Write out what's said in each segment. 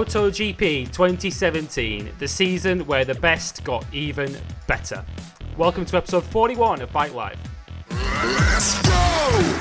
MotoGP 2017, the season where the best got even better. Welcome to episode 41 of Bike Live. Let's go!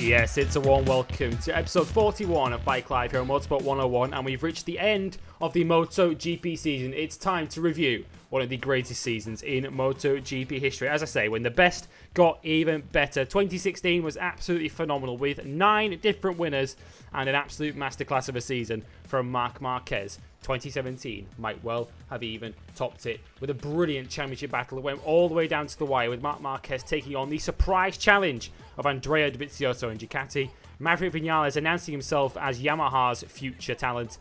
Yes, it's a warm welcome to episode 41 of Bike Live here on Motorsport 101, and we've reached the end of the MotoGP season. It's time to review one of the greatest seasons in MotoGP history. As I say, when the best got even better. 2016 was absolutely phenomenal with nine different winners and an absolute masterclass of a season from Marc Marquez. 2017 might well have even topped it with a brilliant championship battle that went all the way down to the wire with Marc Marquez taking on the surprise challenge of Andrea Dovizioso and Ducati. Maverick Vinales announcing himself as Yamaha's future talent.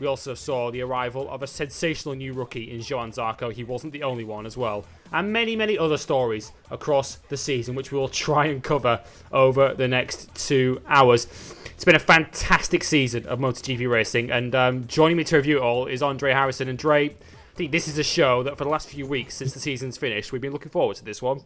We also saw the arrival of a sensational new rookie in Johann Zarco. He wasn't the only one as well. And many, many other stories across the season, which we will try and cover over the next two hours. It's been a fantastic season of MotoGP racing, and um, joining me to review it all is Andre Harrison. And Dre, I think this is a show that for the last few weeks since the season's finished, we've been looking forward to this one.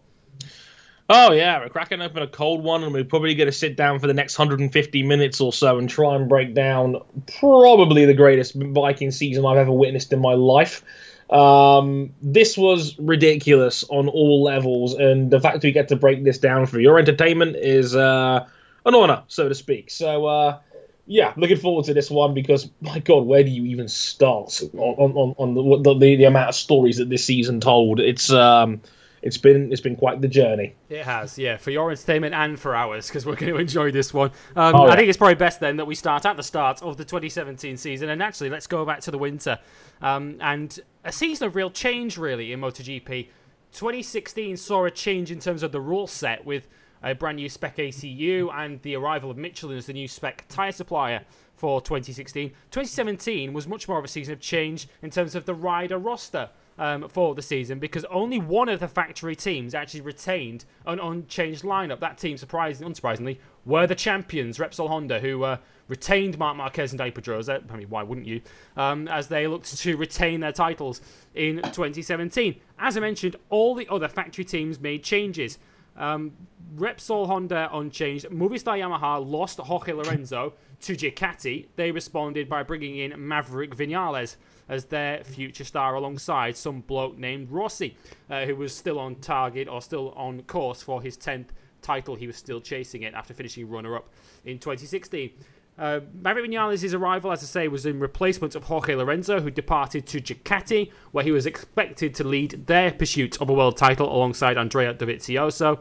Oh yeah, we're cracking open a cold one, and we're probably going to sit down for the next 150 minutes or so and try and break down probably the greatest biking season I've ever witnessed in my life. Um, this was ridiculous on all levels, and the fact we get to break this down for your entertainment is uh, an honor, so to speak. So. Uh, yeah, looking forward to this one because my God, where do you even start on on, on the, the, the amount of stories that this season told? It's um, it's been it's been quite the journey. It has, yeah, for your entertainment and for ours, because we're going to enjoy this one. Um, oh, yeah. I think it's probably best then that we start at the start of the 2017 season, and actually let's go back to the winter, um, and a season of real change really in MotoGP. 2016 saw a change in terms of the rule set with a brand new spec ECU and the arrival of Michelin as the new spec tyre supplier for 2016. 2017 was much more of a season of change in terms of the rider roster um, for the season because only one of the factory teams actually retained an unchanged lineup. That team, surprisingly, unsurprisingly, were the champions, Repsol Honda, who uh, retained Marc Marquez and Dani Pedrosa. I mean, why wouldn't you? Um, as they looked to retain their titles in 2017. As I mentioned, all the other factory teams made changes. Um, Repsol Honda unchanged. Movistar Yamaha lost Jorge Lorenzo to Ducati. They responded by bringing in Maverick Vinales as their future star alongside some bloke named Rossi, uh, who was still on target or still on course for his 10th title. He was still chasing it after finishing runner up in 2016. Uh, Maverick Vinales' arrival, as I say, was in replacement of Jorge Lorenzo, who departed to Ducati, where he was expected to lead their pursuit of a world title alongside Andrea Dovizioso.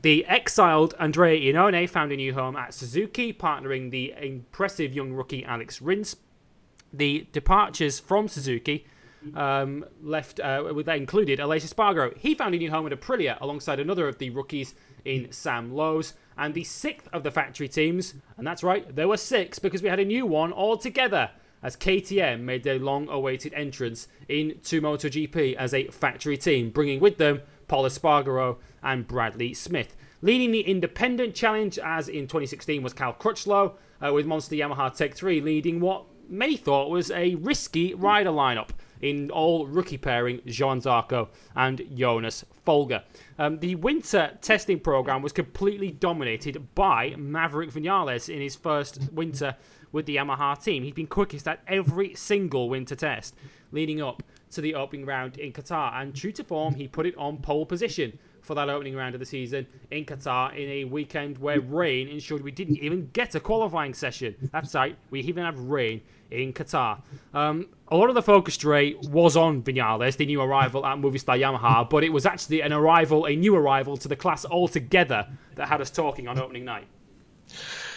The exiled Andrea Iannone found a new home at Suzuki, partnering the impressive young rookie Alex Rins the departures from Suzuki um, left, uh, that included Aleix Espargaro. He found a new home at Aprilia alongside another of the rookies in Sam Lowes. And the sixth of the factory teams, and that's right, there were six because we had a new one altogether as KTM made their long awaited entrance into MotoGP as a factory team, bringing with them Pol Espargaro and Bradley Smith. Leading the independent challenge, as in 2016, was Cal Crutchlow, uh, with Monster Yamaha Tech 3 leading what many thought was a risky rider lineup in all rookie pairing Johann Zarco and Jonas Folger. Um, the winter testing program was completely dominated by Maverick Vinales in his first winter with the Yamaha team. He'd been quickest at every single winter test leading up to the opening round in Qatar, and true to form, he put it on pole position for that opening round of the season in Qatar in a weekend where rain ensured we didn't even get a qualifying session. That's right, we even have rain in Qatar. Um, a lot of the focus, Dre, was on Vinales, the new arrival at Movistar Yamaha, but it was actually an arrival, a new arrival to the class altogether that had us talking on opening night.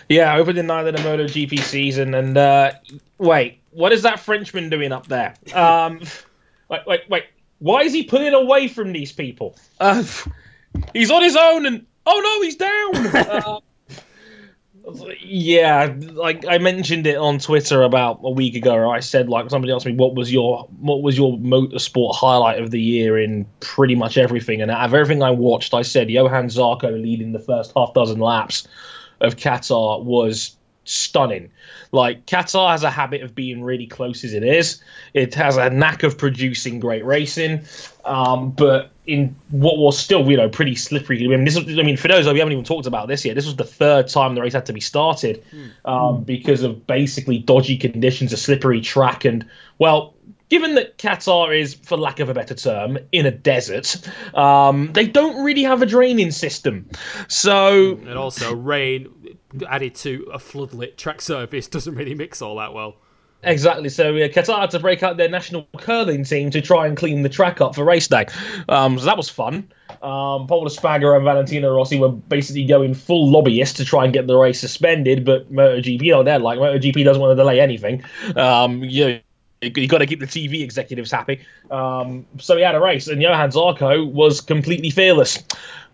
Yeah, opening night of the MotoGP season, and uh, wait, what is that Frenchman doing up there? Um, wait, wait, wait. Why is he pulling away from these people? Uh, he's on his own, and oh no, he's down. Uh, yeah, like I mentioned it on Twitter about a week ago. I said like somebody asked me what was your what was your motorsport highlight of the year in pretty much everything, and out of everything I watched, I said Johann Zarco leading the first half dozen laps of Qatar was stunning. Like Qatar has a habit of being really close as it is. It has a knack of producing great racing, um, but in what was still you know pretty slippery. I mean, this I mean for those of you haven't even talked about this yet. This was the third time the race had to be started um, because of basically dodgy conditions, a slippery track, and well. Given that Qatar is, for lack of a better term, in a desert, um, they don't really have a draining system. So and also rain added to a floodlit track surface doesn't really mix all that well. Exactly. So uh, Qatar had to break out their national curling team to try and clean the track up for race day. Um, so that was fun. Um, Paul and Valentino Rossi were basically going full lobbyists to try and get the race suspended, but MotoGP, you know, they're like MotoGP doesn't want to delay anything. Um, you, you got to keep the TV executives happy. Um, so he had a race, and Johann Zarco was completely fearless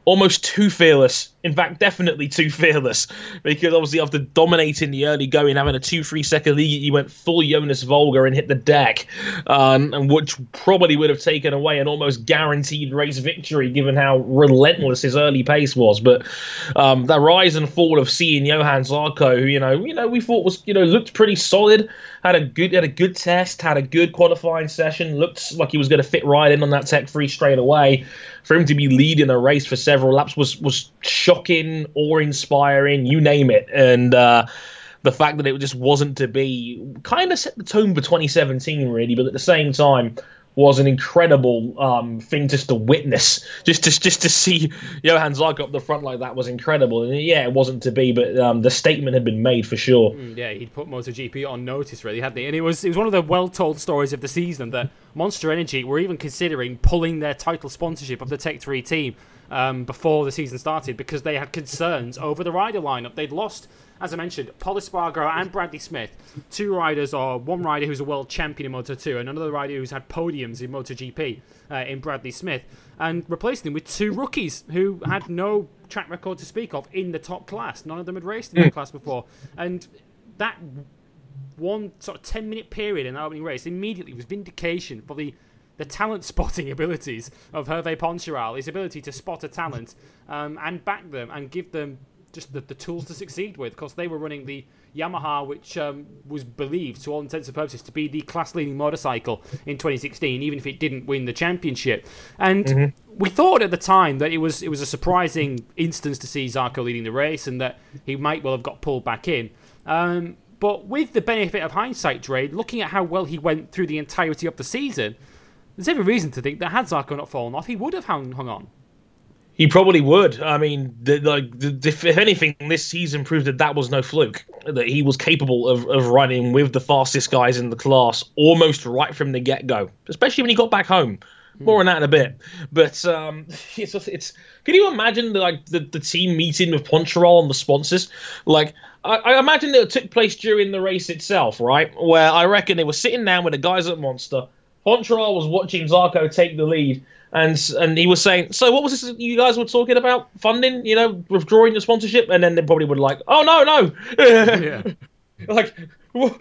almost too fearless. In fact, definitely too fearless. Because obviously, after dominating the early going, having a 2 3 second lead, he went full Jonas Folger and hit the deck, um, and which probably would have taken away an almost guaranteed race victory given how relentless his early pace was. But um, the rise and fall of seeing Johann Zarco, who, you know, you know, we thought was, you know, looked pretty solid, had a good had a good test, had a good qualifying session, looked like he was going to fit right in on that Tech 3 straight away for him to be leading a race for several laps was was shocking or inspiring, you name it. And uh, the fact that it just wasn't to be kind of set the tone for 2017, really. But at the same time, was an incredible um, thing just to witness. Just to just to see Johann Zarco up the front like that was incredible. And yeah, it wasn't to be, but um, the statement had been made for sure. Mm, yeah, he'd put MotoGP on notice, really, hadn't he? And it was it was one of the well-told stories of the season that Monster Energy were even considering pulling their title sponsorship of the Tech 3 team um, before the season started because they had concerns over the rider lineup. They'd lost as I mentioned, Pol Espargaro and Bradley Smith, two riders, or one rider who's a world champion in Moto 2, and another rider who's had podiums in MotoGP uh, in Bradley Smith, and replacing them with two rookies who had no track record to speak of in the top class. None of them had raced in the class before. And that one sort of 10 minute period in the opening race immediately was vindication for the the talent spotting abilities of Hervé Poncharal, his ability to spot a talent um, and back them and give them just the, the tools to succeed with because they were running the Yamaha, which um, was believed to all intents and purposes to be the class leading motorcycle in 2016, even if it didn't win the championship. And mm-hmm. we thought at the time that it was it was a surprising instance to see Zarco leading the race and that he might well have got pulled back in. Um, but with the benefit of hindsight, Dre, looking at how well he went through the entirety of the season, there's every reason to think that had Zarco not fallen off, he would have hung, hung on. He probably would. I mean, the, like, the, if anything, this season proved that that was no fluke. That he was capable of, of running with the fastest guys in the class almost right from the get go, especially when he got back home. More on that in a bit. But um, it's, it's can you imagine the, like the, the team meeting with Poncharal and the sponsors? Like I, I imagine that it took place during the race itself, right? Where I reckon they were sitting down with the guys at Monster. Poncharal was watching Zarco take the lead, and and he was saying, "So what was this you guys were talking about? Funding? You know, withdrawing the sponsorship?" And then they probably would like, "Oh no, no, yeah. like what,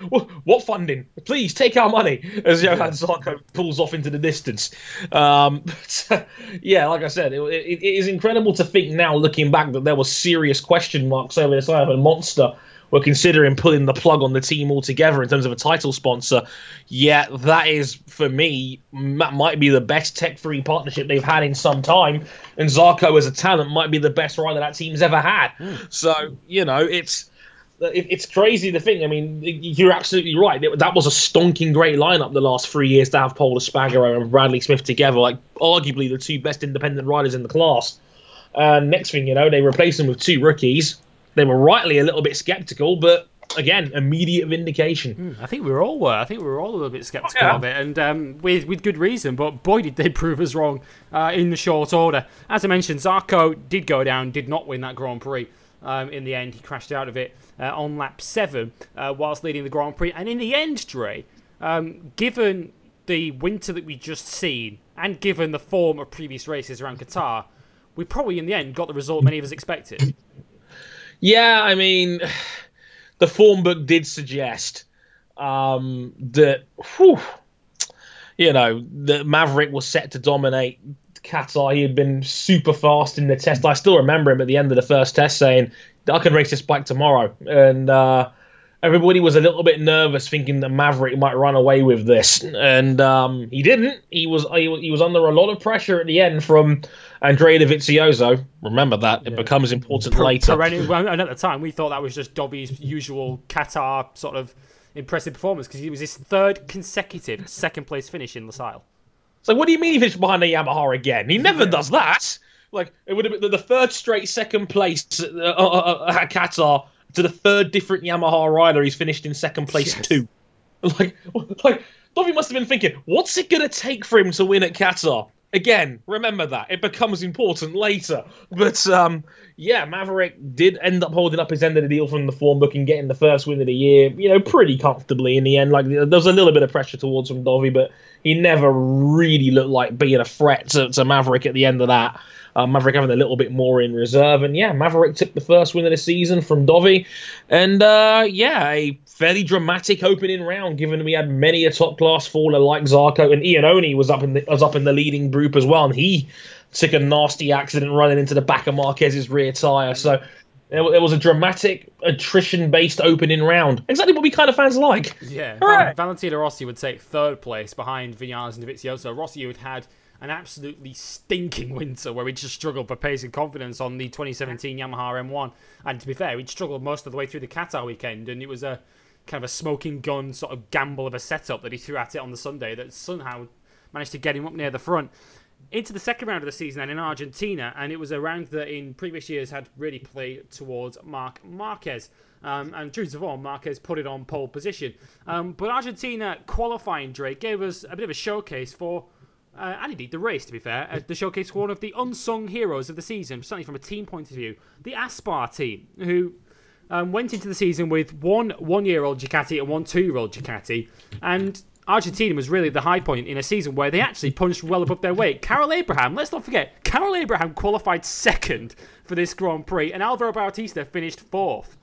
what, funding? Please take our money." As Johann Zarco pulls off into the distance. Um, but, yeah, like I said, it, it, it is incredible to think now, looking back, that there were serious question marks over this Iron Monster were considering pulling the plug on the team altogether in terms of a title sponsor. Yeah, that is for me that might be the best Tech 3 partnership they've had in some time, and Zarco as a talent might be the best rider that team's ever had. Mm. So you know, it's it's crazy the thing. I mean, you're absolutely right. That was a stonking great lineup the last three years to have Pol Espargaro and Bradley Smith together, like arguably the two best independent riders in the class. And next thing you know, they replace them with two rookies they were rightly a little bit skeptical, but again, immediate vindication. Mm, I think we all were. I think we were all a little bit skeptical oh, yeah. of it, and um, with with good reason. But boy, did they prove us wrong uh, in the short order. As I mentioned, Zarco did go down, did not win that Grand Prix. Um, in the end, he crashed out of it uh, on lap seven uh, whilst leading the Grand Prix. And in the end, Dre, um, given the winter that we just seen, and given the form of previous races around Qatar, we probably in the end got the result many of us expected. Yeah, I mean, the form book did suggest um, that, whew, you know, that Maverick was set to dominate Qatar. He had been super fast in the test. I still remember him at the end of the first test saying, I can race this bike tomorrow. And uh, everybody was a little bit nervous, thinking that Maverick might run away with this, and um, he didn't. He was he, was under a lot of pressure at the end from Andrea Dovizioso. Remember that it becomes important per- later. Perennial, and at the time, we thought that was just Dovi's usual Qatar sort of impressive performance because he was his third consecutive second place finish in Losail. So what do you mean he finished behind the Yamaha again? He never does that. Like it would have been the third straight second place uh, uh, uh, at Qatar to the third different Yamaha rider. He's finished in second place yes. too. Like, like Dovi must have been thinking, what's it going to take for him to win at Qatar? Again, remember that it becomes important later. But um, yeah, Maverick did end up holding up his end of the deal from the form book and getting the first win of the year, you know, pretty comfortably in the end. Like there was a little bit of pressure towards him, Dovi, but he never really looked like being a threat to, to Maverick at the end of that. Uh, Maverick having a little bit more in reserve. And yeah, Maverick took the first win of the season from Dovi. And uh, yeah, a fairly dramatic opening round, given we had many a top class faller like Zarco and Iannone was up in the was up in the leading group as well, and he took a nasty accident running into the back of Marquez's rear tire. So it, was a dramatic attrition-based opening round. Exactly what we kind of fans like. Yeah, right. Valentino Rossi would take third place behind Vinales and Dovizioso. Rossi had had an absolutely stinking winter where we just struggled for pace and confidence on the 2017 Yamaha M1. And to be fair, we'd struggled most of the way through the Qatar weekend, and it was a kind of a smoking gun sort of gamble of a setup that he threw at it on the Sunday that somehow managed to get him up near the front. Into the second round of the season, and in Argentina, and it was a round that in previous years had really played towards Marc Marquez. Um, and true to form, Marquez put it on pole position. Um, but Argentina qualifying Dre gave us a bit of a showcase for uh, and indeed the race, to be fair, as the showcase one of the unsung heroes of the season, certainly from a team point of view, the Aspar team, who um, went into the season with one one-year-old Ducati and one two-year-old Ducati, and Argentina was really the high point in a season where they actually punched well above their weight. Karel Abraham, let's not forget, Karel Abraham qualified second for this Grand Prix, and Alvaro Bautista finished fourth.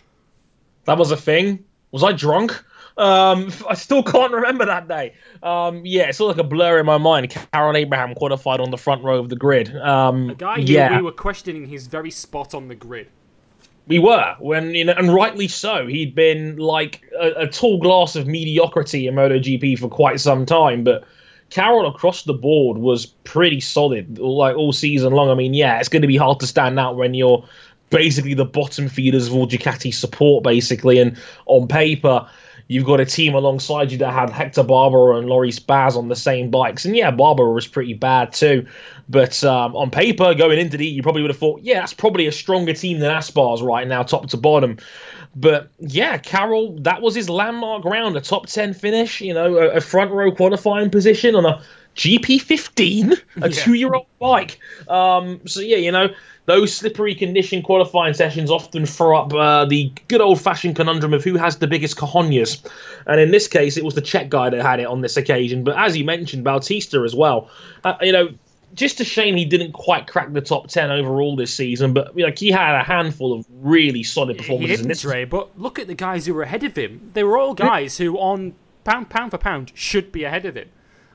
That was a thing. Was I drunk? Um, I still can't remember that day. Um, yeah, it's all like a blur in my mind. Karel Abraham qualified on the front row of the grid. Um, a guy who yeah. we were questioning his very spot on the grid. We were, when you know, and rightly so. He'd been like a, a tall glass of mediocrity in MotoGP for quite some time, but Karel across the board was pretty solid, like all season long. I mean, yeah, it's going to be hard to stand out when you're basically the bottom feeders of all Ducati support, basically, and on paper You've got a team alongside you that had Hector Barbera and Loris Baz on the same bikes. And yeah, Barbera was pretty bad too. But um, on paper, going into the you probably would have thought, yeah, that's probably a stronger team than Aspar's right now, top to bottom. But yeah, Karel, that was his landmark round, a top 10 finish, you know, a, a front row qualifying position on a GP15, a yeah. two year old bike. Um, so yeah, you know, those slippery condition qualifying sessions often throw up uh, the good old fashioned conundrum of who has the biggest cojones. And in this case, it was the Czech guy that had it on this occasion. But as you mentioned, Bautista as well. Uh, you know, just a shame he didn't quite crack the top 10 overall this season, but you know, he had a handful of really solid performances. He didn't, this... Dre, but look at the guys who were ahead of him. They were all guys who, on pound, pound for pound, should be ahead of him.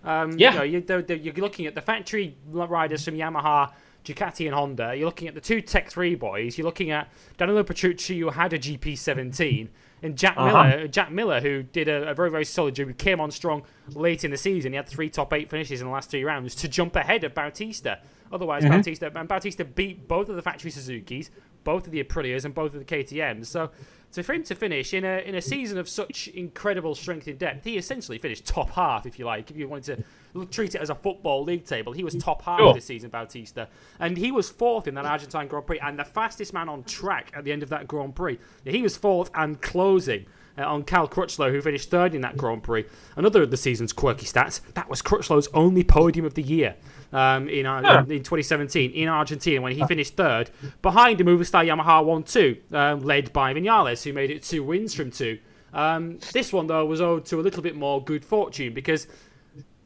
Um, yeah. You know, you're, you're looking at the factory riders from Yamaha Ducati and Honda. You're looking at the two Tech 3 boys. You're looking at Danilo Petrucci, who had a GP17, and Jack uh-huh. Miller, Jack Miller, who did a, a, very, very solid job. He came on strong late in the season. He had three top eight finishes in the last three rounds to jump ahead of Bautista. Otherwise, mm-hmm. Bautista and Bautista beat both of the factory Suzuki's, both of the Aprilias, and both of the KTM's. So so for him to finish in a in a season of such incredible strength in depth, he essentially finished top half, if you like. If you wanted to treat it as a football league table, he was top half sure. this season, Bautista, and he was fourth in that Argentine Grand Prix and the fastest man on track at the end of that Grand Prix. He was fourth and closing. Uh, on Cal Crutchlow, who finished third in that Grand Prix. Another of the season's quirky stats, that was Crutchlow's only podium of the year um, in, uh, in 2017 in Argentina when he finished third behind the Movistar Yamaha 1 2, um, led by Vinales, who made it two wins from two. Um, this one, though, was owed to a little bit more good fortune because,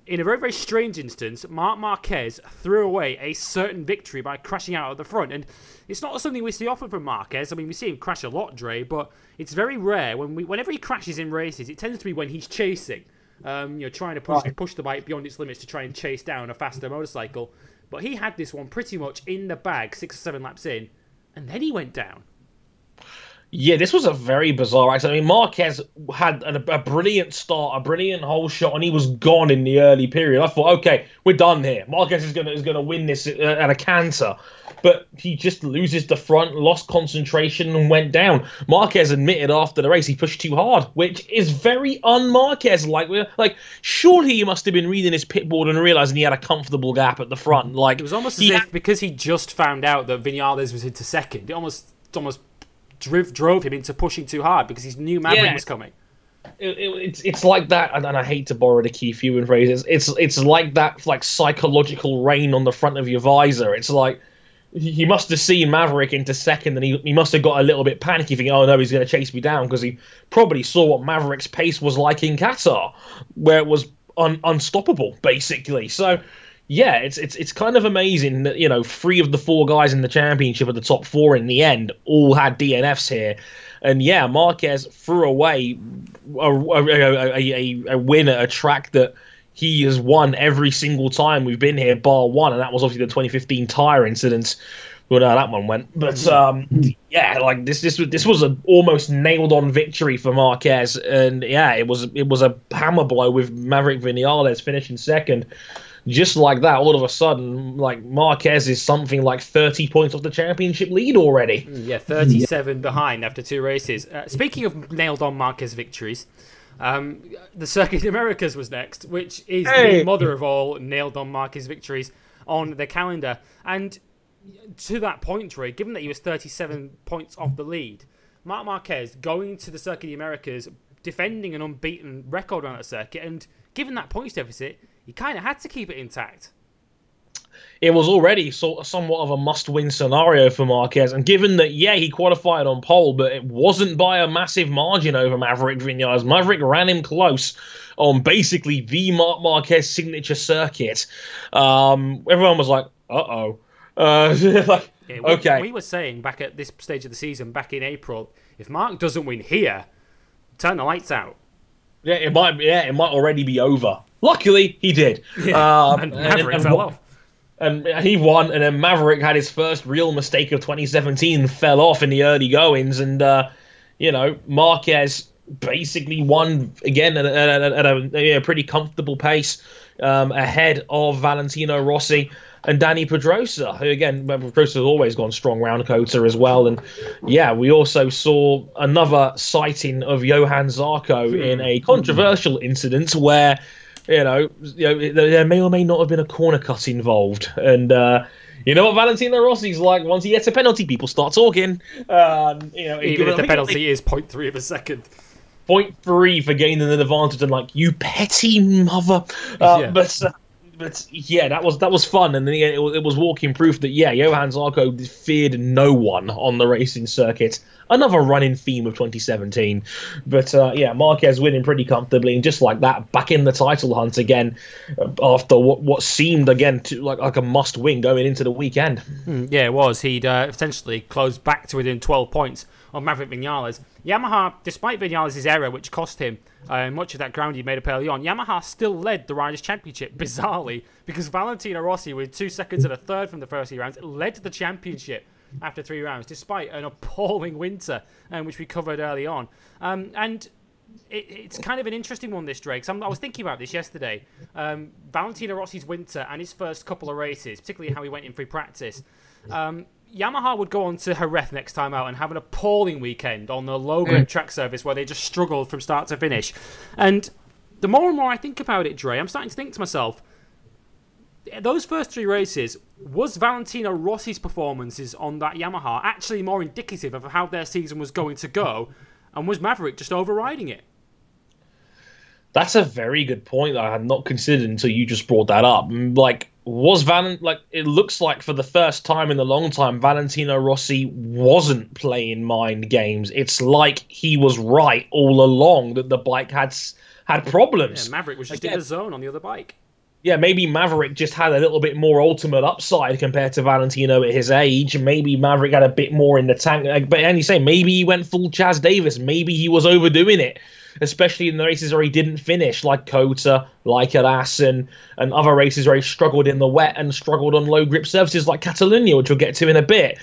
in a very, very strange instance, Marc Marquez threw away a certain victory by crashing out at the front. And it's not something we see often from Marquez. I mean, we see him crash a lot, Dre, but it's very rare. when we, Whenever he crashes in races, it tends to be when he's chasing um, you know, trying to push, right. push the bike beyond its limits to try and chase down a faster motorcycle. But he had this one pretty much in the bag, six or seven laps in, and then he went down. Yeah, this was a very bizarre accident. I mean, Marquez had a, a, brilliant start, a brilliant whole shot, and he was gone in the early period. I thought, okay, we're done here. Marquez is gonna is gonna win this uh, at a canter, but he just loses the front, lost concentration, and went down. Marquez admitted after the race he pushed too hard, which is very un-Marquez. Like, we're like, surely he must have been reading his pit board and realizing he had a comfortable gap at the front. Like, it was almost as if had... because he just found out that Vinales was into second, it almost almost drove, drove him into pushing too hard because he knew Maverick yeah. was coming. It, it, it's it's like that, and, and, I hate to borrow the Keith Huewen phrase. It's, it's it's like that, like psychological rain on the front of your visor. It's like he must have seen Maverick into second, and he, he must have got a little bit panicky, thinking, "Oh no, he's going to chase me down," because he probably saw what Maverick's pace was like in Qatar, where it was un- unstoppable, basically. So yeah, it's it's it's kind of amazing that you know three of the four guys in the championship at the top four in the end all had DNFs here, and yeah, Marquez threw away a, a, a, a win at a track that he has won every single time we've been here, bar one, and that was obviously the 2015 tire incident. Well, no, that one went, but um, yeah, like this, this was this was an almost nailed on victory for Marquez, and yeah, it was it was a hammer blow with Maverick Vinales finishing second just like that, all of a sudden, like Marquez is something like 30 points off the championship lead already. Mm, yeah, 37 yeah. behind after two races. Uh, speaking of nailed on Marquez victories, um, the Circuit Americas was next, which is hey. the mother of all nailed on Marquez victories on the calendar. And to that point, Troy, given that he was 37 points off the lead, Marc Marquez going to the Circuit Americas, defending an unbeaten record on that circuit, and given that points deficit, he kind of had to keep it intact. It was already sort of somewhat of a must-win scenario for Marquez, and given that, yeah, he qualified on pole, but it wasn't by a massive margin over Maverick Vinales. Maverick ran him close on basically the Marc Marquez signature circuit. Um, everyone was like, "Uh-oh." Uh, like, yeah, we, okay. We were saying back at this stage of the season, back in April, if Marc doesn't win here, turn the lights out. Yeah, it might. Yeah, it might already be over. Luckily, he did. Yeah, um, and Maverick and, fell off. And he won, and then Maverick had his first real mistake of 2017, fell off in the early goings, and uh, you know Marquez basically won again at, at, at, a, a, pretty comfortable pace um, ahead of Valentino Rossi and Dani Pedrosa, who again, Pedrosa has always gone strong round COTA as well. And yeah, we also saw another sighting of Johann Zarco in a controversial incident where you know, you know, there may or may not have been a corner cut involved, and uh, you know what Valentino Rossi's like. Once he gets a penalty, people start talking. Um, you know, even if the penalty is 0.3 of a second. 0.3 for gaining an advantage, and like you petty mother. Uh, yeah. But uh, but yeah, that was that was fun, and it, it was walking proof that yeah, Johann Zarco feared no one on the racing circuit another running theme of 2017. But uh, yeah, Marquez winning pretty comfortably, and just like that, back in the title hunt again uh, after what, what seemed again to, like like a must win going into the weekend. Mm, yeah, it was. He'd uh, essentially closed back to within 12 points of Maverick Vinales. Yamaha, despite Vinales' error, which cost him uh, much of that ground he made up early on, Yamaha still led the Riders' Championship, bizarrely, because Valentino Rossi, with two seconds and a third from the first three rounds, led the championship after three rounds, despite an appalling winter, um, which we covered early on. Um, and it, it's kind of an interesting one, this Dre. I was thinking about this yesterday. Um, Valentino Rossi's winter and his first couple of races, particularly how he went in free practice. Um, Yamaha would go on to Jerez next time out and have an appalling weekend on the grip mm. track surface where they just struggled from start to finish. And the more and more I think about it, Dre, I'm starting to think to myself, those first three races, was Valentino Rossi's performances on that Yamaha actually more indicative of how their season was going to go? And was Maverick just overriding it? That's a very good point that I had not considered until you just brought that up. Mm, like, was Van like it looks like for the first time in a long time, Valentino Rossi wasn't playing mind games. It's like he was right all along that the bike had had problems. Yeah, Maverick was just Again, in the zone on the other bike yeah, maybe Maverick just had a little bit more ultimate upside compared to Valentino at his age. Maybe Maverick had a bit more in the tank. But and you say maybe he went full Chaz Davies. Maybe he was overdoing it, especially in the races where he didn't finish, like COTA, like at Assen, and other races where he struggled in the wet and struggled on low grip surfaces like Catalunya, which we'll get to in a bit.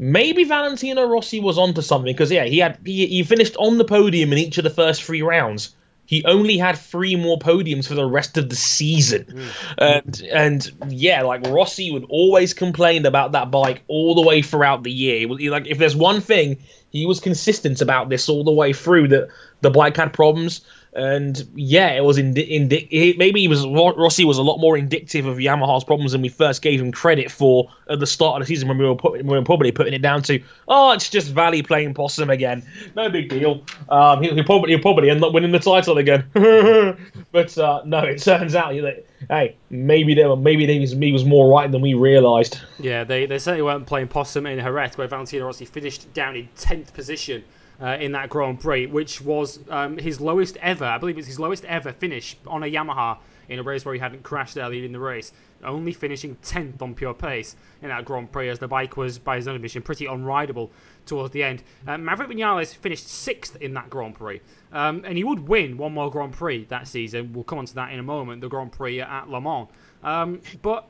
maybe Valentino Rossi was onto something because yeah, he had he, he finished on the podium in each of the first three rounds. He only had three more podiums for the rest of the season, mm. and and yeah, like Rossi would always complain about that bike all the way throughout the year. Like if there's one thing he was consistent about this all the way through that the bike had problems and yeah, it was indi- indi- maybe he was Rossi was a lot more indicative of Yamaha's problems than we first gave him credit for at the start of the season when we were, put, we were probably putting it down to oh it's just Valley playing possum again, no big deal. Um, he'll, he'll, probably he'll probably end up winning the title again, but uh, no, it turns out that hey maybe they were maybe they was, he was more right than we realised. Yeah, they they certainly weren't playing possum in Jerez where Valentino Rossi finished down in tenth position uh, in that Grand Prix, which was um, his lowest ever. I believe it's his lowest ever finish on a Yamaha in a race where he hadn't crashed early in the race, only finishing 10th on pure pace in that Grand Prix as the bike was, by his own admission, pretty unrideable towards the end. Uh, Maverick Vinales finished 6th in that Grand Prix, um, and he would win one more Grand Prix that season. We'll come on to that in a moment, the Grand Prix at Le Mans. Um, but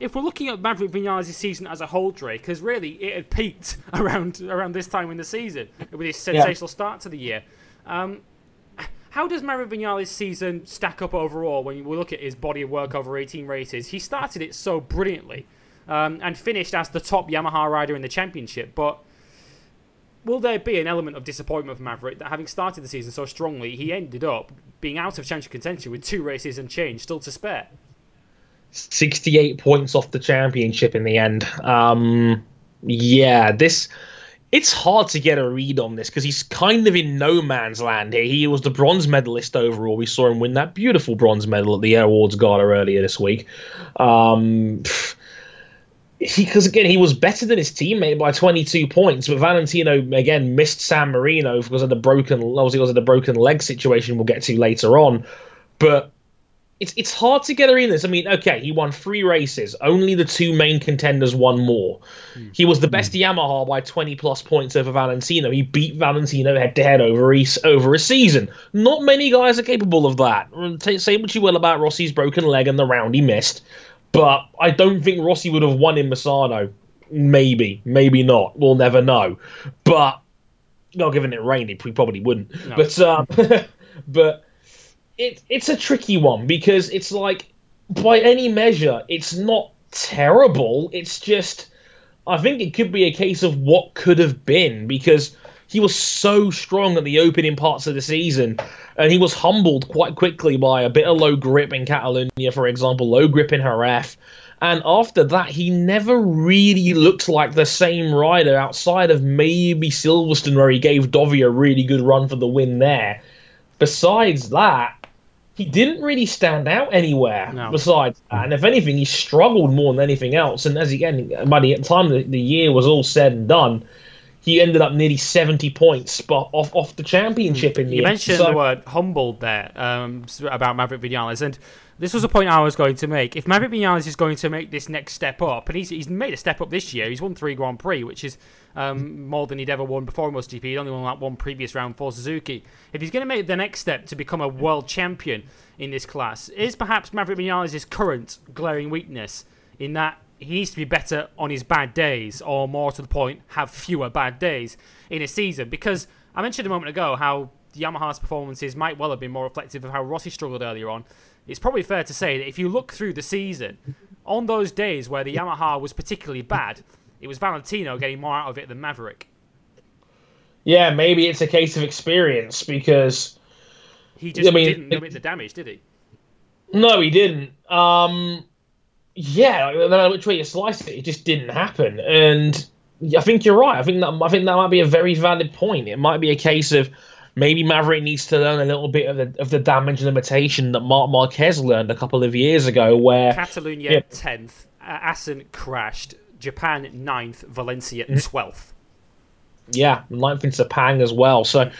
if we're looking at Maverick Vinales' season as a whole, Dre, because really it had peaked around around this time in the season with his sensational yeah. start to the year. Um, how does Maverick Vinales' season stack up overall when we look at his body of work over 18 races? He started it so brilliantly um, and finished as the top Yamaha rider in the championship, but will there be an element of disappointment for Maverick that having started the season so strongly, he ended up being out of championship contention with two races and change still to spare? 68 points off the championship in the end. Um, yeah, this it's hard to get a read on this because he's kind of in no man's land here. He was the bronze medalist overall. We saw him win that beautiful bronze medal at the Awards Gala earlier this week. Um, because again he was better than his teammate by 22 points, but Valentino again missed San Marino because of the broken, obviously because of the broken leg situation we'll get to later on. But it's it's hard to get her in this. I mean, okay, he won three races. Only the two main contenders won more. Mm. He was the best mm. Yamaha by 20 plus points over Valentino. He beat Valentino head to head over a, over a season. Not many guys are capable of that. Say what you will about Rossi's broken leg and the round he missed, but I don't think Rossi would have won in Misano. Maybe, maybe not. We'll never know. But not given it rained, he probably wouldn't. No. But um, but it, it's a tricky one because it's like by any measure it's not terrible. It's just i think it could be a case of what could have been because he was so strong at the opening parts of the season and he was humbled quite quickly by a bit of low grip in catalonia for example low grip in Jerez and after that he never really looked like the same rider outside of maybe silverstone where he gave Dovi a really good run for the win there. Besides that he didn't really stand out anywhere no. besides that. And if anything, he struggled more than anything else. And as again, by the time the, the year was all said and done, he ended up nearly 70 points off off the championship in the You end. mentioned so, the word humbled there um, about Maverick Vinales, and this was a point I was going to make. If Maverick Vinales is going to make this next step up, and he's, he's made a step up this year, he's won three Grand Prix, which is um, more than he'd ever won before in MotoGP. He'd only won that one previous round for Suzuki. If he's going to make the next step to become a world champion in this class, is perhaps Maverick Vinales' current glaring weakness in that he needs to be better on his bad days, or more to the point, have fewer bad days in a season. Because I mentioned a moment ago how Yamaha's performances might well have been more reflective of how Rossi struggled earlier on. It's probably fair to say that if you look through the season, on those days where the Yamaha was particularly bad, it was Valentino getting more out of it than Maverick. Yeah, maybe it's a case of experience because he just I mean, didn't limit the damage, did he? No, he didn't. Um, yeah, no matter which way you slice it, it just didn't happen. And I think you're right. I think that I think that might be a very valid point. It might be a case of maybe Maverick needs to learn a little bit of the of the damage limitation that Marc Marquez learned a couple of years ago, where Catalonia tenth, yeah. Assen crashed, Japan 9th, Valencia 12th. Mm. Yeah, ninth in Sepang as well. So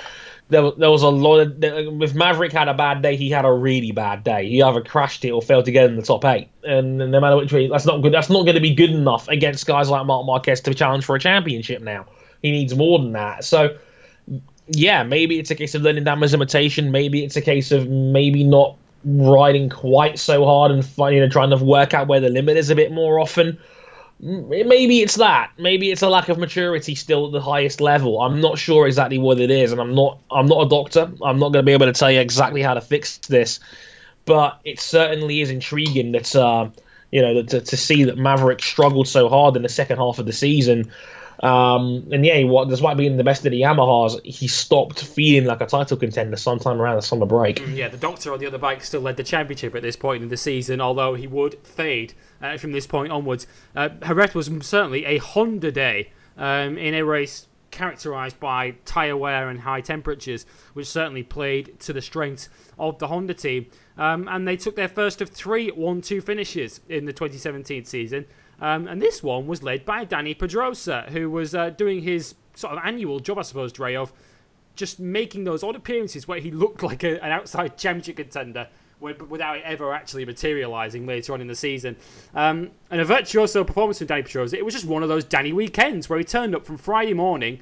there, there was a lot of. If Maverick had a bad day, he had a really bad day. He either crashed it or failed to get in the top eight. And, and no matter which way, that's not good. That's not going to be good enough against guys like Marc Marquez to challenge for a championship now. He needs more than that. So, yeah, maybe it's a case of learning damage limitation. Maybe it's a case of maybe not riding quite so hard and you know, trying to work out where the limit is a bit more often maybe it's that. Maybe it's a lack of maturity still at the highest level. I'm not sure exactly what it is, and I'm not. I'm not a doctor. I'm not going to be able to tell you exactly how to fix this, but it certainly is intriguing that uh, you know to, to see that Maverick struggled so hard in the second half of the season. Um, and yeah, what despite being the best of the Yamahas, he stopped feeling like a title contender sometime around the summer break. Mm, yeah, the Doctor on the other bike still led the championship at this point in the season, although he would fade uh, from this point onwards. Uh, was certainly a Honda day um, in a race characterized by tyre wear and high temperatures, which certainly played to the strengths of the Honda team. Um, and they took their first of three 1 2 finishes in the 2017 season. Um, and this one was led by Dani Pedrosa, who was uh, doing his sort of annual job, I suppose, Dre, of just making those odd appearances where he looked like a, an outside championship contender without it ever actually materialising later on in the season. Um, and a virtuoso performance from Dani Pedrosa, it was just one of those Dani weekends where he turned up from Friday morning,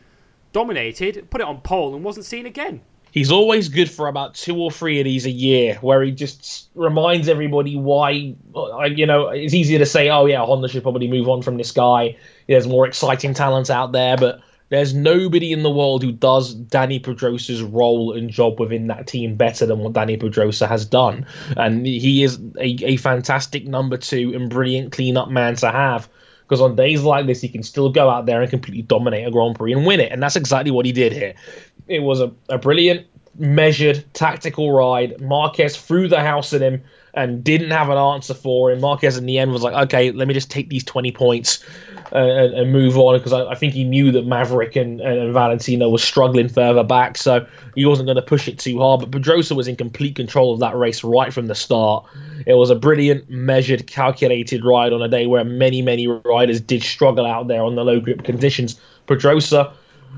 dominated, put it on pole, and wasn't seen again he's always good for about two or three of these a year where he just reminds everybody why uh, you know it's easier to say oh yeah honda should probably move on from this guy there's more exciting talent out there but there's nobody in the world who does Dani Pedrosa's role and job within that team better than what Dani Pedrosa has done. And he is a, a fantastic number two and brilliant cleanup man to have because on days like this, he can still go out there and completely dominate a Grand Prix and win it. And that's exactly what he did here. It was a, a brilliant, measured, tactical ride. Marquez threw the house at him and didn't have an answer for him. Marquez in the end was like, okay, let me just take these 20 points uh, and, and, move on because I, I, think he knew that Maverick and, and Valentino was struggling further back, so he wasn't going to push it too hard. But Pedrosa was in complete control of that race right from the start. It was a brilliant, measured, calculated ride on a day where many, many riders did struggle out there on the low grip conditions. Pedrosa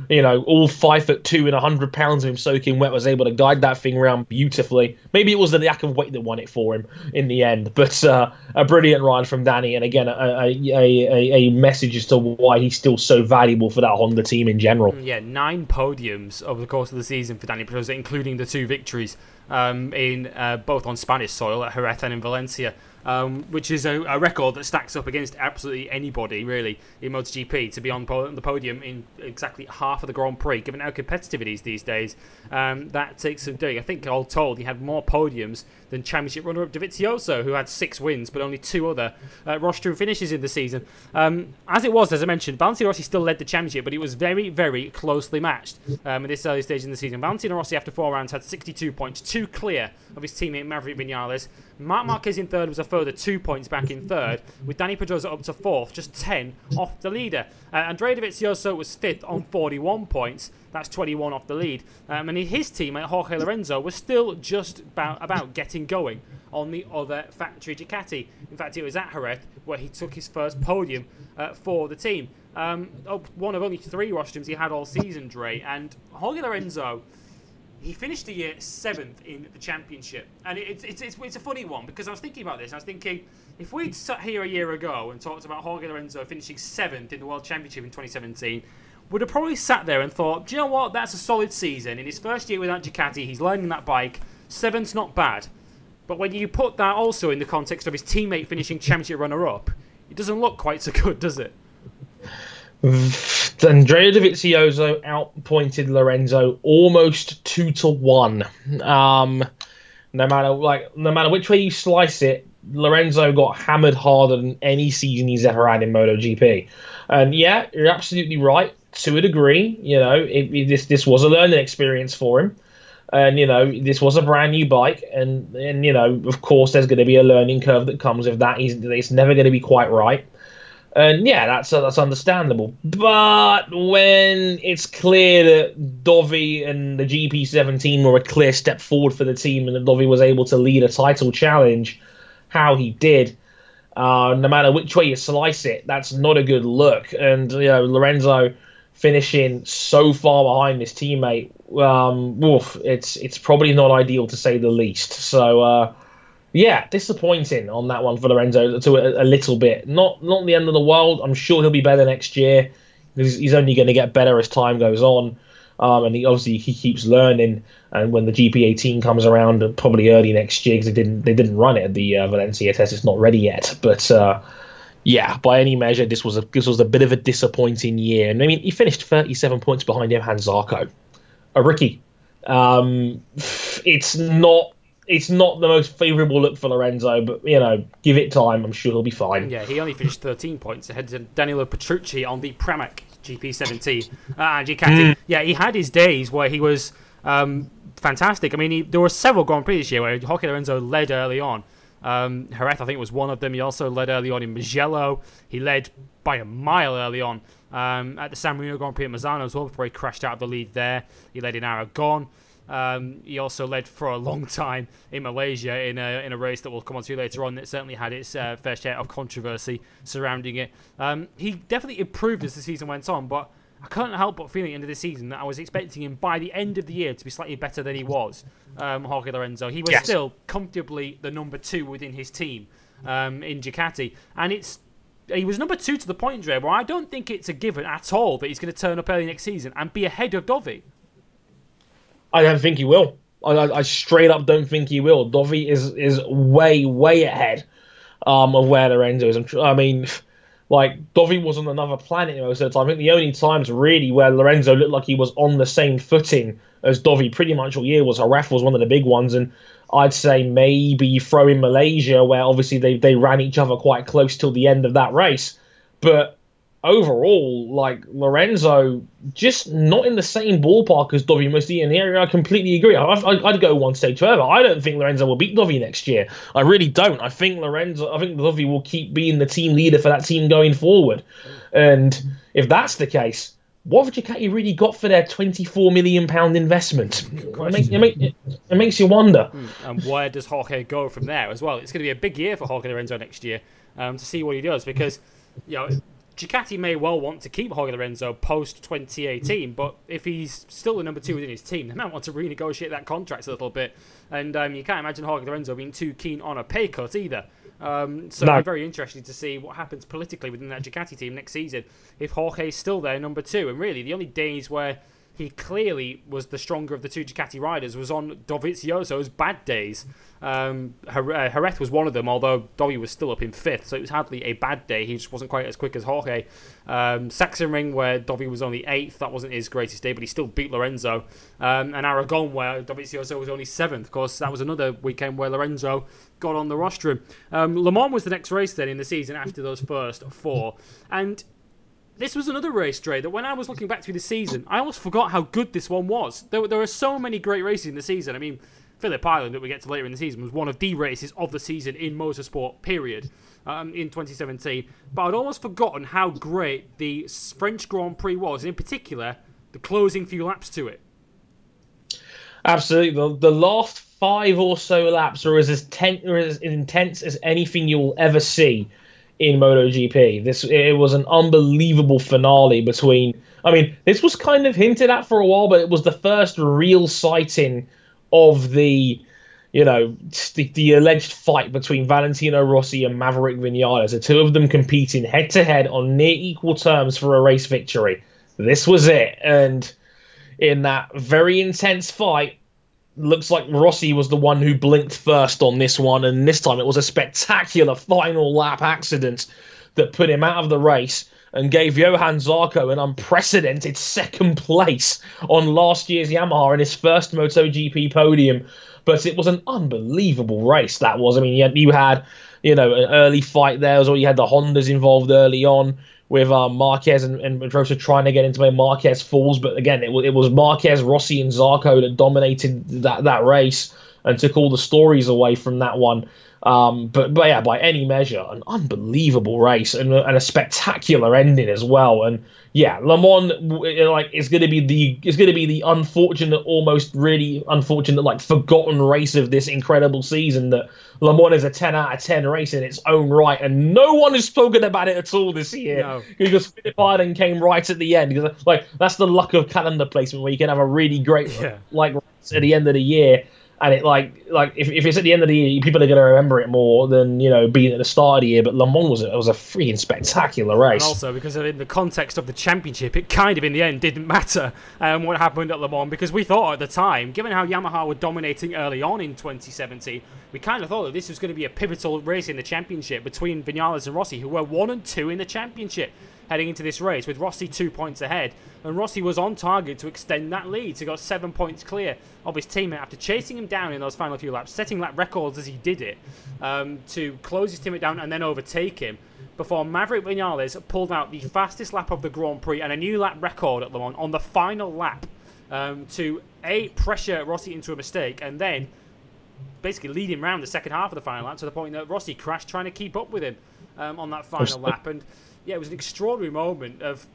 you know, all five foot two and hundred pounds of him soaking wet was able to guide that thing around beautifully. Maybe it was the lack of weight that won it for him in the end, but uh, a brilliant ride from Dani, and again, a, a, a, a, message as to why he's still so valuable for that Honda team in general. Mm, yeah, nine podiums over the course of the season for Dani Pedrosa, including the two victories um, in uh, both on Spanish soil at Jerez and in Valencia um, which is a, a, record that stacks up against absolutely anybody really in MotoGP to be on the podium in exactly half of the Grand Prix. Given how competitive it is these days, um, that takes some doing. I think all told, he had more podiums than Championship runner-up Dovizioso, who had six wins but only two other uh, rostrum finishes in the season. Um, as it was, as I mentioned, Valentino Rossi still led the championship, but it was very, very closely matched um, at this early stage in the season. Valentino Rossi, after four rounds, had 62 points, two clear of his teammate Maverick Vinales. Marc Marquez in third was a further two points back in third, with Dani Pedrosa up to fourth, just 10 off the leader. Uh, Andrea Dovizioso was fifth on 41 points. That's 21 off the lead. Um, and his teammate, Jorge Lorenzo, was still just about, about getting going on the other factory Ducati. In fact, it was at Jerez where he took his first podium uh, for the team. Um, oh, one of only three rostrums he had all season, Dre. And Jorge Lorenzo he finished the year seventh in the championship, and it's, it's, it's, it's, a funny one because I was thinking about this. I was thinking if we'd sat here a year ago and talked about Jorge Lorenzo finishing seventh in the World Championship in 2017, would have probably sat there and thought, do you know what? That's a solid season. In his first year without Ducati, he's learning that bike. Seventh's not bad. But when you put that also in the context of his teammate finishing championship runner up, it doesn't look quite so good, does it? Andrea Dovizioso outpointed Lorenzo almost two to one. Um, no matter like no matter which way you slice it, Lorenzo got hammered harder than any season he's ever had in MotoGP. And yeah, you're absolutely right to a degree. You know, it, it, this this was a learning experience for him, and you know this was a brand new bike, and and you know of course there's going to be a learning curve that comes with that. He's, it's never going to be quite right. And yeah, that's uh, that's understandable. But when it's clear that Dovi and the GP17 were a clear step forward for the team, and that Dovi was able to lead a title challenge, how he did, uh, no matter which way you slice it, that's not a good look. And you know, Lorenzo finishing so far behind his teammate, um, woof, it's it's probably not ideal to say the least. So. Uh, yeah, disappointing on that one for Lorenzo to a, a, little bit. Not not the end of the world. I'm sure he'll be better next year he's only going to get better as time goes on. Um, and he obviously he keeps learning. And when the GP18 comes around, probably early next year, because they didn't they didn't run it the uh, Valencia test, it's not ready yet. But uh, yeah, by any measure, this was a this was a bit of a disappointing year. And I mean, he finished 37 points behind Johann Zarco, a rookie. Um, it's not it's not the most favourable look for Lorenzo, but you know, give it time. I'm sure he'll be fine. Yeah, he only finished 13 points ahead of Danilo Petrucci on the Pramac GP17 uh, and Ducati. Mm. Yeah, he had his days where he was um, fantastic. I mean, he, there were several Grand Prix this year where Jorge Lorenzo led early on. Um, Jerez, I think, was one of them. He also led early on in Mugello. He led by a mile early on um, at the San Marino Grand Prix at Misano as well before he crashed out of the lead there. He led in Aragon. Um, he also led for a long time in Malaysia in a, in a race that we'll come on to later on that certainly had its uh, fair share of controversy surrounding it. Um, he definitely improved as the season went on, but I couldn't help but feeling at the end of the season that I was expecting him by the end of the year to be slightly better than he was, um, Jorge Lorenzo. He was yes. still comfortably the number two within his team um, in Ducati, and it's he was number two to the point, Dre, where I don't think it's a given at all that he's going to turn up early next season and be ahead of Dovi. I don't think he will. I, I, straight up don't think he will. Dovi is is way way ahead um, of where Lorenzo is. I mean, like Dovi was on another planet most of the time. I think the only times really where Lorenzo looked like he was on the same footing as Dovi pretty much all year was uh, Jerez was one of the big ones, and I'd say maybe throw in Malaysia where obviously they they ran each other quite close till the end of that race, but overall, like Lorenzo, just not in the same ballpark as Dovi Musti. And here I completely agree. I, would go one stage further. I don't think Lorenzo will beat Dovi next year. I really don't. I think Lorenzo, I think Dovi will keep being the team leader for that team going forward. And if that's the case, what have Ducati really got for their twenty-four million pound investment? It, make, it, make, it, it, makes you wonder. Hmm. And where does Jorge go from there as well? It's going to be a big year for Jorge Lorenzo next year um, to see what he does because you know Ducati may well want to keep Jorge Lorenzo post 2018, but if he's still the number two within his team, they might want to renegotiate that contract a little bit. And um, you can't imagine Jorge Lorenzo being too keen on a pay cut either. Um, so no. I'm very interested to see what happens politically within that Ducati team next season if Jorge is still there, number two. And really, the only days where he clearly was the stronger of the two Ducati riders was on Dovizioso's bad days. Um, Jerez was one of them, although Dovi was still up in fifth, so it was hardly a bad day. He just wasn't quite as quick as Jorge. Um, Ring, where Dovi was only eighth, that wasn't his greatest day, but he still beat Lorenzo. Um, and Aragon, where Dovizioso was only seventh. Of course, that was another weekend where Lorenzo got on the rostrum. Um, Le Mans was the next race then in the season after those first four. And this was another race, Dre, that when I was looking back through the season, I almost forgot how good this one was. There, there were so many great races in the season. I mean, Phillip Island, that we get to later in the season, was one of the races of the season in motorsport, period, um, in 2017. But I'd almost forgotten how great the French Grand Prix was, and in particular, the closing few laps to it. Absolutely. The, the last five or so laps are as, ten, or as intense as anything you'll ever see in MotoGP. This it was an unbelievable finale between. I mean, this was kind of hinted at for a while, but it was the first real sighting of the, you know, the, the alleged fight between Valentino Rossi and Maverick Vinales. The two of them competing head to head on near equal terms for a race victory. This was it, and in that very intense fight, looks like Rossi was the one who blinked first on this one, and this time it was a spectacular final lap accident that put him out of the race and gave Johann Zarco an unprecedented second place on last year's Yamaha in his first MotoGP podium. But it was an unbelievable race. That was. I mean, you had, you had you know, an early fight there as well. You had the Hondas involved early on with um, Marquez and, and Pedrosa trying to get into where Marquez falls. But again, it, it was Marquez, Rossi, and Zarco that dominated that, that race and took all the stories away from that one. Um, but but yeah, by any measure, an unbelievable race and, and a spectacular ending as well. And yeah, Le Mans like is going to be the is going to be the unfortunate, almost really unfortunate, like forgotten race of this incredible season. That Le Mans is a ten out of ten race in its own right, and no one has spoken about it at all this year no. because Phillip Island came right at the end. Because like that's the luck of calendar placement where you can have a really great yeah. like at the end of the year and it like like if, if it's at the end of the year, people are going to remember it more than you know being at the start of the year. But Le Mans was a, was a freaking spectacular race. And also because in the context of the championship, it kind of in the end didn't matter um, what happened at Le Mans because we thought at the time, given how Yamaha were dominating early on in 2017, we kind of thought that this was going to be a pivotal race in the championship between Vinales and Rossi, who were one and two in the championship heading into this race, with Rossi two points ahead. And Rossi was on target to extend that lead, so he got seven points clear of his teammate after chasing him down in those final few laps, setting lap records as he did it um, to close his teammate down and then overtake him. Before Maverick Vinales pulled out the fastest lap of the Grand Prix and a new lap record at Le Mans on the final lap um, to a pressure Rossi into a mistake and then basically lead him round the second half of the final lap to the point that Rossi crashed trying to keep up with him um, on that final lap. And yeah, it was an extraordinary moment of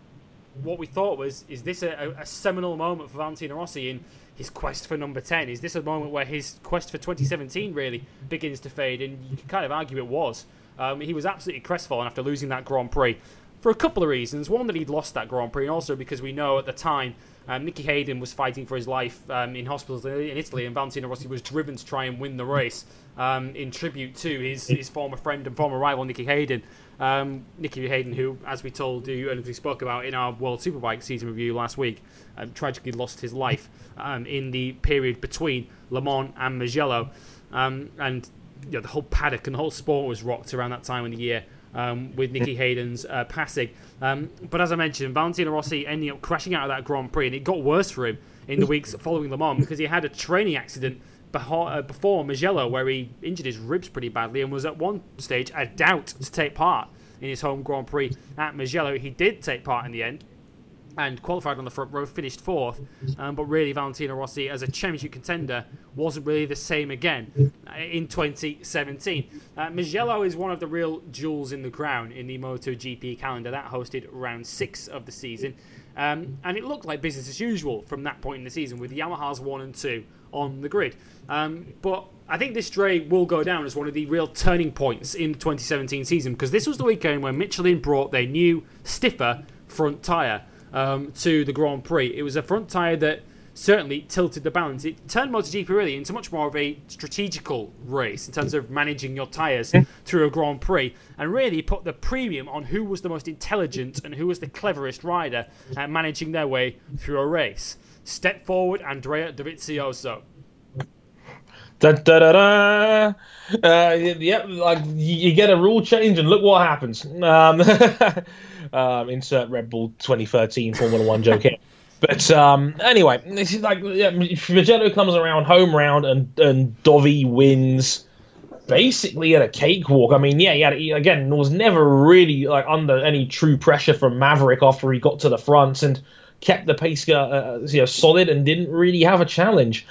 what we thought was is this a, a, seminal moment for Valentino Rossi in his quest for number 10? Is this a moment where his quest for 2017 really begins to fade? And you can kind of argue it was. Um, he was absolutely crestfallen after losing that Grand Prix for a couple of reasons. One, that he'd lost that Grand Prix, and also because we know at the time um, Nicky Hayden was fighting for his life um, in hospitals in Italy, and Valentino Rossi was driven to try and win the race um, in tribute to his, his former friend and former rival Nicky Hayden. Um, Nicky Hayden, who, as we told you and we spoke about in our World Superbike season review last week, um, tragically lost his life um, in the period between Le Mans and Mugello. Um, and you know, the whole paddock and the whole sport was rocked around that time of the year um, with Nicky Hayden's uh, passing. Um, but as I mentioned, Valentino Rossi ended up crashing out of that Grand Prix, and it got worse for him in the weeks following Le Mans because he had a training accident before Mugello, where he injured his ribs pretty badly and was at one stage a doubt to take part in his home Grand Prix at Mugello. He did take part in the end and qualified on the front row, finished fourth. Um, but really, Valentino Rossi, as a championship contender, wasn't really the same again uh, in 2017. Uh, Mugello is one of the real jewels in the crown in the MotoGP calendar. That hosted round six of the season. Um, and it looked like business as usual from that point in the season with Yamaha's one and two on the grid. Um, but I think this straight will go down as one of the real turning points in the 2017 season because this was the weekend when Michelin brought their new, stiffer front tyre um, to the Grand Prix. It was a front tyre that certainly tilted the balance. It turned MotoGP really into much more of a strategical race in terms of managing your tyres through a Grand Prix and really put the premium on who was the most intelligent and who was the cleverest rider at managing their way through a race. Step forward, Andrea Dovizioso. Da, da, da, da. Uh, yep, like you get a rule change and look what happens. Um, um, insert Red Bull 2013 Formula One joke here. But um, anyway, this is like yeah, Mugello comes around home round and and Dovi wins basically at a cakewalk. I mean, yeah, he had he, again was never really like under any true pressure from Maverick after he got to the front and kept the pace uh, uh, you know solid and didn't really have a challenge.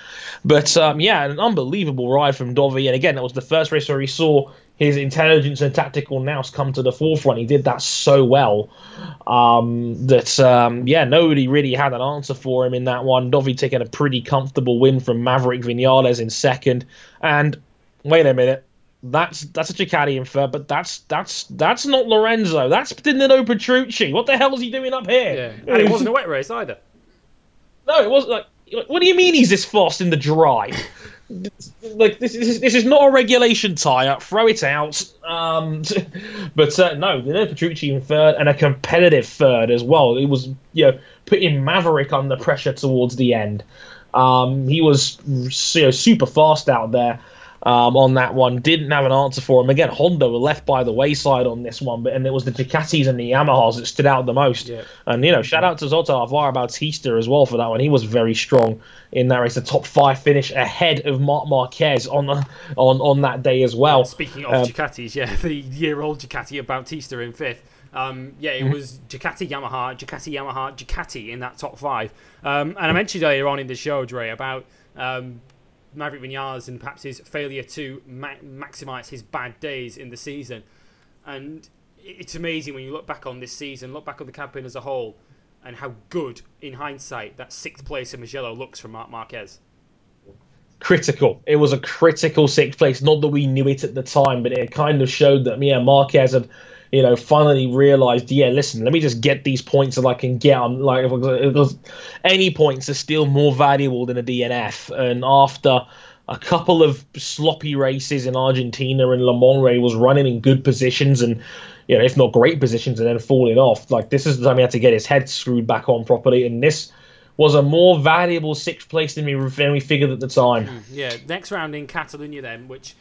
But um, yeah, an unbelievable ride from Dovi, and again, that was the first race where he saw his intelligence and tactical nous come to the forefront. He did that so well um, that um, yeah, nobody really had an answer for him in that one. Dovi taking a pretty comfortable win from Maverick Vinales in second, and wait a minute. That's that's a Ducati in third, but that's that's that's not Lorenzo. That's Danilo Petrucci. What the hell is he doing up here? Yeah, and it wasn't a wet race either. No, it wasn't. Like, what do you mean he's this fast in the dry? like this is this is not a regulation tire. Throw it out. Um, but uh, no, Danilo Petrucci in third and a competitive third as well. It was you know putting Maverick under pressure towards the end. Um, he was you know, super fast out there um, on that one. Didn't have an answer for him. Again, Honda were left by the wayside on this one, but and it was the Ducatis and the Yamahas that stood out the most. Yeah. And you know, shout out to Zoltan Alvaro Bautista as well for that one. He was very strong in that race. A top five finish ahead of Marc Marquez on the, on on that day as well. Speaking of um, Ducatis, yeah, the year-old Ducati of Bautista in fifth. Um, yeah, it mm-hmm. was Ducati, Yamaha, Ducati, Yamaha, Ducati in that top five. Um, and I mentioned earlier on in the show, Dre, about um, Maverick Vinales and perhaps his failure to ma- maximise his bad days in the season. And it's amazing when you look back on this season, look back on the campaign as a whole, and how good, in hindsight, that sixth place in Mugello looks for Marc Marquez. Critical. It was a critical sixth place. Not that we knew it at the time, but it kind of showed that, yeah, Marquez had you know, finally realized, yeah, listen, let me just get these points that I can get on. Like, because any points are still more valuable than a DNF. And after a couple of sloppy races in Argentina and Le Mans where he was running in good positions and you know, if not great positions and then falling off. Like this is the time he had to get his head screwed back on properly, and this was a more valuable sixth place than we than we figured at the time. Mm, yeah, next round in Catalonia then, which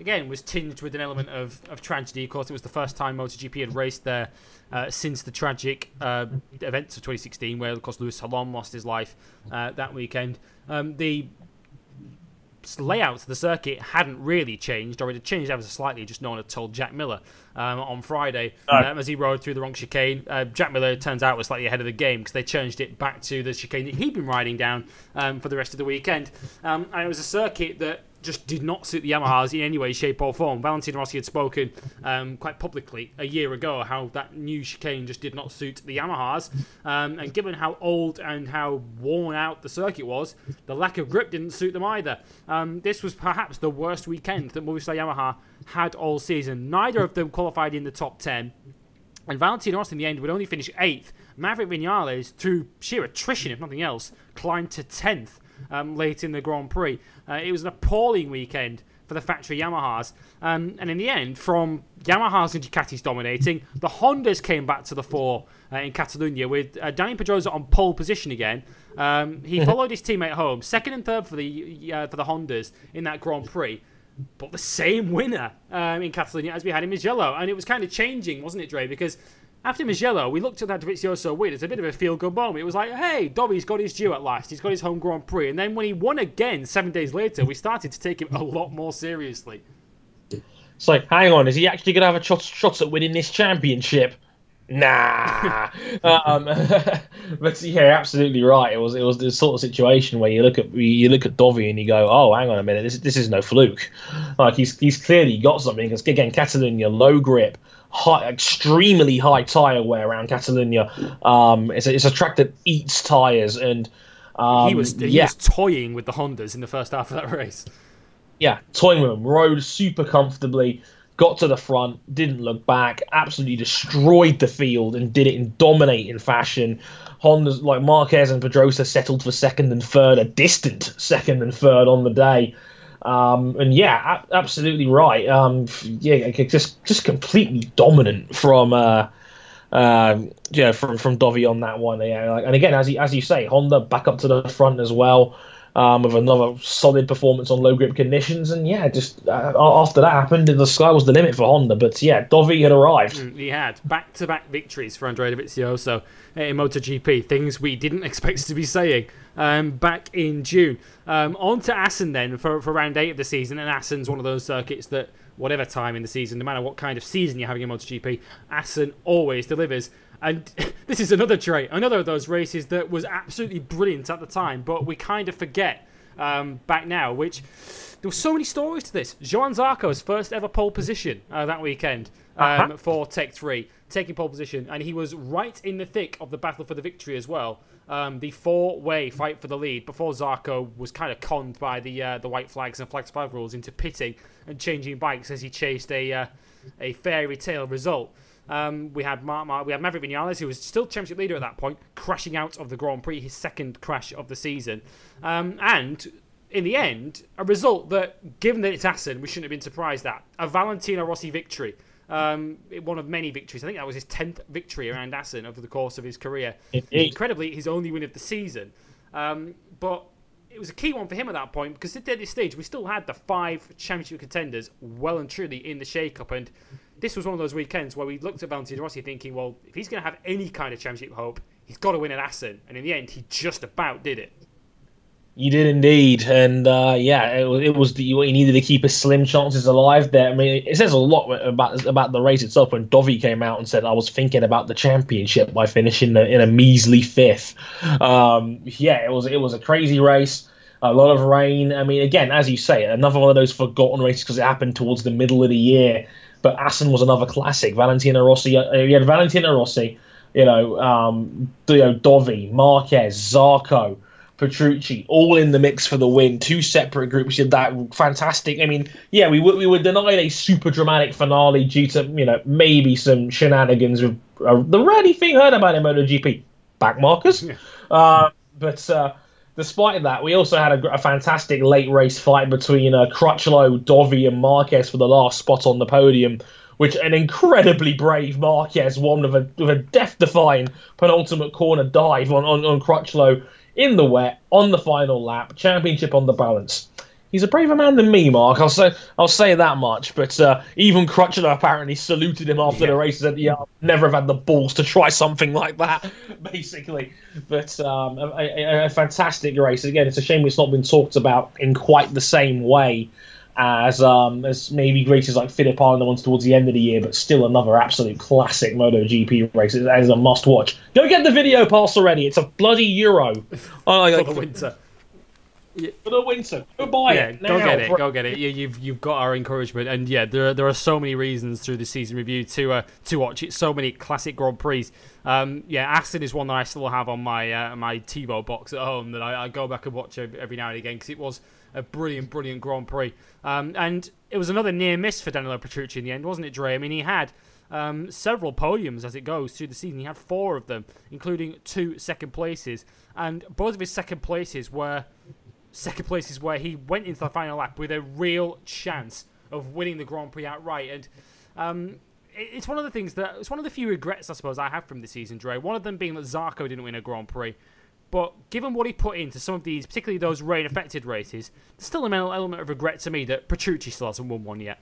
again was tinged with an element of, of tragedy. Of course, it was the first time MotoGP had raced there uh, since the tragic uh, events of 2016, where of course Luis Salom lost his life uh, that weekend. Um, the layout of the circuit hadn't really changed, or it had changed ever so slightly, just no one had told Jack Miller um, on Friday um, as he rode through the wrong chicane. Uh, Jack Miller, turns out, was slightly ahead of the game because they changed it back to the chicane that he'd been riding down um, for the rest of the weekend. Um, and it was a circuit that just did not suit the Yamahas in any way, shape, or form. Valentino Rossi had spoken um, quite publicly a year ago how that new chicane just did not suit the Yamahas. Um, and given how old and how worn out the circuit was, the lack of grip didn't suit them either. Um, this was perhaps the worst weekend that Movistar Yamaha had all season. Neither of them qualified in the top 10. And Valentino Rossi in the end would only finish 8th. Maverick Vinales, through sheer attrition, if nothing else, climbed to 10th um, late in the Grand Prix. Uh, it was an appalling weekend for the factory Yamahas. Um, and in the end, from Yamahas and Ducatis dominating, the Hondas came back to the fore uh, in Catalonia with uh, Dani Pedrosa on pole position again. Um, he followed his teammate home, second and third for the uh, for the Hondas in that Grand Prix. But the same winner um, in Catalonia as we had in Mugello. And it was kind of changing, wasn't it, Dre? Because after Mugello, we looked at that Dovizioso win. It's a bit of a feel good moment. It was like, hey, Dovi's got his due at last. He's got his home Grand Prix. And then when he won again seven days later, we started to take him a lot more seriously. It's like, hang on, is he actually going to have a shot, shot at winning this championship? Nah. um, but yeah, absolutely right. It was it was the sort of situation where you look at you look at Dovi and you go, oh, hang on a minute, this this is no fluke. Like he's he's clearly got something. Because again, Catalonia low grip high, extremely high tire wear around Catalonia. Um, it's a, it's a track that eats tires, and um, he was he yeah. was toying with the Hondas in the first half of that race. Yeah, toying with them, rode super comfortably, got to the front, didn't look back, absolutely destroyed the field, and did it in dominating fashion. Hondas like Marquez and Pedrosa settled for second and third, a distant second and third on the day. Um, and yeah, a- absolutely right. Um, yeah, just just completely dominant from uh, uh, yeah from from Dovi on that one. Yeah, and again, as you, as you say, Honda back up to the front as well. Um, with another solid performance on low grip conditions, and yeah, just uh, after that happened, the sky was the limit for Honda. But yeah, Dovi had arrived. Mm, he had back to back victories for Andrea Dovizioso in MotoGP, things we didn't expect to be saying um, back in June. Um, on to Assen then for, for round eight of the season, and Assen's one of those circuits that, whatever time in the season, no matter what kind of season you're having in MotoGP, Assen always delivers. And this is another trait, another of those races that was absolutely brilliant at the time, but we kind of forget um, back now, which there were so many stories to this. Johann Zarco's first ever pole position uh, that weekend um, uh-huh. for Tech 3, taking pole position, and he was right in the thick of the battle for the victory as well. Um, the four-way fight for the lead before Zarco was kind of conned by the uh, the white flags and flag-to-flag rules into pitting and changing bikes as he chased a uh, a fairy tale result. Um, we had Mark, Mark, we had Maverick Vinales, who was still championship leader at that point, crashing out of the Grand Prix, his second crash of the season, um, and in the end, a result that, given that it's Assen, we shouldn't have been surprised at. A Valentino Rossi victory. Um, one of many victories. I think that was his 10th victory around Assen over the course of his career. Incredibly, his only win of the season. Um, but it was a key one for him at that point because at this stage, we still had the five championship contenders well and truly in the shake-up. And this was one of those weekends where we looked at Valentino Rossi thinking, well, if he's going to have any kind of championship hope, he's got to win at Assen. And in the end, he just about did it. You did indeed, and uh, yeah, it, it was the, he needed to keep his slim chances alive there. I mean, it says a lot about about the race itself. When Dovi came out and said, "I was thinking about the championship by finishing in a measly fifth. Um, yeah, it was it was a crazy race. A lot of rain. I mean, again, as you say, another one of those forgotten races because it happened towards the middle of the year. But Assen was another classic. Valentino Rossi. Uh, you had Valentino Rossi. You know, um, you know, Dovi, Marquez, Zarco. Petrucci, all in the mix for the win. Two separate groups did that. Fantastic. I mean, yeah, we would we were denied a super dramatic finale due to you know maybe some shenanigans with uh, the rarely thing heard about in MotoGP backmarkers. Yeah. Uh, but uh, despite that, we also had a, a fantastic late race fight between uh, Crutchlow, Dovi, and Marquez for the last spot on the podium, which an incredibly brave Marquez won with a, with a death-defying penultimate corner dive on, on, on Crutchlow in the wet on the final lap, championship on the balance he's a braver man than me, Mark. I'll say I'll say that much. But uh, even Crutchlow apparently saluted him after yeah. the race and said, "Yeah, I've never have had the balls to try something like that." Basically, but um, a, a, a, fantastic race. Again, it's a shame it's not been talked about in quite the same way as um, as maybe races like Phillip Island the ones towards the end of the year, but still another absolute classic MotoGP race. It is a must watch. Go get the video pass already. It's a bloody euro. Oh, For the winter for the winter. Go buy yeah, it. Now. Go get it. Go get it. You, have you've got our encouragement, and yeah, there are, there are so many reasons through the season review to uh, to watch it. So many classic Grand Prix. Um, yeah, Assen is one that I still have on my uh, my TiVo box at home that I, I, go back and watch every now and again because it was a brilliant, brilliant Grand Prix. Um, and it was another near miss for Danilo Petrucci in the end, wasn't it, Dre? I mean, he had. Um, several podiums as it goes through the season. He had four of them, including two second places, and both of his second places were second place is where he went into the final lap with a real chance of winning the Grand Prix outright. And um, it's one of the things that it's one of the few regrets I suppose I have from the season, Dre. One of them being that Zarco didn't win a Grand Prix. But given what he put into some of these, particularly those rain affected races, there's still an element of regret to me that Petrucci still hasn't won one yet.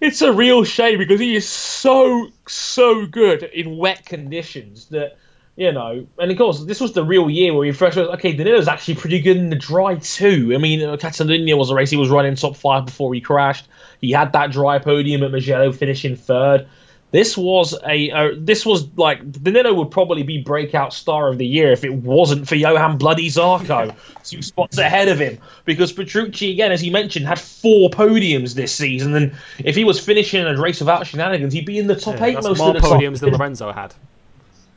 It's a real shame because he is so, so good in wet conditions that you know, and of course, this was the real year where we first was okay. Danilo's actually pretty good in the dry too. I mean, uh, Catalunya was a race he was running top five before he crashed. He had that dry podium at Mugello, finishing third. This was a uh, this was like Danilo would probably be breakout star of the year if it wasn't for Johann Bloody Zarco, two spots ahead of him. Because Petrucci, again, as he mentioned, had four podiums this season, and if he was finishing a race without shenanigans, he'd be in the top yeah, eight most more of the podiums than Lorenzo had.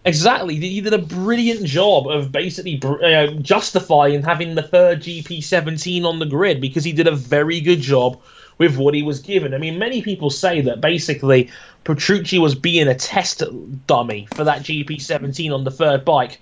Exactly. He did a brilliant job of basically uh, justifying having the third GP17 on the grid because he did a very good job with what he was given. I mean, many people say that basically Petrucci was being a test dummy for that GP17 on the third bike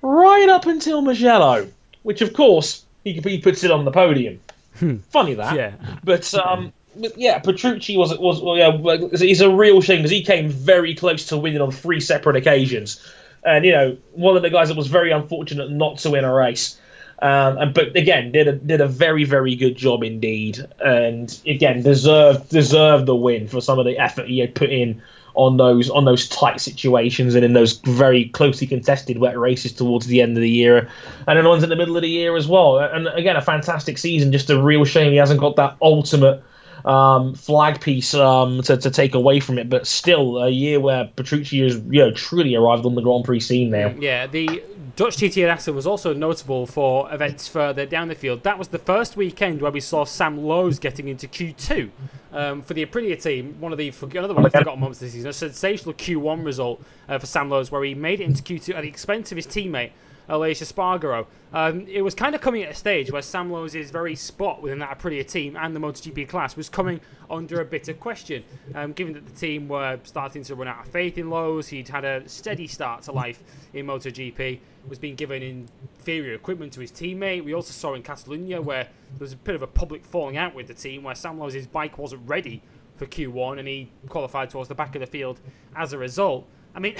right up until Mugello, which of course he, he puts it on the podium. Hmm. Funny that. Yeah. But um, yeah, Petrucci was was well, yeah, it's a real shame because he came very close to winning on three separate occasions, and you know one of the guys that was very unfortunate not to win a race. Um, and but again, did a did a very very good job indeed, and again deserved deserved the win for some of the effort he had put in on those on those tight situations and in those very closely contested wet races towards the end of the year, and then ones in the middle of the year as well. And again, a fantastic season. Just a real shame he hasn't got that ultimate um, flag piece um, to, to take away from it, but still a year where Petrucci has you know truly arrived on the Grand Prix scene now. Yeah, the Dutch TT at was also notable for events further down the field. That was the first weekend where we saw Sam Lowes getting into Q2 um, for the Aprilia team. One of the another one of the forgotten moments this season. A sensational Q1 result uh, for Sam Lowes where he made it into Q2 at the expense of his teammate Aleix Espargaro. Um, it was kind of coming at a stage where Sam Lowes' very spot within that Aprilia team and the MotoGP class was coming under a bit of question, um, given that the team were starting to run out of faith in Lowes. He'd had a steady start to life in MotoGP, was being given inferior equipment to his teammate. We also saw in Catalunya where there was a bit of a public falling out with the team, where Sam Lowes' bike wasn't ready for Q1 and he qualified towards the back of the field as a result. I mean,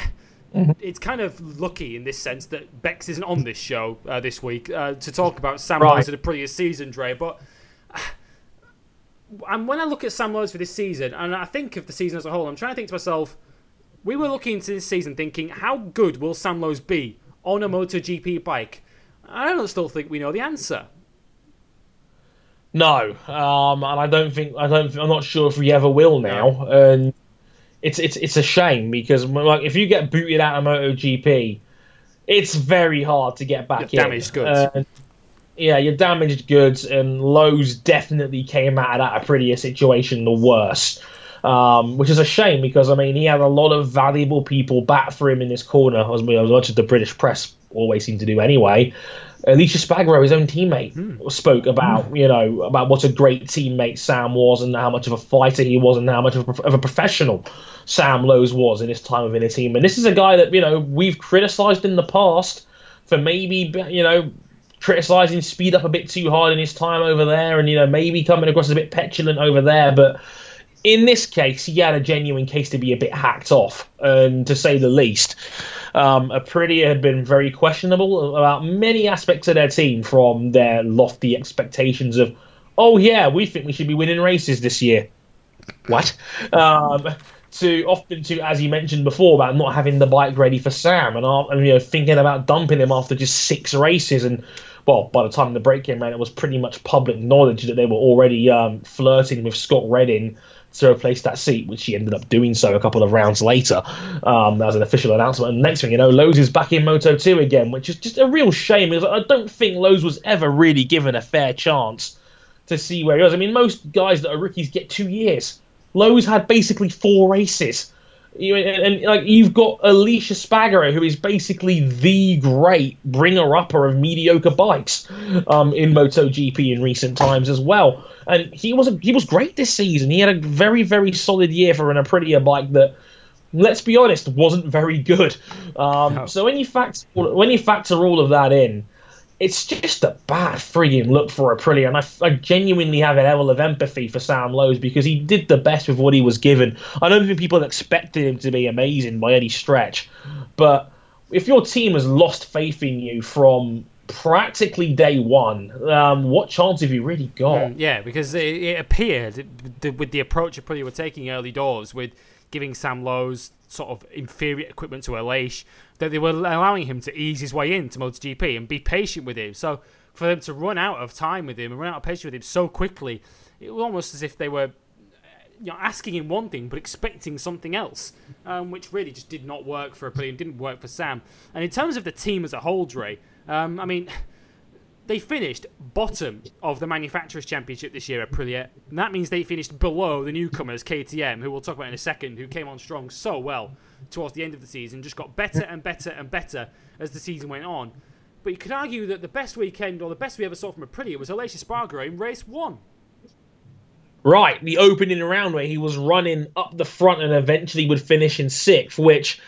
Mm-hmm. It's kind of lucky in this sense that Bex isn't on this show uh, this week uh, to talk about Sam right. Lowes in the previous season, Dre. But and when I look at Sam Lowes for this season, and I think of the season as a whole, I'm trying to think to myself, we were looking into this season thinking, how good will Sam Lowes be on a MotoGP bike? I don't still think we know the answer. No, um, and I don't think I don't. I'm not sure if we ever will now. And it's it's it's a shame because like if you get booted out of MotoGP, it's very hard to get back in. Damaged goods. Uh, yeah, your damaged goods and Lowes definitely came out of that a prettier situation the worst. Um, which is a shame because I mean he had a lot of valuable people back for him in this corner, as much as the British press always seem to do anyway. Aleix Espargaro, his own teammate, mm. spoke about mm. you know about what a great teammate Sam was and how much of a fighter he was and how much of a, of a professional Sam Lowes was in his time within the team. And this is a guy that you know we've criticised in the past for maybe you know criticizing speed up a bit too hard in his time over there, and you know maybe coming across as a bit petulant over there, but. In this case, he had a genuine case to be a bit hacked off, and to say the least. Um, Aprilia had been very questionable about many aspects of their team, from their lofty expectations of, oh yeah, we think we should be winning races this year. What? Um, to often to, as you mentioned before, about not having the bike ready for Sam, and, and you know thinking about dumping him after just six races, and well, by the time the break came around, it was pretty much public knowledge that they were already um, flirting with Scott Redding to replace that seat, which she ended up doing so a couple of rounds later. Um, that was an official announcement. And next thing you know, Lowes is back in Moto 2 again, which is just a real shame because I don't think Lowes was ever really given a fair chance to see where he was. I mean, most guys that are rookies get two years. Lowes had basically four races. You, and, and, like you've got Aleix Espargaro, who is basically the great bringer upper of mediocre bikes um, in MotoGP in recent times as well. And he was a, he was great this season. He had a very very solid year for an Aprilia bike that, let's be honest, wasn't very good. Um, no. So when you factor when you factor all of that in, it's just a bad frigging look for Aprilia, and I, I, genuinely have a level of empathy for Sam Lowes because he did the best with what he was given. I don't think people expected him to be amazing by any stretch, but if your team has lost faith in you from practically day one, um, what chance have you really got? Mm, yeah, because it, it appeared with the approach Aprilia were taking early doors with giving Sam Lowes sort of inferior equipment to Aleix, that they were allowing him to ease his way into MotoGP and be patient with him. So for them to run out of time with him and run out of patience with him so quickly, it was almost as if they were you know, asking him one thing but expecting something else, um, which really just did not work for Aprilia and didn't work for Sam. And in terms of the team as a whole, Dre, um, I mean, they finished bottom of the Manufacturers' Championship this year, Aprilia, and that means they finished below the newcomers, KTM, who we'll talk about in a second, who came on strong so well towards the end of the season, just got better and better and better as the season went on. But you could argue that the best weekend, or the best we ever saw from Aprilia, was Aleix Espargaro in race one. Right, the opening round where he was running up the front and eventually would finish in sixth, which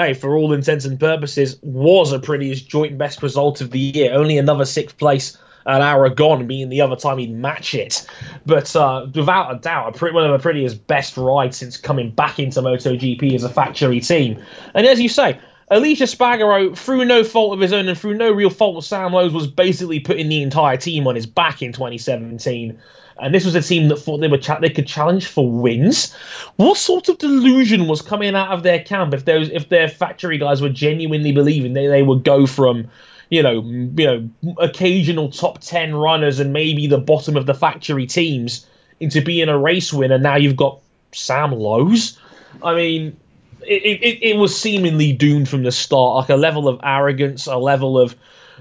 hey, for all intents and purposes, was a Aprilia's joint best result of the year. Only another sixth place at Aragon being the other time he'd match it. But uh, without a doubt, one of Aprilia's best rides since coming back into MotoGP as a factory team. And as you say, Aleix Espargaro, through no fault of his own and through no real fault of Sam Lowes, was basically putting the entire team on his back in 2017 and this was a team that thought they were cha- they could challenge for wins. What sort of delusion was coming out of their camp if those if their factory guys were genuinely believing they, they would go from you know you know occasional top 10 runners and maybe the bottom of the factory teams into being a race winner now you've got Sam Lowes I mean it, it, it was seemingly doomed from the start like a level of arrogance a level of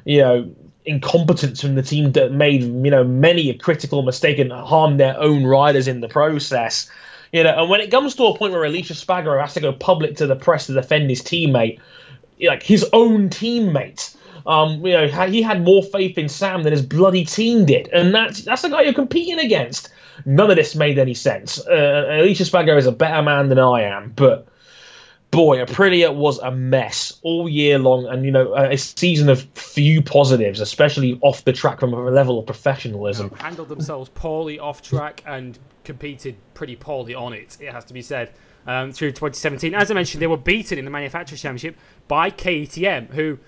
you know incompetence from the team that made you know many a critical mistake and harmed their own riders in the process. You know, and when it comes to a point where Aleix Espargaro has to go public to the press to defend his teammate, like his own teammate, um, you know, he had more faith in Sam than his bloody team did, and that's that's the guy you're competing against. None of this made any sense. Uh, Aleix Espargaro is a better man than I am, but boy, Aprilia was a mess all year long, and you know a season of few positives, especially off the track from a level of professionalism. handled themselves poorly off track and competed pretty poorly on it. It has to be said. Um, through 2017, as I mentioned, they were beaten in the Manufacturers Championship by KTM, who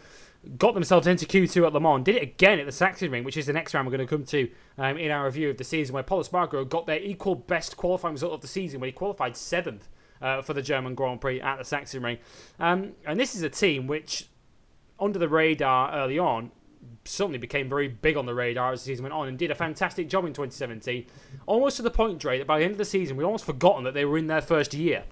got themselves into Q2 at Le Mans, did it again at the Sachsenring, which is the next round we're going to come to um, in our review of the season, where Pol Espargaro got their equal best qualifying result of the season, where he qualified seventh uh, for the German Grand Prix at the Sachsenring. Um, and this is a team which, under the radar early on, suddenly became very big on the radar as the season went on and did a fantastic job in 2017. Almost to the point, Dre, that by the end of the season, we'd almost forgotten that they were in their first year.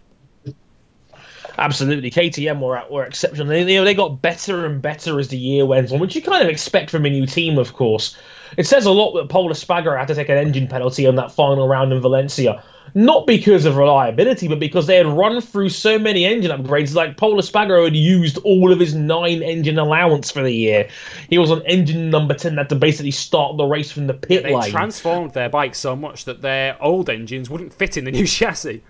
Absolutely, KTM were were exceptional. They, they got better and better as the year went on, which you kind of expect from a new team, of course. It says a lot that Pol Espargaro had to take an engine penalty on that final round in Valencia not because of reliability, but because they had run through so many engine upgrades. Like Pol Espargaro had used all of his nine engine allowance for the year. He was on engine number 10 that to basically start the race from the pit they lane. transformed their bike so much that their old engines wouldn't fit in the new chassis.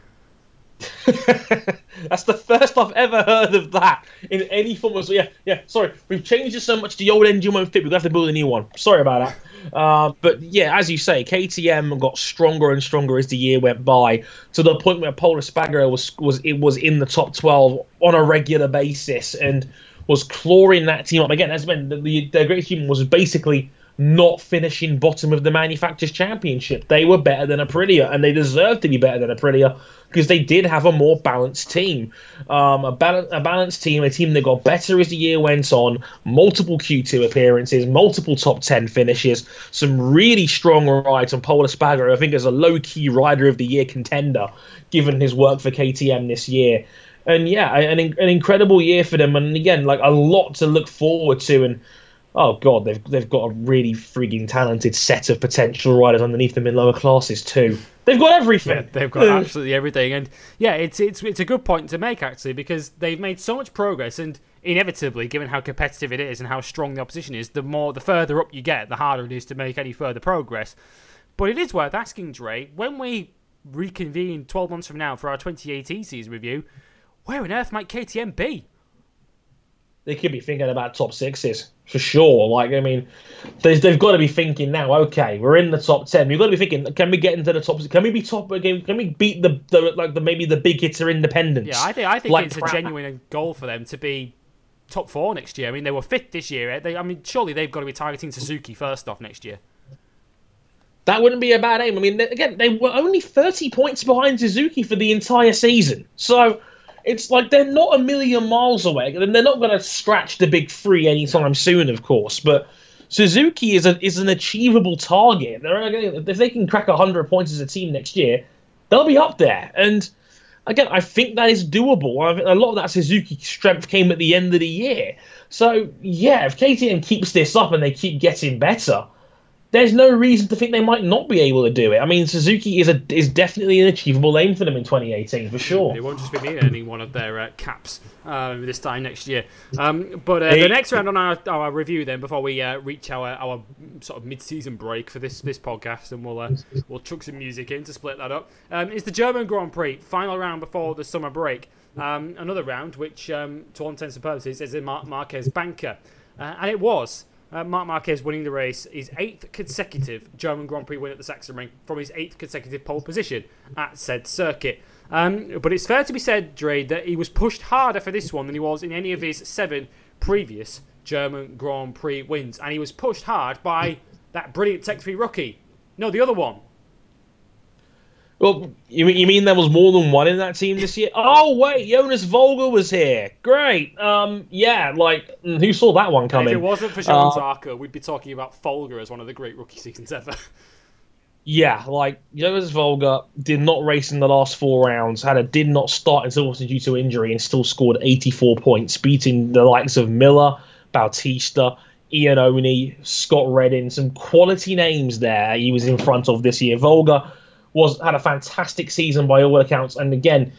That's the first I've ever heard of that in any form of. Yeah, yeah. Sorry, we've changed it so much. The old engine won't fit. We've got to build a new one. Sorry about that. Uh, but yeah, as you say, KTM got stronger and stronger as the year went by, to the point where Pol Espargaro was was it was in the top twelve on a regular basis and was clawing that team up again. As when the, the, the great team was basically not finishing bottom of the manufacturers championship. They were better than Aprilia, and they deserved to be better than Aprilia because they did have a more balanced team, um, a, bal- a balanced team, a team that got better as the year went on. Multiple Q2 appearances, multiple top ten finishes, some really strong rides on Pol Espargaro. I think as a low key rider of the year contender, given his work for KTM this year. And yeah, an, an incredible year for them, and again, like a lot to look forward to. And oh god, they've they've got a really frigging talented set of potential riders underneath them in lower classes too. They've got everything. Yeah, they've got absolutely everything, and yeah, it's it's it's a good point to make actually because they've made so much progress, and inevitably, given how competitive it is and how strong the opposition is, the more the further up you get, the harder it is to make any further progress. But it is worth asking, Dre, when we reconvene 12 months from now for our 2018 season review, where on earth might KTM be? They could be thinking about top sixes for sure. Like, I mean, they've got to be thinking now. Okay, we're in the top ten. You've got to be thinking, can we get into the top? Can we be top again? Can we beat the, the like the maybe the big hitter independents? Yeah, I think I think like, it's a genuine goal for them to be top four next year. I mean, they were fifth this year. They, I mean, surely they've got to be targeting Suzuki first off next year. That wouldn't be a bad aim. I mean, again, they were only 30 points behind Suzuki for the entire season. So it's like they're not a million miles away. And they're not going to scratch the big three anytime soon, of course. But Suzuki is a, is an achievable target. They're, if they can crack 100 points as a team next year, they'll be up there. And again, I think that is doable. A lot of that Suzuki strength came at the end of the year. So, yeah, if KTM keeps this up and they keep getting better, there's no reason to think they might not be able to do it. I mean, Suzuki is a is definitely an achievable aim for them in 2018 for sure. It won't just be me earning one of their uh, caps uh, this time next year. Um, but uh, the next round on our, our review, then, before we uh, reach our our sort of mid-season break for this this podcast, and we'll uh, we'll chuck some music in to split that up, um, is the German Grand Prix final round before the summer break. Um, another round, which um, to all intents and purposes is a Mar- Marquez banker, uh, and it was. Uh, Marc Marquez winning the race, his eighth consecutive German Grand Prix win at the Sachsenring from his eighth consecutive pole position at said circuit. Um, but it's fair to be said, Dre, that he was pushed harder for this one than he was in any of his seven previous German Grand Prix wins. And he was pushed hard by that brilliant Tech 3 rookie. No, the other one, well, you mean, you mean there was more than one in that team this year? Oh wait, Jonas Folger was here. Great. Um, yeah, like mm, who saw that one coming? if it wasn't for Jean uh, Zarco, we'd be talking about Folger as one of the great rookie seasons ever. Yeah, like Jonas Folger did not race in the last four rounds, had a did not start until was due to injury, and still scored 84 points, beating the likes of Miller, Bautista, Iannone, Scott Redding, some quality names there. He was in front of this year. Folger was had a fantastic season by all accounts, and again,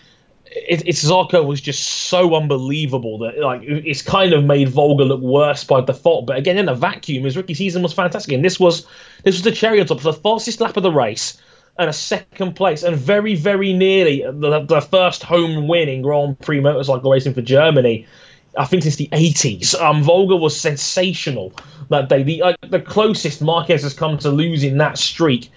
it, it's Zarco was just so unbelievable that like it's kind of made Folger look worse by default. But again, in a vacuum, his rookie season was fantastic, and this was this was the cherry on top. the fastest lap of the race and a second place, and very very nearly the, the first home win in Grand Prix motorcycle racing for Germany. I think since the 80s. Um, Folger was sensational that day. The uh, the closest Marquez has come to losing that streak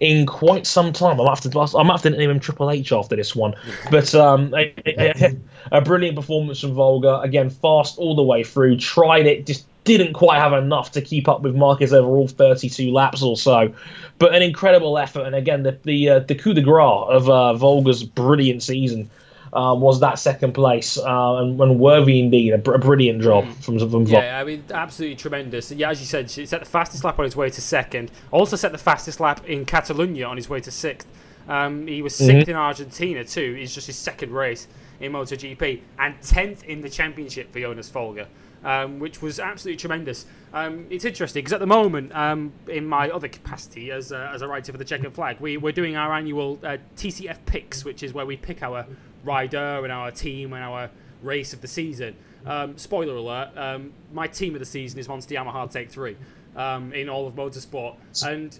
in quite some time. I'm to I'm to name him Triple H after this one. But um, a, a, a, brilliant performance from Folger Again, fast all the way through. Tried it, just didn't quite have enough to keep up with Marquez over all 32 laps or so. But an incredible effort, and again, the the, uh, the coup de grace of uh, Folger's brilliant season um, was that second place, uh, and, and, worthy indeed. A, br- a brilliant job mm. from from. Yeah, I mean, absolutely tremendous. Yeah, as you said, he set the fastest lap on his way to second. Also set the fastest lap in Catalonia on his way to sixth. Um, he was 6th mm-hmm. in Argentina too. It's just his second race in MotoGP and tenth in the championship for Jonas Folger. Um, which was absolutely tremendous. Um, it's interesting because at the moment, um, in my other capacity as a, as a writer for the Checkered Flag, we, we're doing our annual uh, TCF picks, which is where we pick our rider and our team and our race of the season. Um, spoiler alert: um, my team of the season is Monster Yamaha Tech Three um, in all of motorsport, and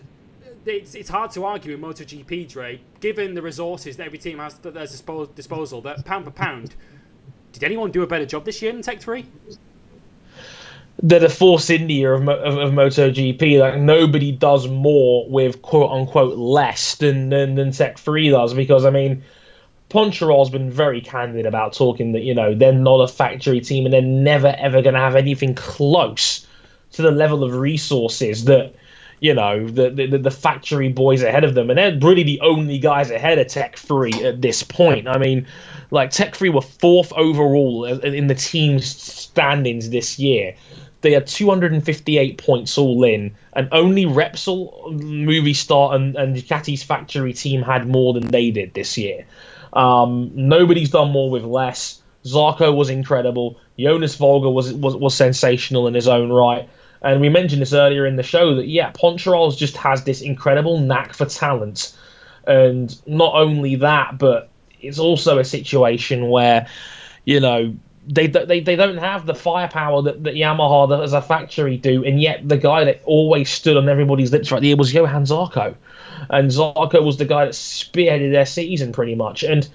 it's, it's hard to argue in MotoGP, Dre, given the resources that every team has at their disposal, that pound for pound, did anyone do a better job this year than Tech 3? They're the Force India of, of, of MotoGP. Like nobody does more with quote unquote less than, than, than Tech 3 does because, I mean, Poncharal's been very candid about talking that, you know, they're not a factory team and they're never ever going to have anything close to the level of resources that you know the, the the factory boys ahead of them, and they're really the only guys ahead of Tech Three at this point. I mean, like Tech Three were fourth overall in the team's standings this year. They had 258 points all in, and only Repsol, Movistar, and, and Ducati's factory team had more than they did this year. Um, nobody's done more with less. Zarco was incredible. Jonas Folger was, was was sensational in his own right. And we mentioned this earlier in the show that yeah, Poncharal's just has this incredible knack for talent, and not only that, but it's also a situation where, you know, they they, they don't have the firepower that, that Yamaha as a factory do, and yet the guy that always stood on everybody's lips right there was Johann Zarco, and Zarco was the guy that spearheaded their season pretty much, and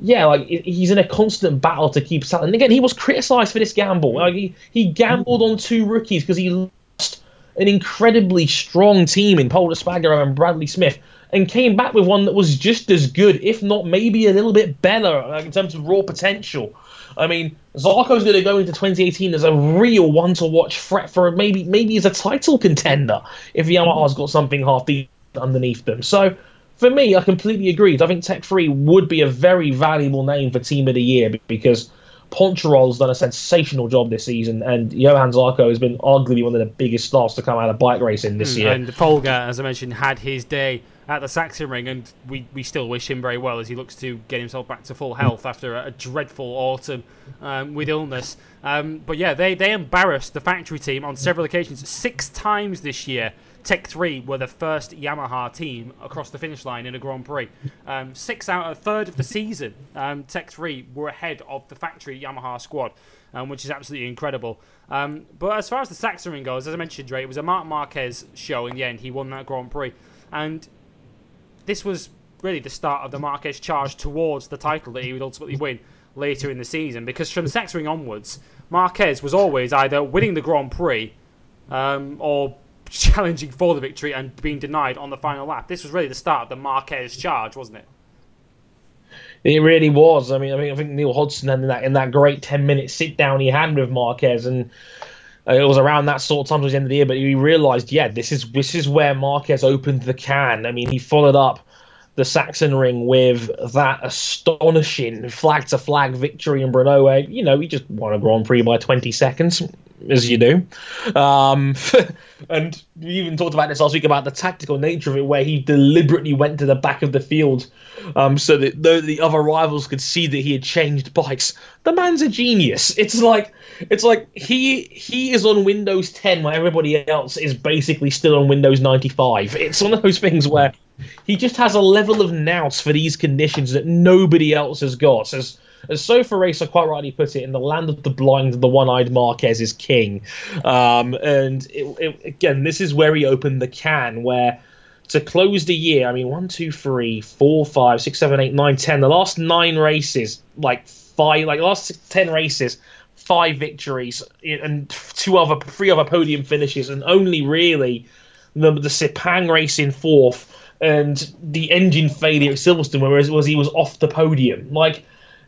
yeah, like he's in a constant battle to keep selling. And again, he was criticised for this gamble. Like he, he gambled on two rookies because he lost an incredibly strong team in Pol Espargaro and Bradley Smith, and came back with one that was just as good, if not maybe a little bit better like, in terms of raw potential. I mean, Zarco's going to go into 2018 as a real one to watch threat for maybe maybe as a title contender if Yamaha's got something half decent underneath them. So for me, I completely agree. I think Tech 3 would be a very valuable name for Team of the Year because Poncharal's done a sensational job this season, and Johann Zarco has been arguably one of the biggest stars to come out of bike racing this mm, year. And Folger, as I mentioned, had his day at the Sachsenring, and we, we still wish him very well as he looks to get himself back to full health after a, a dreadful autumn um, with illness. Um, but yeah, they, they embarrassed the factory team on several occasions, six times this year. Tech 3 were the first Yamaha team across the finish line in a Grand Prix. Um, six out of a third of the season, um, Tech 3 were ahead of the factory Yamaha squad, um, which is absolutely incredible. Um, but as far as the Sachsenring goes, as I mentioned, Dre, it was a Marc Marquez show in the end. He won that Grand Prix. And this was really the start of the Marquez charge towards the title that he would ultimately win later in the season. Because from the Sachsenring onwards, Marquez was always either winning the Grand Prix um, or challenging for the victory and being denied on the final lap. This was really the start of the Marquez charge, wasn't it? It really was. I mean, I mean, I think Neil Hodgson in that in that great ten minute sit down he had with Marquez, and uh, it was around that sort of time towards the end of the year. But he realised, yeah, this is this is where Marquez opened the can. I mean, he followed up the Sachsenring with that astonishing flag to flag victory in Brno, where you know he just won a Grand Prix by 20 seconds as you do. Um, and we even talked about this last week about the tactical nature of it, where he deliberately went to the back of the field um, so that though the other rivals could see that he had changed bikes. The man's a genius. It's like it's like he he is on Windows 10 while everybody else is basically still on Windows 95. It's one of those things where he just has a level of nous for these conditions that nobody else has got. As as Sofa Racer quite rightly put it, in the land of the blind, the one-eyed Marquez is king. Um, and it, it, again, this is where he opened the can, where to close the year, I mean, one, two, three, four, five, six, seven, eight, nine, ten. The last nine races, like five, like last ten races, five victories and two other, three other podium finishes, and only really the the Sepang race in fourth and the engine failure at Silverstone, whereas was he was off the podium. Like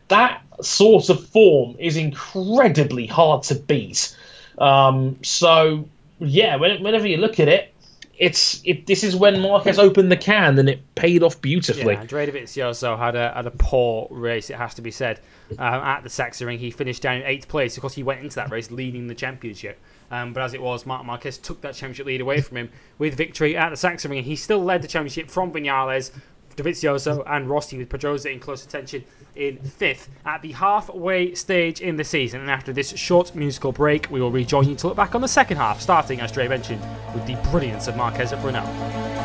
that sort of form is incredibly hard to beat. Um, so yeah, whenever you look at it, it's it, this is when Marquez opened the can and it paid off beautifully. Yeah, Andrea Dovizioso had a had a poor race, it has to be said. Um, at the Sachsenring, he finished down in eighth place. Of course, he went into that race leading the championship. Um, but as it was, Marc Marquez took that championship lead away from him with victory at the Sachsenring. He still led the championship from Vinales, Dovizioso, and Rossi with Pedrosa in close attention in fifth at the halfway stage in the season. And after this short musical break, we will rejoin you to look back on the second half, starting, as Dre mentioned, with the brilliance of Marquez at Brno.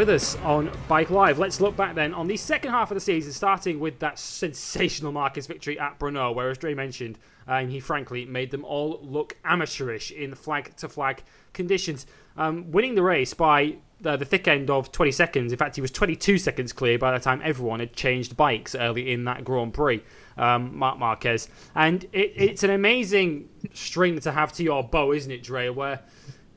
With us on Bike Live. Let's look back then on the second half of the season, starting with that sensational Marquez victory at Brno, where, as Dre mentioned, uh, he frankly made them all look amateurish in flag to flag conditions. Um, winning the race by the, the, thick end of 20 seconds. In fact, he was 22 seconds clear by the time everyone had changed bikes early in that Grand Prix, um, Marc Marquez. And it, it's an amazing string to have to your bow, isn't it, Dre? Where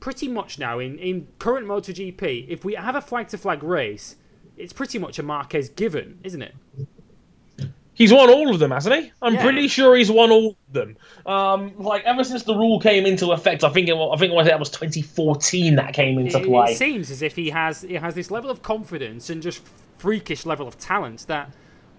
pretty much now in, in current MotoGP, if we have a flag to flag race, it's pretty much a Marquez given, isn't it? He's won all of them, hasn't he? I'm yeah. pretty sure he's won all of them. Um, like ever since the rule came into effect, I think it, I think that was 2014 that came into it, play. It seems as if he has he has this level of confidence and just freakish level of talent that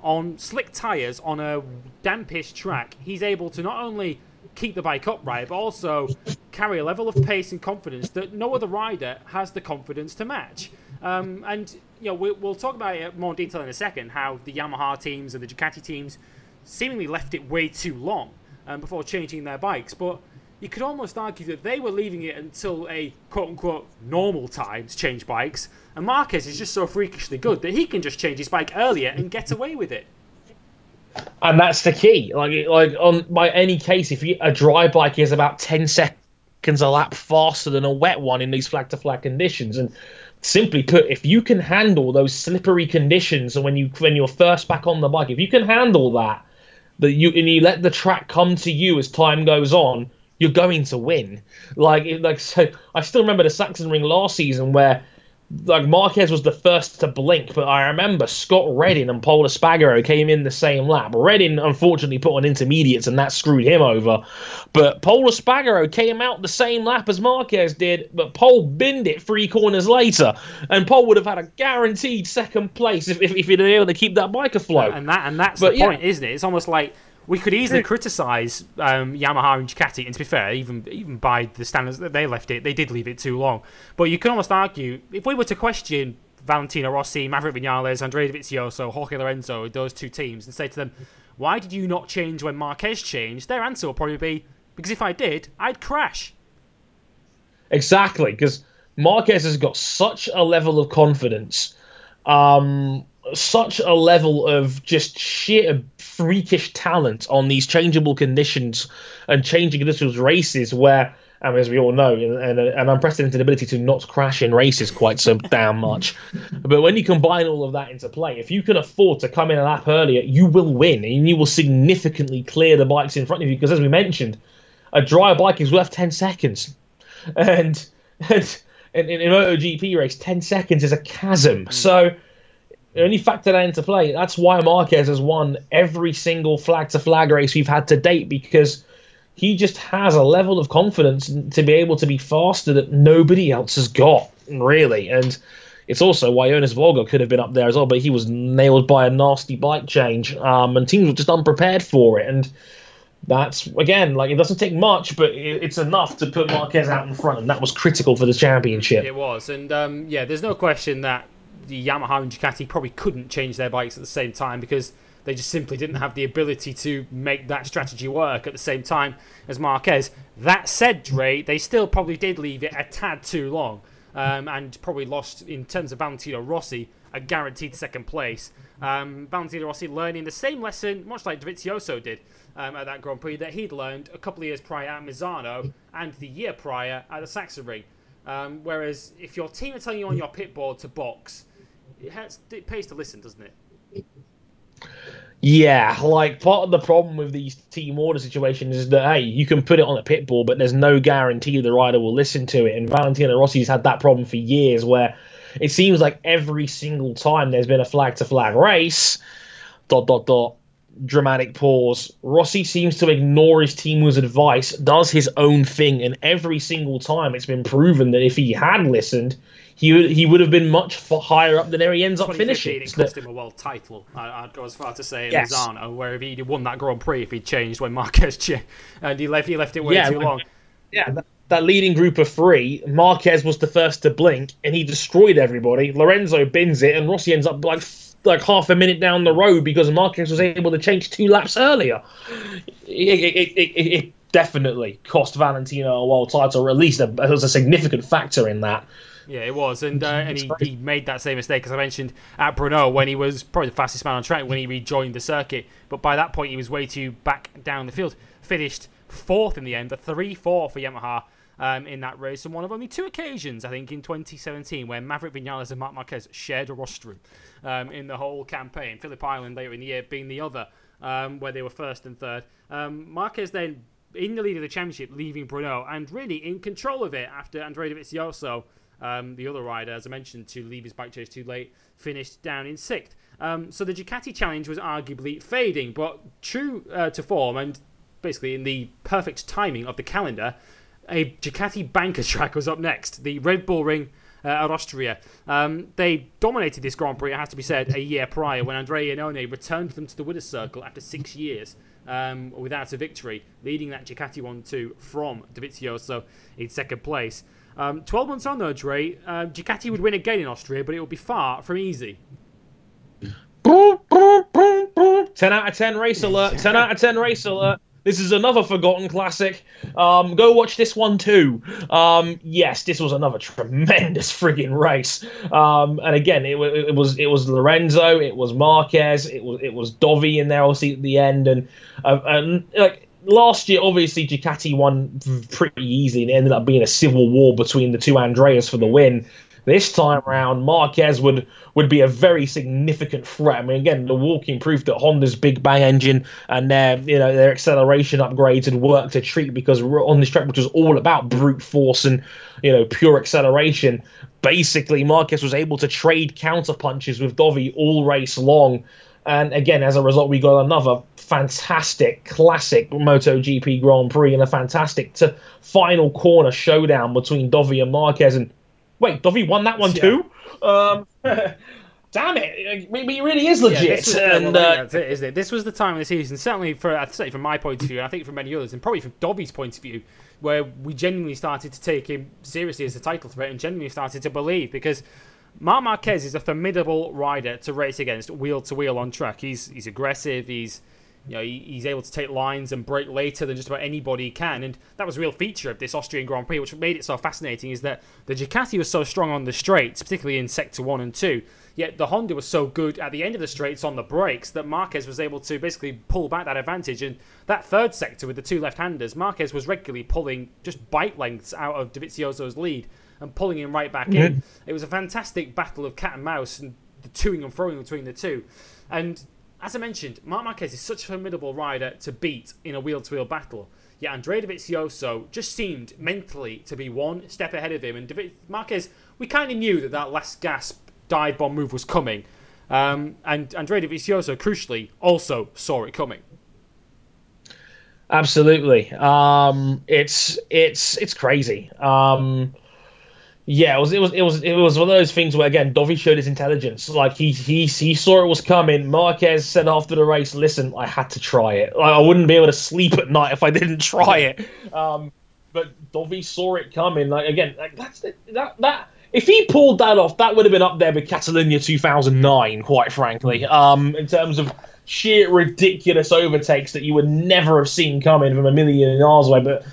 on slick tires on a dampish track, he's able to not only keep the bike upright, but also carry a level of pace and confidence that no other rider has the confidence to match. Um, and you know, we, will talk about it more in detail in a second. How the Yamaha teams and the Ducati teams seemingly left it way too long um, before changing their bikes, but you could almost argue that they were leaving it until a quote unquote normal time to change bikes. And Marquez is just so freakishly good that he can just change his bike earlier and get away with it and that's the key. Like like on by any case, if you, a dry bike is about ten seconds a lap faster than a wet one in these flag to flag conditions, and simply put, if you can handle those slippery conditions, and when you when you're first back on the bike, if you can handle that, that you and you let the track come to you as time goes on, you're going to win. Like like so, I still remember the Sachsenring last season where like Marquez was the first to blink, but I remember Scott Redding and Pol Espargaro came in the same lap. Redding unfortunately put on intermediates and that screwed him over. But Pol Espargaro came out the same lap as Marquez did, but Pol binned it three corners later. And Pol would have had a guaranteed second place if, if, if he'd been able to keep that bike afloat. And that and that's but, the yeah. point, isn't it? It's almost like we could easily criticise um, Yamaha and Ducati, and to be fair, even even by the standards that they left it, they did leave it too long. But you can almost argue if we were to question Valentino Rossi, Maverick Vinales, Andrea Dovizioso, Jorge Lorenzo, those two teams, and say to them, why did you not change when Marquez changed? Their answer will probably be, because if I did, I'd crash. Exactly, because Marquez has got such a level of confidence. Um, such a level of just sheer freakish talent on these changeable conditions and changing conditions races where um, as we all know, and, an unprecedented ability to not crash in races quite so damn much. But when you combine all of that into play, if you can afford to come in a lap earlier, you will win, and you will significantly clear the bikes in front of you. Because as we mentioned, a dry bike is worth ten seconds, and and in, in, in MotoGP race, ten seconds is a chasm. So you factor that into play, that's why Marquez has won every single flag to flag race we've had to date because he just has a level of confidence to be able to be faster that nobody else has got, really. And it's also why Jonas Folger could have been up there as well, but he was nailed by a nasty bike change, um, and teams were just unprepared for it. And that's again like it doesn't take much, but it's enough to put Marquez out in front, and that was critical for the championship. It was, and um, yeah, there's no question that the Yamaha and Ducati probably couldn't change their bikes at the same time because they just simply didn't have the ability to make that strategy work at the same time as Marquez. That said, Dre, they still probably did leave it a tad too long um, and probably lost, in terms of Valentino Rossi, a guaranteed second place. Um, Valentino Rossi learning the same lesson, much like Dovizioso did um, at that Grand Prix, that he'd learned a couple of years prior at Misano and the year prior at the Sachsenring. Um, whereas if your team are telling you on your pit board to box, it, has, it pays to listen, doesn't it? Yeah, like part of the problem with these team order situations is that hey, you can put it on a pit board, but there's no guarantee the rider will listen to it. And Valentino Rossi's had that problem for years, where it seems like every single time there's been a flag to flag race, dot dot dot, dramatic pause. Rossi seems to ignore his team's advice, does his own thing, and every single time it's been proven that if he had listened, he would he would have been much higher up than where he ends up finishing. It cost him a world title. I, would go as far to say in yes. Misano, where if he'd won that Grand Prix if he changed when Marquez changed, and he left he left it way yeah, too long. Yeah, that, that, leading group of three, Marquez was the first to blink, and he destroyed everybody. Lorenzo bins it, and Rossi ends up like like half a minute down the road because Marquez was able to change two laps earlier. It, it, it, it definitely cost Valentino a world title, or at least a, was a significant factor in that. Yeah, it was, and uh, and he, he made that same mistake as I mentioned at Brno when he was probably the fastest man on track when he rejoined the circuit. But by that point, he was way too back down the field. Finished fourth in the end, a three-four for Yamaha. Um, in that race, and one of only two occasions, I think, in 2017, where Maverick Vinales and Marc Marquez shared a rostrum um, in the whole campaign. Phillip Island later in the year being the other, um, where they were first and third. Um, Marquez then in the lead of the championship, leaving Brno, and really in control of it after Andrea Dovizioso, um, the other rider, as I mentioned, to leave his bike chase too late, finished down in sixth. Um, so the Ducati challenge was arguably fading, but true uh, to form and basically in the perfect timing of the calendar, a Ducati banker track was up next. The Red Bull Ring uh, at Austria. Um, they dominated this Grand Prix, it has to be said, a year prior when Andrea Iannone returned them to the winner's circle after six years um, without a victory, leading that Ducati 1 2 from Dovizioso in second place. Um, 12 months on, though, Dre, uh, Ducati would win again in Austria, but it would be far from easy. 10 out of 10 race alert. 10 out of 10 race alert. This is another forgotten classic. Um, go watch this one too. Um, yes, this was another tremendous frigging race. Um, and again, it, it, was it was Lorenzo, it was Marquez, it was it was Dovi in there obviously at the end, and uh, and like last year, obviously Ducati won pretty easy, and it ended up being a civil war between the two Andreas for the win. This time around, Marquez would would be a very significant threat. I mean, again, the walking proof that Honda's Big Bang engine and their you know their acceleration upgrades had worked a treat because on this track, which was all about brute force and you know pure acceleration, basically Marquez was able to trade counter punches with Dovi all race long. And again, as a result, we got another fantastic, classic MotoGP Grand Prix and a fantastic to final corner showdown between Dovi and Marquez. And Wait, Dovi won that one yeah. too? Um, damn it! Maybe it really is legit. Yeah, was, and, well, uh, that's it, isn't it? This was the time of the season, certainly for I'd say from my point of view, and I think from many others, and probably from Dovi's point of view, where we genuinely started to take him seriously as a title threat and genuinely started to believe because. Marc Marquez is a formidable rider to race against wheel to wheel on track. He's he's aggressive. He's you know, he, he's able to take lines and break later than just about anybody can. And that was a real feature of this Austrian Grand Prix, which made it so fascinating, is that the Ducati was so strong on the straights, particularly in Sector 1 and 2, yet the Honda was so good at the end of the straights on the brakes that Marquez was able to basically pull back that advantage. And that third sector with the two left-handers, Marquez was regularly pulling just bike lengths out of Dovizioso's lead and pulling him right back mm-hmm. in. It was a fantastic battle of cat and mouse and the toing and throwing between the two. And as I mentioned, Marc Marquez is such a formidable rider to beat in a wheel to wheel battle. Yet Andrea Dovizioso just seemed mentally to be one step ahead of him. And David, Marquez, we kind of knew that that last gasp dive bomb move was coming. Um, and Andrea Dovizioso, crucially, also saw it coming. Absolutely. Um, it's it's it's crazy. Um, yeah, it was it was it was it was one of those things where again Dovi showed his intelligence. Like he he he saw it was coming. Marquez said after the race, "Listen, I had to try it. Like, I wouldn't be able to sleep at night if I didn't try it." Um, but Dovi saw it coming. Like again, like that's that that if he pulled that off, that would have been up there with Catalunya 2009, quite frankly. Um, in terms of sheer ridiculous overtakes that you would never have seen coming from a million miles away, but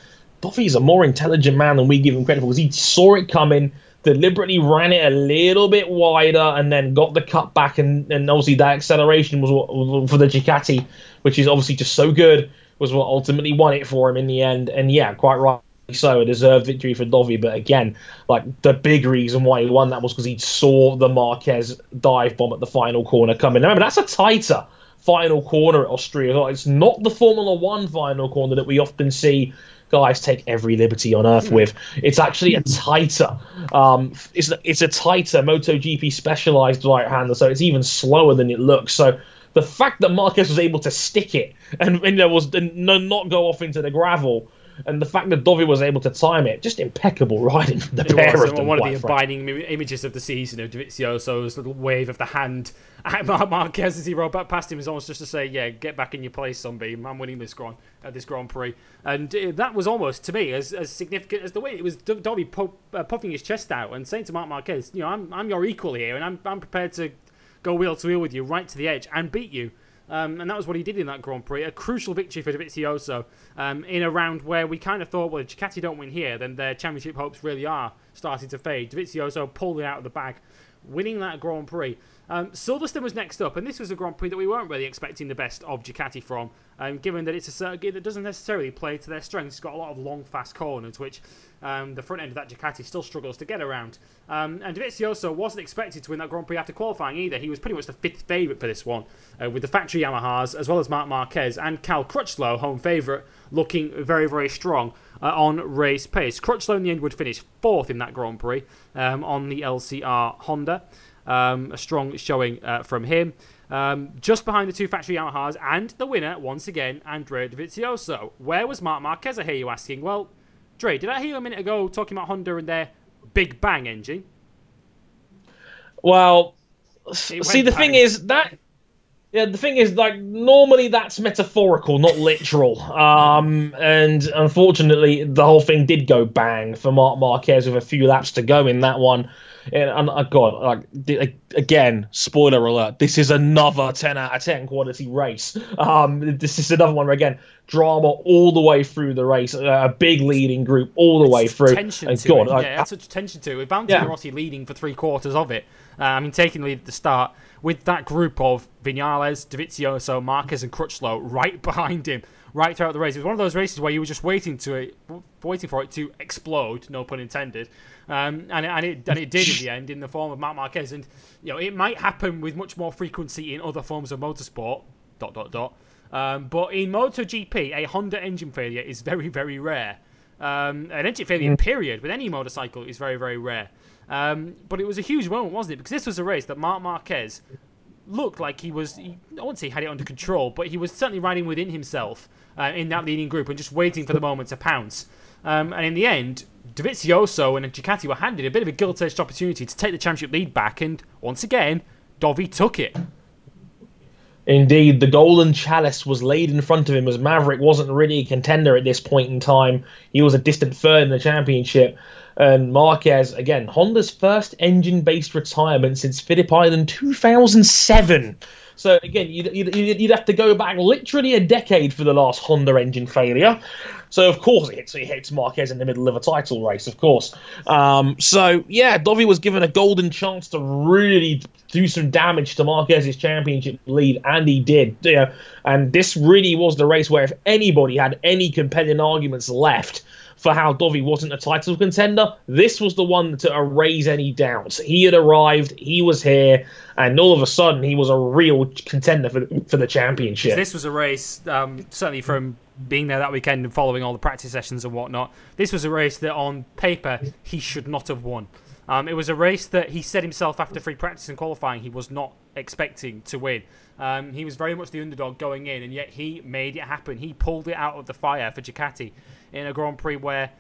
Dovi's a more intelligent man than we give him credit for because he saw it coming, deliberately ran it a little bit wider, and then got the cut back. And, and obviously, that acceleration was what, for the Ducati, which is obviously just so good, was what ultimately won it for him in the end. And yeah, quite right. So a deserved victory for Dovi, but again, like the big reason why he won that was because he saw the Marquez dive bomb at the final corner coming. Remember, that's a tighter final corner at Austria. It's not the Formula One final corner that we often see guys take every liberty on earth with. It's actually a tighter, um, it's it's a tighter MotoGP specialized right hander, so it's even slower than it looks. So the fact that Marquez was able to stick it and, and know, was not go off into the gravel and the fact that Dovi was able to time it, just impeccable riding from the it pair was, of them. One of the abiding images of the season of Dovizioso's little wave of the hand at Marc Marquez as he rolled back past him is almost just to say, "Yeah, get back in your place, zombie. I'm winning this Grand uh, this Grand Prix." And uh, that was almost to me as, as significant as the way it was Dovi pu- uh, puffing his chest out and saying to Marc Marquez, "You know, I'm I'm your equal here, and I'm I'm prepared to go wheel to wheel with you right to the edge and beat you." Um, and that was what he did in that Grand Prix. A crucial victory for Dovizioso um, in a round where we kind of thought, well, if Ducati don't win here, then their championship hopes really are starting to fade. Dovizioso pulled it out of the bag, winning that Grand Prix. Um, Silverstone was next up, and this was a Grand Prix that we weren't really expecting the best of Ducati from, um, given that it's a circuit that doesn't necessarily play to their strengths. It's got a lot of long, fast corners, which um, the front end of that Ducati still struggles to get around. Um, and Dovizioso wasn't expected to win that Grand Prix after qualifying either. He was pretty much the fifth favourite for this one, uh, with the factory Yamahas, as well as Marc Marquez and Cal Crutchlow, home favourite, looking very, very strong. Uh, on race pace. Crutchlow in the end would finish fourth in that Grand Prix um, on the LCR Honda. Um, a strong showing uh, from him. Um, just behind the two factory Yamahas and the winner, once again, Andrea Dovizioso. Where was Marc Marquez, I hear you asking? Well, Dre, did I hear you a minute ago talking about Honda and their Big Bang engine? Well, see, the bang. thing is that yeah, the thing is, like, normally that's metaphorical, not literal. Um, and unfortunately, the whole thing did go bang for Marc Marquez with a few laps to go in that one. And, and uh, God, like again, spoiler alert: this is another ten out of ten quality race. Um, this is another one where again, drama all the way through the race, a big leading group all the it's way through. Tension and to God, it. Like, yeah, such tension to it. With Valentino yeah. Rossi leading for three quarters of it. Uh, I mean, taking the lead at the start with that group of Vinales, Dovizioso, Marquez, and Crutchlow right behind him, right throughout the race. It was one of those races where you were just waiting to it, waiting for it to explode, no pun intended, um, and, and it and it did in the end in the form of Marc Marquez. And you know, it might happen with much more frequency in other forms of motorsport. Dot dot dot. Um, but in MotoGP, a Honda engine failure is very very rare. Um, an engine failure, mm. period, with any motorcycle is very very rare. Um, but it was a huge moment, wasn't it? Because this was a race that Marc Marquez looked like he was, he, I wouldn't say he had it under control, but he was certainly riding within himself uh, in that leading group and just waiting for the moment to pounce. Um, and in the end, Dovizioso and Ducati were handed a bit of a gilt-edged opportunity to take the championship lead back, and once again, Dovi took it. Indeed, the golden chalice was laid in front of him as Maverick wasn't really a contender at this point in time. He was a distant third in the championship. And Marquez, again, Honda's first engine based retirement since Phillip Island 2007. So again, you'd, you'd, you'd, have to go back literally a decade for the last Honda engine failure. So of course it hits, it hits Marquez in the middle of a title race, of course. Um, so yeah, Dovi was given a golden chance to really do some damage to Marquez's championship lead, and he did. Yeah, and this really was the race where if anybody had any compelling arguments left for how Dovi wasn't a title contender. This was the one to erase any doubts. He had arrived, he was here, and all of a sudden he was a real contender for the, for the championship. This was a race, um, certainly from being there that weekend and following all the practice sessions and whatnot. This was a race that on paper he should not have won. Um, it was a race that he said himself after free practice and qualifying he was not expecting to win. Um, he was very much the underdog going in, and yet he made it happen. He pulled it out of the fire for Ducati in a Grand Prix where,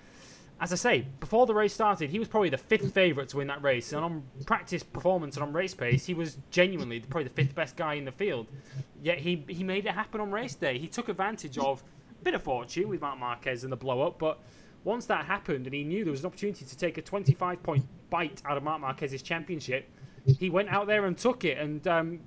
as I say, before the race started, he was probably the fifth favourite to win that race. And on practice performance and on race pace, he was genuinely probably the fifth best guy in the field. Yet he, he made it happen on race day. He took advantage of a bit of fortune with Marc Marquez and the blow up, but once that happened and he knew there was an opportunity to take a 25 point bite out of Marc Marquez's championship, he went out there and took it and um,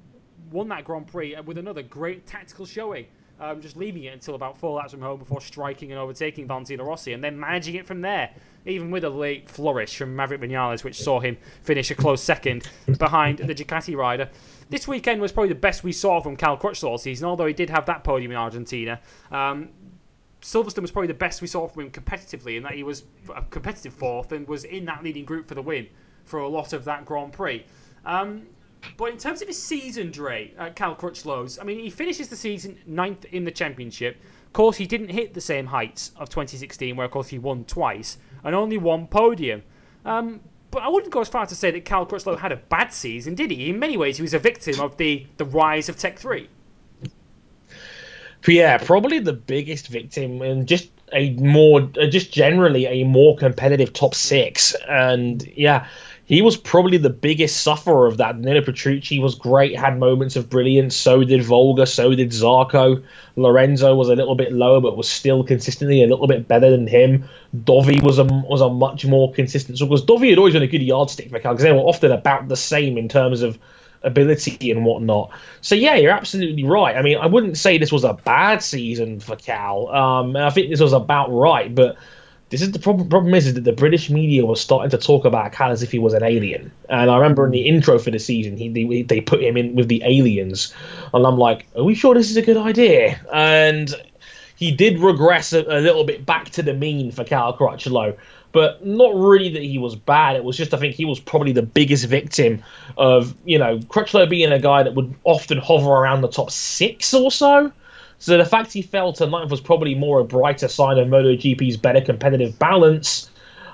won that Grand Prix with another great tactical showing um, just leaving it until about four laps from home before striking and overtaking Valentino Rossi, and then managing it from there, even with a late flourish from Maverick Vinales, which saw him finish a close second behind the Ducati rider. This weekend was probably the best we saw from Cal Crutchlow all season, although he did have that podium in Argentina. Um, Silverstone was probably the best we saw from him competitively, in that he was a competitive fourth and was in that leading group for the win for a lot of that Grand Prix. Um, but in terms of his season, Dre, uh, Cal Crutchlow's, I mean, he finishes the season ninth in the championship. Of course, he didn't hit the same heights of 2016, where, of course, he won twice and only one podium. Um, but I wouldn't go as far to say that Cal Crutchlow had a bad season, did he? In many ways, he was a victim of the, the rise of Tech 3. Yeah, probably the biggest victim, and just a more, just generally a more competitive top six. And yeah, he was probably the biggest sufferer of that. Nino Petrucci was great, had moments of brilliance. So did Folger, so did Zarco. Lorenzo was a little bit lower, but was still consistently a little bit better than him. Dovi was a was a much more consistent. So because Dovi had always been a good yardstick for Cal, because they were often about the same in terms of ability and whatnot. So yeah, you're absolutely right. I mean, I wouldn't say this was a bad season for Cal. Um, I think this was about right, but this is the problem. Problem is, is that the British media was starting to talk about Cal as if he was an alien. And I remember in the hmm. intro for the season, he they, they put him in with the aliens, and I'm like, are we sure this is a good idea? And he did regress a, a little bit back to the mean for Cal Crutchlow but not really that he was bad. It was just I think he was probably the biggest victim of you know Crutchlow being a guy that would often hover around the top six or so. So the fact he fell to ninth was probably more a brighter sign of MotoGP's better competitive balance,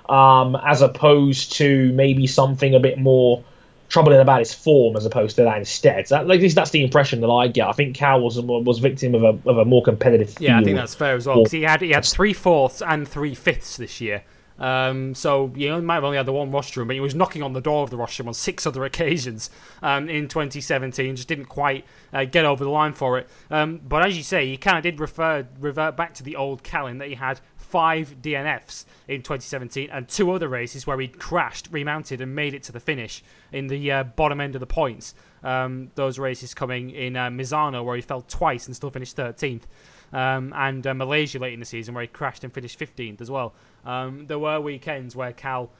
um, as opposed to maybe something a bit more troubling about his form as opposed to that instead. So that, like, at least that's the impression that I get. I think Cal was was victim of a of a more competitive. Yeah, I think that's fair as well because he had he had three fourths and three fifths this year. Um, so you know, might have only had the one rostrum, but he was knocking on the door of the rostrum on six other occasions um, in 2017. Just didn't quite uh, get over the line for it. Um, but as you say, he kind of did refer revert back to the old Callan that he had five DNFs in 2017 and two other races where he crashed, remounted, and made it to the finish in the uh, bottom end of the points. Um, those races coming in uh, Misano where he fell twice and still finished 13th um, and uh, Malaysia late in the season where he crashed and finished 15th as well. Um, there were weekends where Cal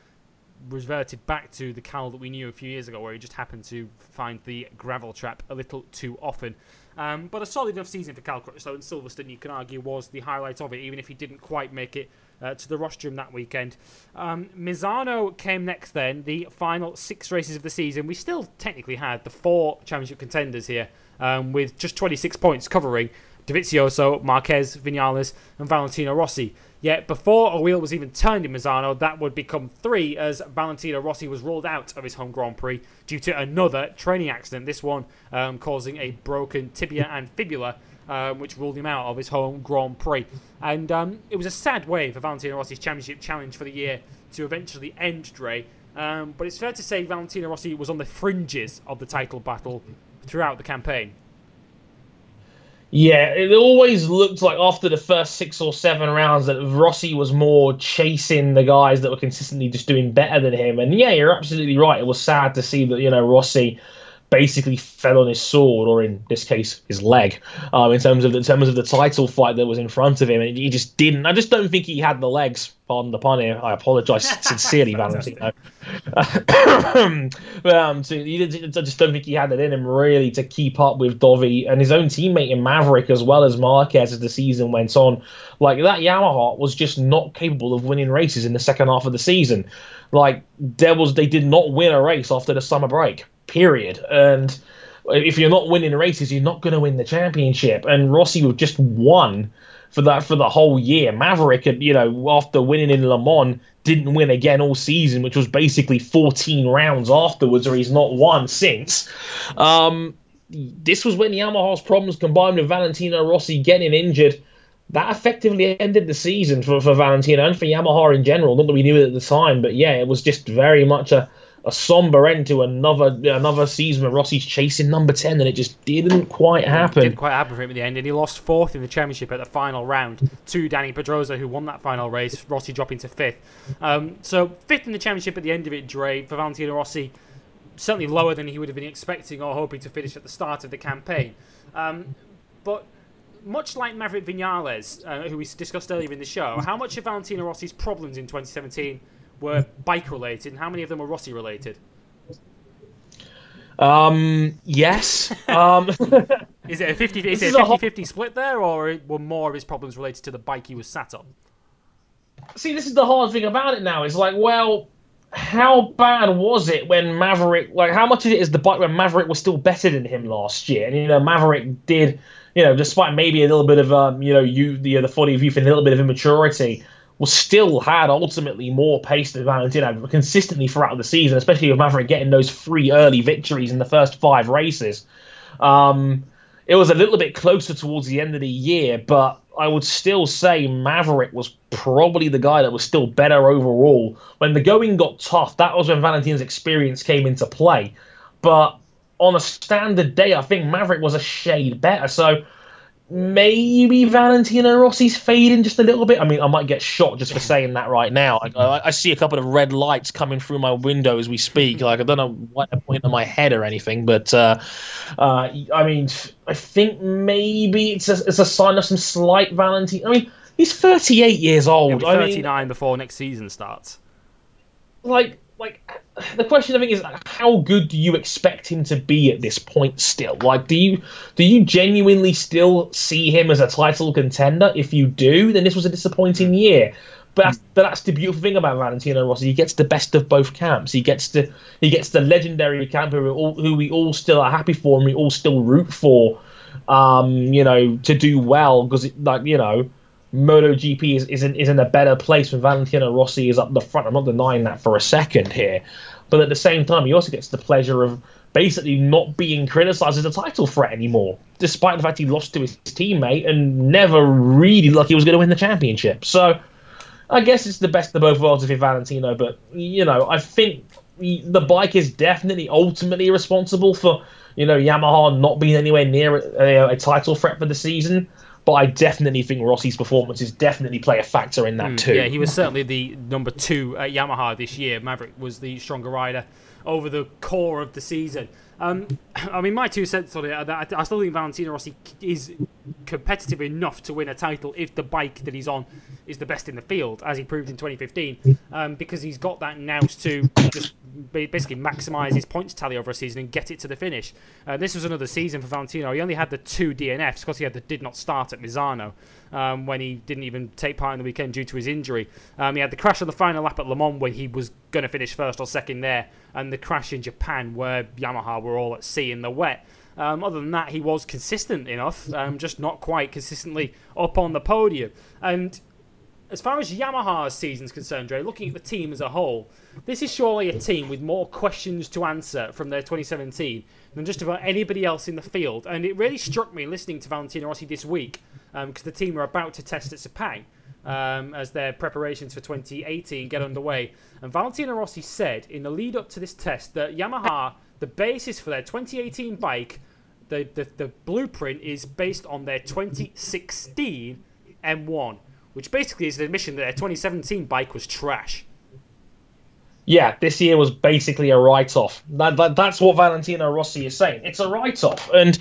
reverted back to the Cal that we knew a few years ago, where he just happened to find the gravel trap a little too often. Um, but a solid enough season for Cal Crutchlow and Silverstone, you can argue, was the highlight of it, even if he didn't quite make it uh, to the rostrum that weekend. Um, Misano came next then, the final six races of the season. We still technically had the four championship contenders here, um, with just 26 points covering Dovizioso, Marquez, Vinales, and Valentino Rossi. Yet before a wheel was even turned in Misano, that would become three as Valentino Rossi was ruled out of his home Grand Prix due to another training accident, this one um, causing a broken tibia and fibula, um, which ruled him out of his home Grand Prix. And um, it was a sad way for Valentino Rossi's championship challenge for the year to eventually end, Dre. Um, but it's fair to say Valentino Rossi was on the fringes of the title battle throughout the campaign. Yeah, it always looked like after the first six or seven rounds that Rossi was more chasing the guys that were consistently just doing better than him. And yeah, you're absolutely right. It was sad to see that, you know, Rossi basically fell on his sword, or in this case, his leg, um, in terms of the, in terms of the title fight that was in front of him, and he just didn't. I just don't think he had the legs. Pardon the pun here. I apologise sincerely, Valentino. but um, so he, I just don't think he had it in him really to keep up with Dovi and his own teammate in Maverick as well as Marquez as the season went on. Like that Yamaha was just not capable of winning races in the second half of the season. Like there was, they did not win a race after the summer break period. And if you're not winning races, you're not going to win the championship. And Rossi would just won for that for the whole year. Maverick, you know, after winning in Le Mans, didn't win again all season, which was basically 14 rounds afterwards, or he's not won since. Um, this was when Yamaha's problems combined with Valentino Rossi getting injured. That effectively ended the season for, for Valentino and for Yamaha in general. Not that we knew it at the time, but yeah, it was just very much a, a somber end to another another season where Rossi's chasing number ten, and it just didn't quite happen. Didn't quite happen for him at the end, and he lost fourth in the championship at the final round to Dani Pedrosa, who won that final race. Rossi dropping to fifth. Um, so fifth in the championship at the end of it, Dre for Valentino Rossi, certainly lower than he would have been expecting or hoping to finish at the start of the campaign. Um, but much like Maverick Vinales, uh, who we discussed earlier in the show, how much of Valentino Rossi's problems in 2017 were bike related, and how many of them were Rossi related? Um, yes. um, is it a 50 is it a 50, 50 split there, or were more of his problems related to the bike he was sat on? See, this is the hard thing about it now. It's like, well, how bad was it when Maverick, like, how much of it is the bike when Maverick was still better than him last year? And, you know, Maverick did, you know, despite maybe a little bit of, um, you know, you, the, the 40 of youth and a little bit of immaturity, was still had ultimately more pace than Valentino consistently throughout the season, especially with Maverick getting those three early victories in the first five races. Um, it was a little bit closer towards the end of the year, but I would still say Maverick was probably the guy that was still better overall. When the going got tough, that was when Valentino's experience came into play. But on a standard day, I think Maverick was a shade better. So maybe Valentino Rossi's fading just a little bit. I mean, I might get shot just for saying that right now. I, I, see a couple of red lights coming through my window as we speak. Like I don't know what a point on my head or anything, but uh, uh, I mean, I think maybe it's a, it's a sign of some slight Valentino. I mean, he's 38 years old. He'll be 39 I mean, before next season starts. Like like the question I think is how good do you expect him to be at this point still? Like do you do you genuinely still see him as a title contender? If you do, then this was a disappointing year. But that's, but that's the beautiful thing about Valentino Rossi. He gets the best of both camps. He gets the he gets the legendary camp who we all, who we all still are happy for and we all still root for. Um, you know, to do well because like you know MotoGP is, is, in, is in a better place when Valentino Rossi is up the front. I'm not denying that for a second here. But at the same time, he also gets the pleasure of basically not being criticised as a title threat anymore, despite the fact he lost to his teammate and never really looked he was going to win the championship. So I guess it's the best of both worlds if you're Valentino. But, you know, I think the bike is definitely ultimately responsible for, you know, Yamaha not being anywhere near a, a title threat for the season but I definitely think Rossi's performances definitely play a factor in that mm, too. Yeah, he was certainly the number two at Yamaha this year. Maverick was the stronger rider over the core of the season. Um, I mean, my two cents on it are that I still think Valentino Rossi is competitive enough to win a title if the bike that he's on is the best in the field, as he proved in 2015, um, because he's got that nous to just basically maximise his points tally over a season and get it to the finish. Uh, this was another season for Valentino. He only had the two DNFs because he had the did not start at Misano um, when he didn't even take part in the weekend due to his injury. Um, he had the crash on the final lap at Le Mans when he was going to finish first or second there, and the crash in Japan where Yamaha were all at sea in the wet. Um, other than that, he was consistent enough, um, just not quite consistently up on the podium. And as far as Yamaha's season's concerned, Dre, looking at the team as a whole, this is surely a team with more questions to answer from their 2017 than just about anybody else in the field. And it really struck me listening to Valentino Rossi this week because um, the team are about to test at Sepang um, as their preparations for 2018 get underway. And Valentino Rossi said in the lead up to this test that Yamaha, the basis for their 2018 bike, the, the, the blueprint is based on their 2016 M1, which basically is an admission that their 2017 bike was trash. Yeah, this year was basically a write off. That, that, that's what Valentino Rossi is saying. It's a write off. And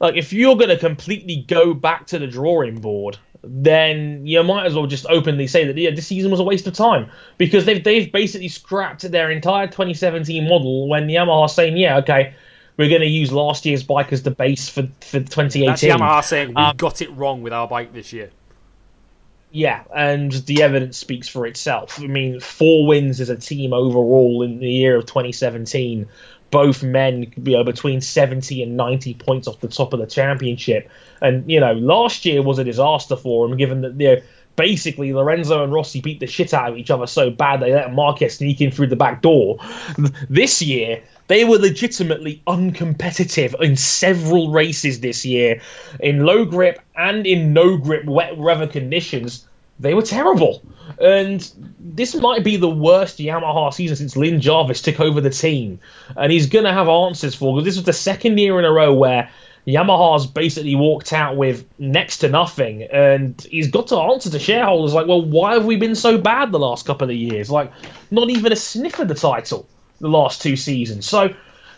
like if you're going to completely go back to the drawing board, then you might as well just openly say that yeah, this season was a waste of time because they've they've basically scrapped their entire 2017 model when Yamaha saying yeah okay we're going to use last year's bike as the base for for 2018. That's Yamaha saying we um, got it wrong with our bike this year. Yeah, and the evidence speaks for itself. I mean, four wins as a team overall in the year of 2017 both men you know, between 70 and 90 points off the top of the championship. And, you know, last year was a disaster for them, given that, you know, basically Lorenzo and Rossi beat the shit out of each other so bad they let Marquez sneak in through the back door. This year, they were legitimately uncompetitive in several races this year, in low grip and in no grip wet weather conditions they were terrible. And this might be the worst Yamaha season since Lin Jarvis took over the team. And he's going to have answers for because this was the second year in a row where Yamaha's basically walked out with next to nothing. And he's got to answer to shareholders like, well, why have we been so bad the last couple of years? Like, not even a sniff of the title the last two seasons. So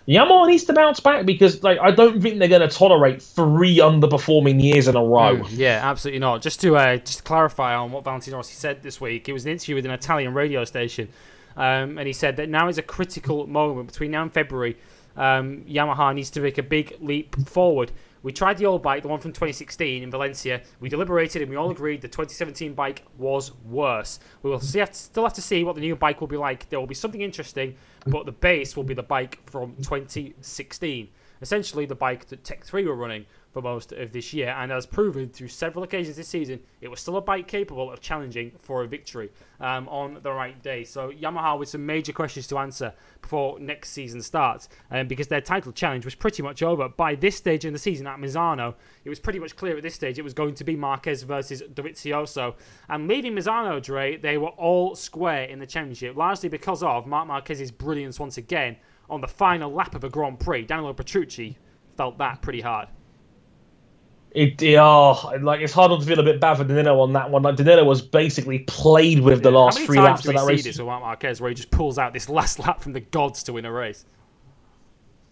Yamaha needs to bounce back because like I don't think they're going to tolerate three underperforming years in a row. Mm, yeah, absolutely not. Just to uh, just clarify on what Valentino Rossi said this week, it was an interview with an Italian radio station, um, and he said that now is a critical moment between now and February. Um, Yamaha needs to make a big leap forward. We tried the old bike, the one from 2016 in Valencia. We deliberated and we all agreed the 2017 bike was worse. We will see, still have to see what the new bike will be like. There will be something interesting, but the base will be the bike from 2016. Essentially, the bike that Tech 3 were running for most of this year, and as proven through several occasions this season, it was still a bike capable of challenging for a victory um, on the right day. So Yamaha with some major questions to answer before next season starts, um, because their title challenge was pretty much over by this stage in the season at Misano. It was pretty much clear at this stage it was going to be Marquez versus Dovizioso, and leaving Misano, Dre, they were all square in the championship, largely because of Marc Marquez's brilliance once again on the final lap of a Grand Prix. Danilo Petrucci felt that pretty hard. It, it oh, like it's hard not to feel a bit bad for Danilo on that one. Like Danilo was basically played with the last three laps of that race. this with Marquez, where he just pulls out this last lap from the gods to win a race?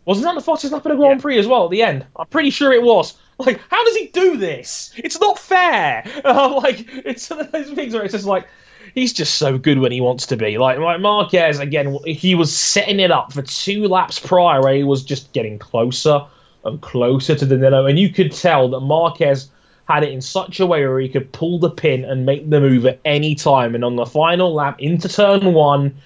Wasn't that the fastest lap in a Grand Yeah. Prix as well at the end? I'm pretty sure it was. Like, how does he do this? It's not fair. Uh, like, it's one of those things where it's just like, he's just so good when he wants to be. Like, like Marquez, again, he was setting it up for two laps prior where he was just getting closer and closer to Danilo. And you could tell that Marquez had it in such a way where he could pull the pin and make the move at any time. And on the final lap into turn one,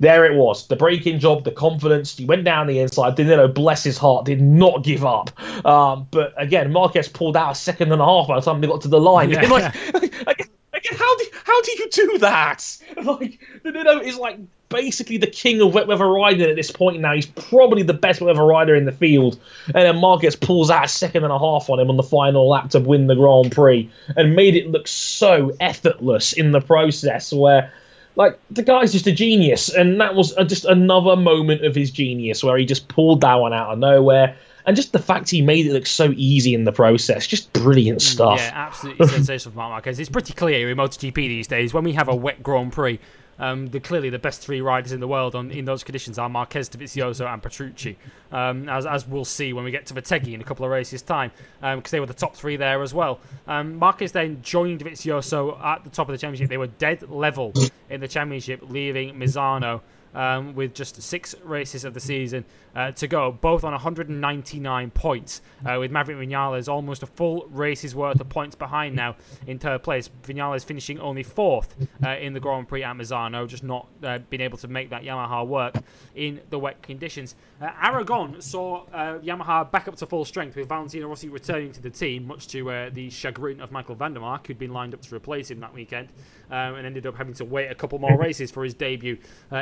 there it was. The braking job, the confidence. He went down the inside. Danilo, bless his heart, did not give up. Um, but again, Marquez pulled out a second and a half by the time they got to the line. Yeah. like, like, again, how do how do you do that? Like Danilo is like basically the king of wet weather riding at this point now. He's probably the best wet weather rider in the field. And then Marquez pulls out a second and a half on him on the final lap to win the Grand Prix and made it look so effortless in the process where like the guy's just a genius, and that was uh just another moment of his genius where he just pulled that one out of nowhere, and just the fact he made it look so easy in the process, just brilliant stuff. Yeah, absolutely sensational from Marc Marquez. It's pretty clear in MotoGP these days when we have a wet Grand Prix. Um, the clearly the best three riders in the world on in those conditions are Marquez, Dovizioso, and Petrucci. Um, as, as we'll see when we get to Motegi in a couple of races' time, because they were the top three there as well. Um, Marquez then joined Dovizioso at the top of the championship. They were dead level in the championship, leaving Misano um, with just six races of the season uh, to go, both on 199 points, uh, with Maverick Vinales almost a full race's worth of points behind now in third place. Vinales finishing only fourth uh, in the Grand Prix at Misano, just not uh, being able to make that Yamaha work in the wet conditions. Uh, Aragon saw uh, Yamaha back up to full strength with Valentino Rossi returning to the team, much to the chagrin of Michael van der Mark, who'd been lined up to replace him that weekend, um, and ended up having to wait a couple more races for his debut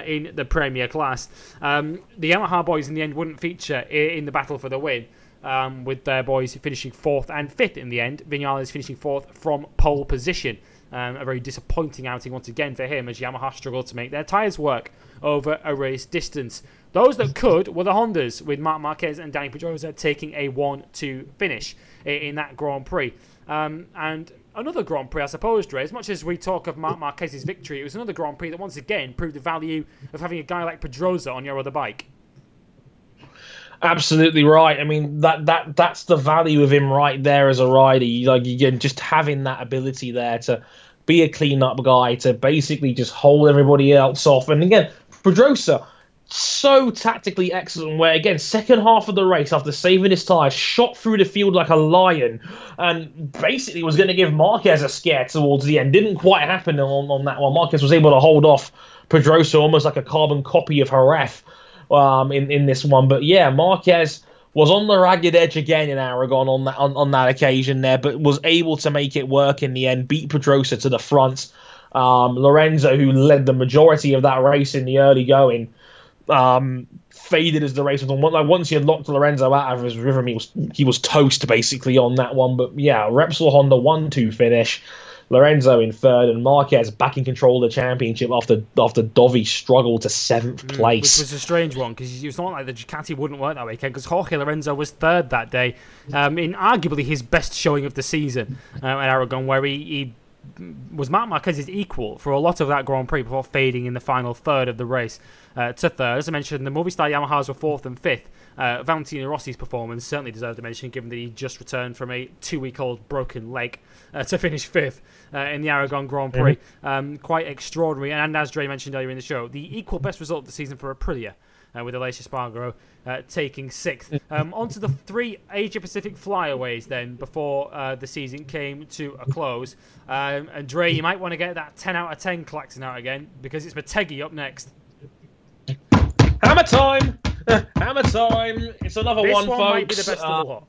in the Premier class. Um, the Yamaha boys in the end wouldn't feature in the battle for the win. Um, with their boys finishing fourth and fifth in the end. Vinales finishing fourth from pole position. Um, a very disappointing outing once again for him as Yamaha struggled to make their tyres work over a race distance. Those that could were the Hondas, with Marc Marquez and Dani Pedrosa taking a 1 2 finish in that Grand Prix. Um, and another Grand Prix, I suppose, Dre, as much as we talk of Marc Marquez's victory, it was another Grand Prix that once again proved the value of having a guy like Pedrosa on your other bike. Absolutely right. I mean that that that's the value of him right there as a rider. You, like again, just having that ability there to be a clean up guy, to basically just hold everybody else off. And again, Pedrosa, so tactically excellent. Where again, second half of the race, after saving his tires, shot through the field like a lion, and basically was going to give Marquez a scare towards the end. Didn't quite happen on, on that one. Marquez was able to hold off Pedrosa almost like a carbon copy of Haref um, in in this one. But yeah, Marquez was on the ragged edge again in Aragon on that on, on that occasion there, but was able to make it work in the end. Beat Pedrosa to the front. Um, Lorenzo, who led the majority of that race in the early going, um, faded as the race was on. Like once he had locked Lorenzo out of his rhythm, he was he was toast basically on that one. But yeah, Repsol Honda one two finish. Lorenzo in third and Marquez back in control of the championship after after Dovi struggled to seventh place. Which was a strange one because it's not like the Ducati wouldn't work that weekend because Jorge Lorenzo was third that day um, in arguably his best showing of the season uh, at Aragon, where he, he was Marc Marquez's equal for a lot of that Grand Prix before fading in the final third of the race uh, to third. As I mentioned, the Movistar Yamahas were fourth and fifth. Uh, Valentino Rossi's performance certainly deserved a mention given that he just returned from a two week old broken leg uh, to finish fifth uh, in the Aragon Grand Prix. Um, quite extraordinary. And as Dre mentioned earlier in the show, the equal best result of the season for Aprilia. Uh, with Aleix Espargaro uh, taking sixth. Um, on to the three Asia Pacific flyaways then before uh, the season came to a close. Um, and Dre, you might want to get that 10 out of 10 klaxon out again because it's Motegi up next. Hammer time! Hammer time! It's another This one, one, folks. might be the best Uh, of the lot.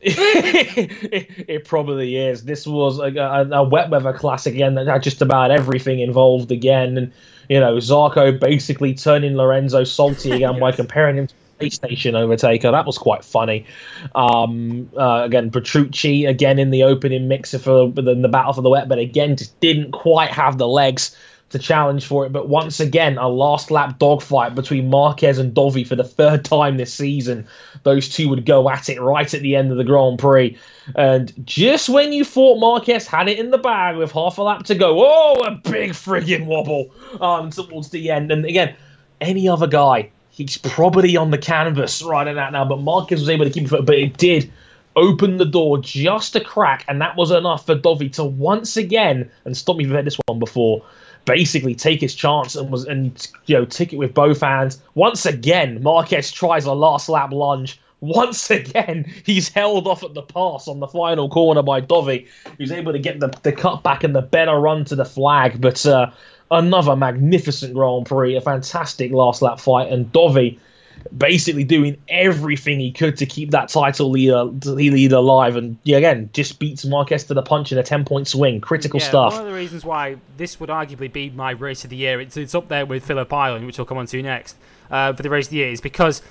it, it probably is. This was a, a, a wet weather classic again that had just about everything involved again, and you know Zarco basically turning Lorenzo salty again by comparing him to PlayStation overtaker. That was quite funny. Um, uh, again, Petrucci again in the opening mixer for the, the battle for the wet, but again just didn't quite have the legs to challenge for it. But once again, a last lap dogfight between Marquez and Dovi for the third time this season. Those two would go at it right at the end of the Grand Prix. And just when you thought Marquez had it in the bag with half a lap to go, oh, a big friggin' wobble um, towards the end. And again, any other guy, he's probably on the canvas right that now. But Marquez was able to keep it, but it did open the door just a crack, and that was enough for Dovi to once again, and stop me if this one before, basically take his chance and was and you know tick it with both hands. Once again, Marquez tries a last lap lunge. Once again, he's held off at the pass on the final corner by Dovi, who's able to get the, the cut back and the better run to the flag. But uh, another magnificent Grand Prix, a fantastic last lap fight, and Dovi basically doing everything he could to keep that title leader lead alive, and yeah, again just beats Marquez to the punch in a ten point swing. Critical yeah, stuff. One of the reasons why this would arguably be my race of the year, it's, it's up there with Phillip Island, which we'll come on to next uh, for the race of the year, is because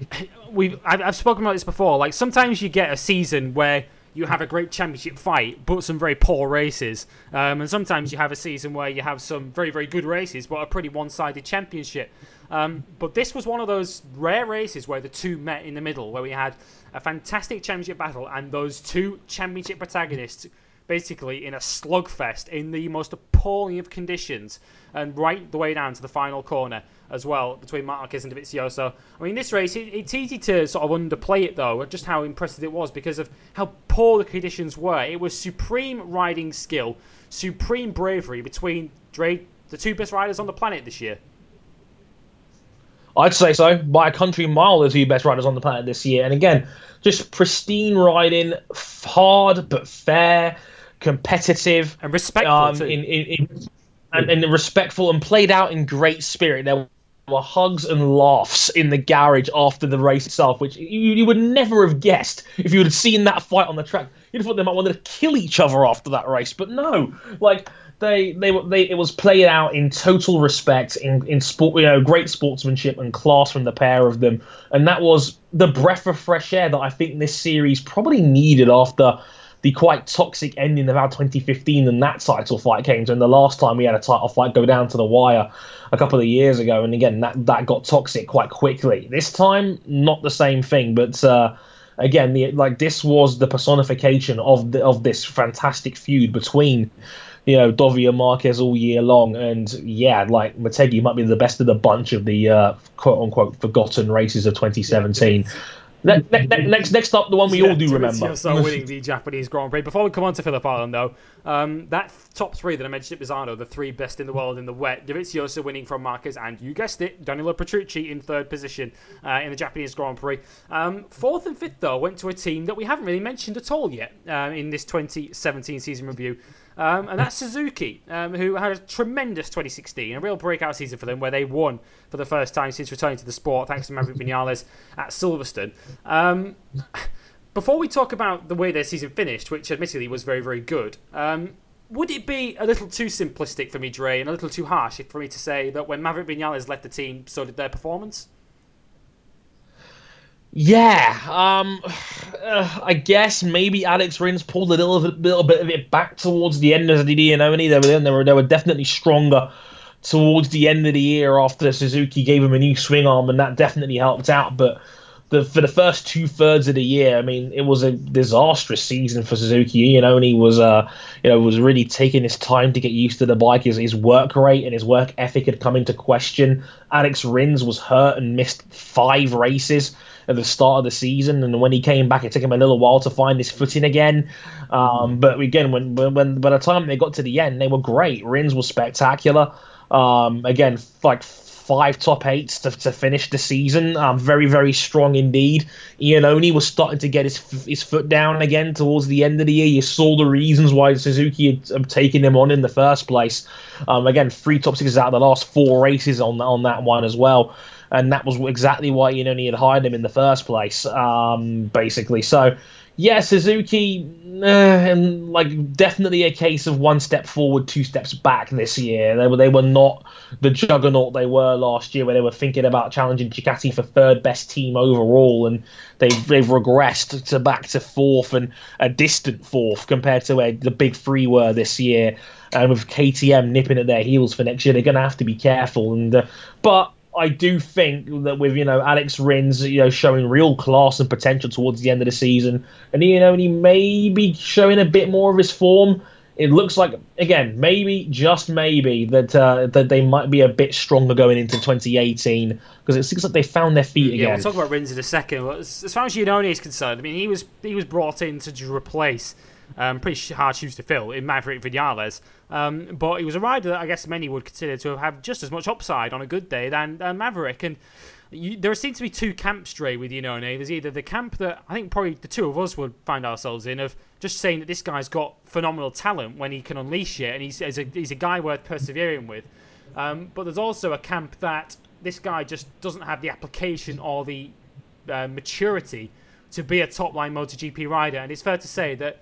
we've I've, I've spoken about this before. Like sometimes you get a season where you have a great championship fight, but some very poor races. Um, and sometimes you have a season where you have some very, very good races, but a pretty one sided championship. Um, but this was one of those rare races where the two met in the middle, where we had a fantastic championship battle and those two championship protagonists basically in a slugfest in the most appalling of conditions and right the way down to the final corner as well between Marquez and Dovizioso. I mean, this race, it, it's easy to sort of underplay it though, just how impressive it was because of how poor the conditions were. It was supreme riding skill, supreme bravery between the two best riders on the planet this year. I'd say so. By a country mile, the two best riders on the planet this year. And again, just pristine riding, hard but fair, competitive, and respectful. Um, in, in, in, and, and respectful and played out in great spirit. There were hugs and laughs in the garage after the race itself, which you, you would never have guessed if you had seen that fight on the track. You'd have thought they might want to kill each other after that race, but no. Like they they they it was played out in total respect in in sport you know great sportsmanship and class from the pair of them. And that was the breath of fresh air that I think this series probably needed after the quite toxic ending of our 2015 and that title fight came to and the last time we had a title fight go down to the wire a couple of years ago. And again that that got toxic quite quickly. This time not the same thing but uh, again the like this was the personification of the, of this fantastic feud between you know, Dovi and Marquez all year long. And yeah, like Motegi might be the best of the bunch of the uh, quote unquote forgotten races of 2017. Yeah, Ne- ne- ne- next, next up, the one we yeah, all do remember. So winning the Japanese Grand Prix. Before we come on to Phillip Island, though, um, that top three that I mentioned at Misano, the three best in the world in the wet, Dovizioso winning from Marquez, and you guessed it, Danilo Petrucci in third position uh, in the Japanese Grand Prix. Um, fourth and fifth, though, went to a team that we haven't really mentioned at all yet uh, in this 2017 season review. Um, and that's Suzuki, um, who had a tremendous 2016, a real breakout season for them, where they won for the first time since returning to the sport, thanks to Maverick Vinales at Silverstone. Um, before we talk about the way their season finished, which admittedly was very, very good, um, would it be a little too simplistic for me, Dre, and a little too harsh for me to say that when Maverick Vinales left the team, so did their performance? Yeah, um, uh, I guess maybe Alex Rins pulled a little, little bit of it back towards the end of the year. You they were they were they were definitely stronger towards the end of the year after Suzuki gave him a new swing arm, and that definitely helped out. But the, for the first two thirds of the year, I mean, it was a disastrous season for Suzuki. Iannone was, uh, you know, was really taking his time to get used to the bike. His, his work rate and his work ethic had come into question. Alex Rins was hurt and missed five races at the start of the season, and when he came back, it took him a little while to find his footing again. Um, but again, when, when by the time they got to the end, they were great. Rins was spectacular. Um, again, like five top eights to, to finish the season. Um, very, very strong indeed. Iannone was starting to get his his foot down again towards the end of the year. You saw the reasons why Suzuki had taken him on in the first place. Um, again, three top sixes out of the last four races on on that one as well and that was exactly why he had hired him in the first place, um, basically. So, yeah, Suzuki, uh, and like definitely a case of one step forward, two steps back this year. They were they were not the juggernaut they were last year, where they were thinking about challenging Ducati for third best team overall, and they've they've regressed to back to fourth and a distant fourth compared to where the big three were this year. And with KTM nipping at their heels for next year, they're going to have to be careful. And uh, but I do think that with you know Alex Rins, you know, showing real class and potential towards the end of the season, and you know, and he may be showing a bit more of his form. It looks like again, maybe just maybe that uh, that they might be a bit stronger going into 2018 because it seems like they found their feet again. Yeah, we'll talk about Rins in a second. But as, as far as Iannone is concerned, I mean, he was he was brought in to replace um, pretty hard shoes to fill in Maverick Vinales. Um, but he was a rider that I guess many would consider to have just as much upside on a good day than, Maverick. And you, there seems to be two camps, Dre, with Iannone. There's either the camp that I think probably the two of us would find ourselves in of just saying that this guy's got phenomenal talent when he can unleash it, and he's, he's, a, he's a guy worth persevering with. Um, but there's also a camp that this guy just doesn't have the application or the uh, maturity to be a top line MotoGP rider. And it's fair to say that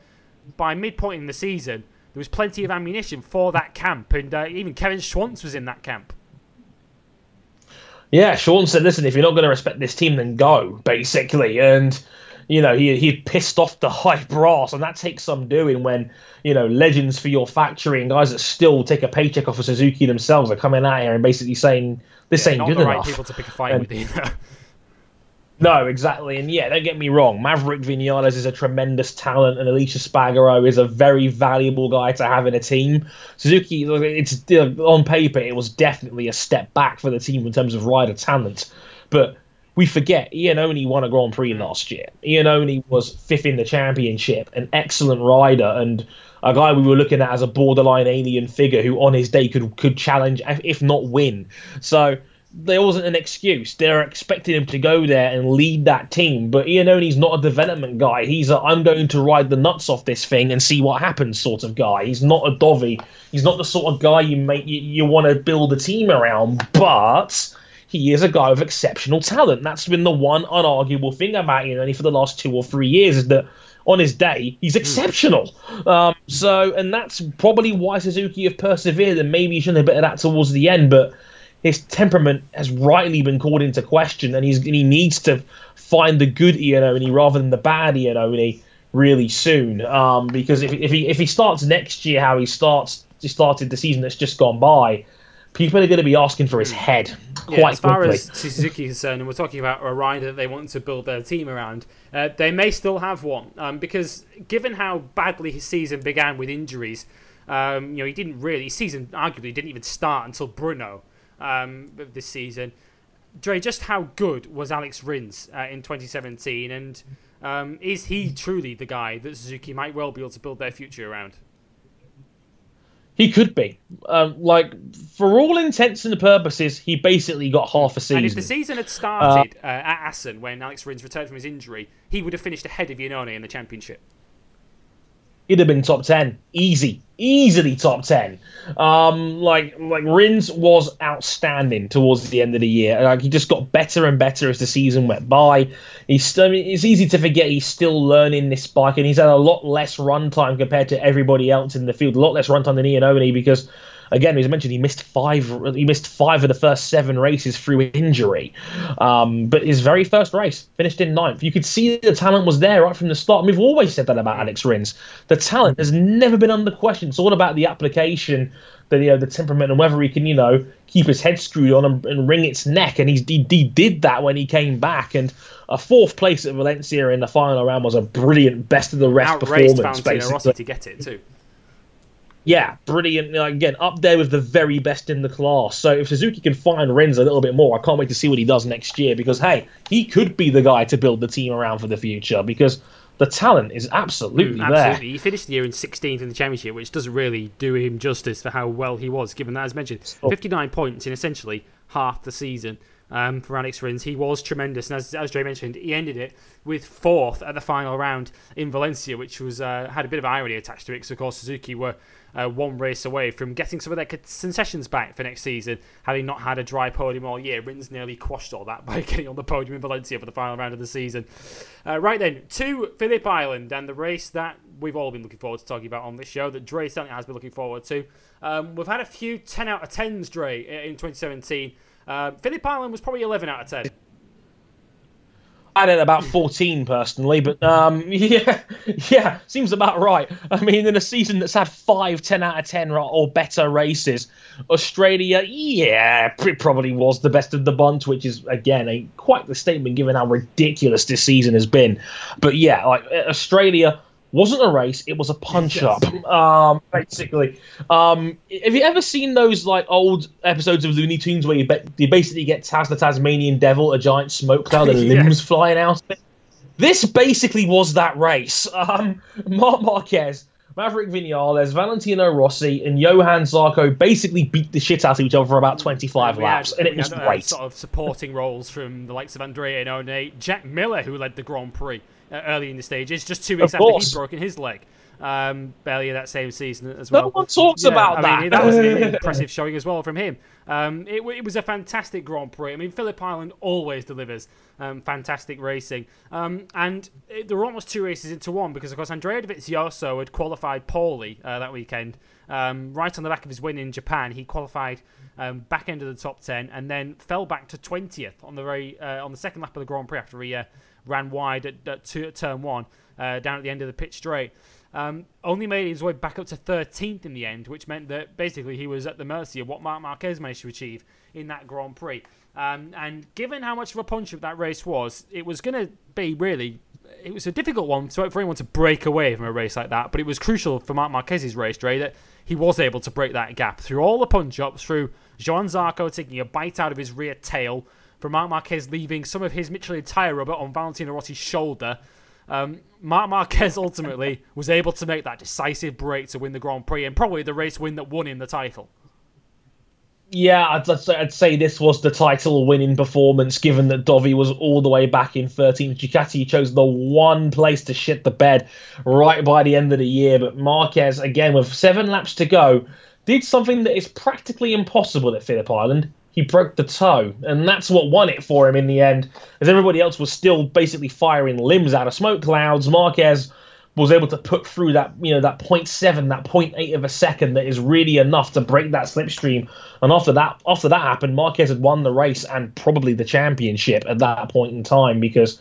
by midpoint in the season, there was plenty of ammunition for that camp, and uh, even Kevin Schwantz was in that camp. Yeah, Sean said, "Listen, if you're not going to respect this team, then go." Basically, and you know he he pissed off the high brass, and that takes some doing when you know legends for your factory and guys that still take a paycheck off of Suzuki themselves are coming out here and basically saying this yeah, ain't not good the enough. Right people to pick a fight and, with either. No, exactly. And yeah, don't get me wrong. Maverick Vinales is a tremendous talent, and Aleix Espargaro is a very valuable guy to have in a team. Suzuki, it's on paper, it was definitely a step back for the team in terms of rider talent. But we forget Iannone won a Grand Prix mm. last year. Iannone was fifth in the championship, an excellent rider, and a guy we were looking at as a borderline alien figure who, on his day, could could challenge, if not win. So there wasn't an excuse. They're expecting him to go there and lead that team. But Iannone's not a development guy. He's a I'm going to ride the nuts off this thing and see what happens sort of guy. He's not a Dovi. He's not the sort of guy you make you, you want to build a team around. But he is a guy with exceptional talent. That's been the one unarguable thing about Iannone for the last two or three years is that on his day, he's hmm. exceptional. Um, so, and that's probably why Suzuki have persevered, and maybe he shouldn't have bit of that towards the end, but his temperament has rightly been called into question, and he's and he needs to find the good Iannone rather than the bad Iannone really soon. Um, because if, if he if he starts next year how he starts he started the season that's just gone by, people are going to be asking for his head quite yeah, as far quickly. as Suzuki is concerned, and we're talking about a rider that they want to build their team around, uh, they may still have one um, because given how badly his season began with injuries, um, you know he didn't really his season arguably didn't even start until Brno um, this season. Dre, just how good was Alex Rins uh, in 2017, and um, is he truly the guy that Suzuki might well be able to build their future around? He could be. Um, like, for all intents and purposes, he basically got half a season. And if the season had started uh, uh, at Assen when Alex Rins returned from his injury, he would have finished ahead of Iannone in the championship he'd have been top 10 easy. Easily top 10 um like like rins was outstanding towards the end of the year. Like he just got better and better as the season went by. He's I mean, it's easy to forget he's still learning this bike and he's had a lot less runtime compared to everybody else in the field. A lot less runtime than Iannone because again, as I mentioned, he missed five. He missed five of the first seven races through injury. Um, but his very first race finished in ninth. You could see the talent was there right from the start. And we've always said that about Alex Rins. The talent has never been under question. It's all about the application, the you know, the temperament, and whether he can you know keep his head screwed on and, and wring its neck. And he's, he, he did that when he came back. And a fourth place at Valencia in the final round was a brilliant best of the rest performance. Rossi to get it too yeah, brilliant. again, up there with the very best in the class. So if Suzuki can find Rins a little bit more, I can't wait to see what he does next year because, hey, he could be the guy to build the team around for the future because the talent is absolutely, mm, there. Absolutely. He finished the year in 16th in the championship, which doesn't really do him justice for how well he was, given that, as mentioned, 59 points in essentially half the season. um, for Alex Rins. He was tremendous, and as, as Dre mentioned, he ended it with fourth at the final round in Valencia, which was uh, had a bit of irony attached to it because, of course, Suzuki were uh, one race away from getting some of their concessions back for next season, having not had a dry podium all year. Rins nearly quashed all that by getting on the podium in Valencia for the final round of the season. Uh, right then, to Phillip Island and the race that we've all been looking forward to talking about on this show, that Dre certainly has been looking forward to. Um, we've had a few 10 out of 10s, Dre, in 2017. Uh, Phillip Island was probably 11 out of 10. I had it about 14 personally, but um, yeah, yeah, seems about right. I mean, in a season that's had five 10 out of 10 or better races, Australia, yeah, it probably was the best of the bunch, which is, again, a quite the statement given how ridiculous this season has been. But yeah, like Australia wasn't a race; it was a punch up. Um, basically, um, have you ever seen those like old episodes of Looney Tunes where you, be- you basically get Taz the Tasmanian Devil, a giant smoke cloud, and yes. limbs flying out? This basically was that race. Um, Marc Marquez. Maverick Vinales, Valentino Rossi, and Johann Zarco basically beat the shit out of each other for about 25 laps, had, and it was uh, great. Sort of supporting roles from the likes of Andrea and Iannone, Jack Miller, who led the Grand Prix early in the stages, just two weeks after he'd broken his leg um, earlier that same season as well. No one talks yeah, about I that. Mean, that was an impressive showing as well from him. Um, it, it, was a fantastic Grand Prix. I mean, Phillip Island always delivers um, fantastic racing. Um, and it, there were almost two races into one because, of course, Andrea Dovizioso had qualified poorly uh, that weekend. Um, right on the back of his win in Japan, he qualified um, back end of the top 10 and then fell back to 20th on the very, uh, on the second lap of the Grand Prix after he uh, ran wide at, at, two, at turn one, uh, down at the end of the pit straight. Um, only made his way back up to 13th in the end, which meant that basically he was at the mercy of what Marc Marquez managed to achieve in that Grand Prix. Um, and given how much of a punch up that race was, it was going to be really. It was a difficult one for anyone to break away from a race like that, but it was crucial for Marc Marquez's race, Dre, that he was able to break that gap through all the punch ups, through Johann Zarco taking a bite out of his rear tail, for Marc Marquez leaving some of his Michelin tyre rubber on Valentino Rossi's shoulder. Um, Marc Marquez ultimately was able to make that decisive break to win the Grand Prix and probably the race win that won him the title. Yeah, I'd, I'd say this was the title winning performance given that Dovi was all the way back in 13th. Ducati chose the one place to shit the bed right by the end of the year, but Marquez, again, with seven laps to go, did something that is practically impossible at Phillip Island he broke the toe, and that's what won it for him in the end. As everybody else was still basically firing limbs out of smoke clouds, Marquez was able to put through that you know that 0.7 that 0.8 of a second that is really enough to break that slipstream and after that after that happened marquez had won the race and probably the championship at that point in time because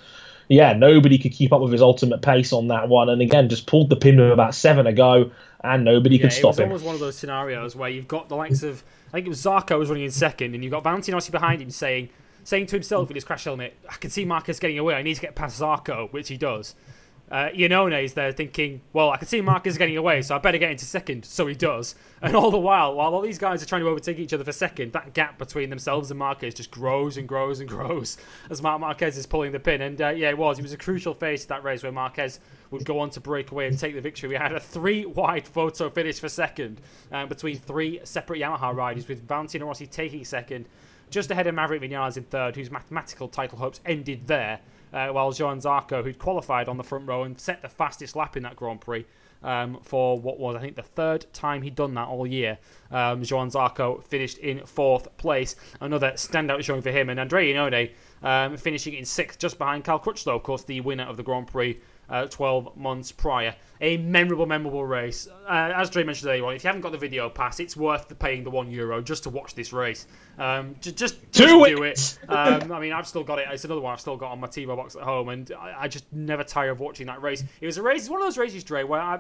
yeah nobody could keep up with his ultimate pace on that one and again just pulled the pin with about seven ago and nobody yeah, could stop him it was almost one of those scenarios where you've got the likes of I think it was Zarco was running in second, and you've got Valentino behind him saying, saying to himself with his crash helmet, "I can see Marquez getting away. I need to get past Zarco, which he does. Uh, Iannone is there thinking, well, I can see Marquez getting away, so I better get into second. So he does. And all the while, while all these guys are trying to overtake each other for second, that gap between themselves and Marquez just grows and grows and grows as Marc Marquez is pulling the pin. And uh, yeah, it was. It was a crucial phase to that race where Marquez would go on to break away and take the victory. We had a three-wide photo finish for second uh, between three separate Yamaha riders, with Valentino Rossi taking second, just ahead of Maverick Vinales in third, whose mathematical title hopes ended there. Uh, while Johann Zarco, who'd qualified on the front row and set the fastest lap in that Grand Prix, um, for what was, I think, the third time he'd done that all year. Um, Johann Zarco finished in fourth place. Another standout showing for him. And Andrea Iannone um, finishing in sixth, just behind Cal Crutchlow, of course, the winner of the Grand Prix uh, 12 months prior. A memorable, memorable race. Uh, as Dre mentioned earlier on, if you haven't got the video pass, it's worth paying the one euro just to watch this race. Um, just, just, do, just it. it. Um, I mean, I've still got it. It's another one I've still got on my TiVo box at home, and I, I, just never tire of watching that race. It was a race. It's one of those races, Dre, where I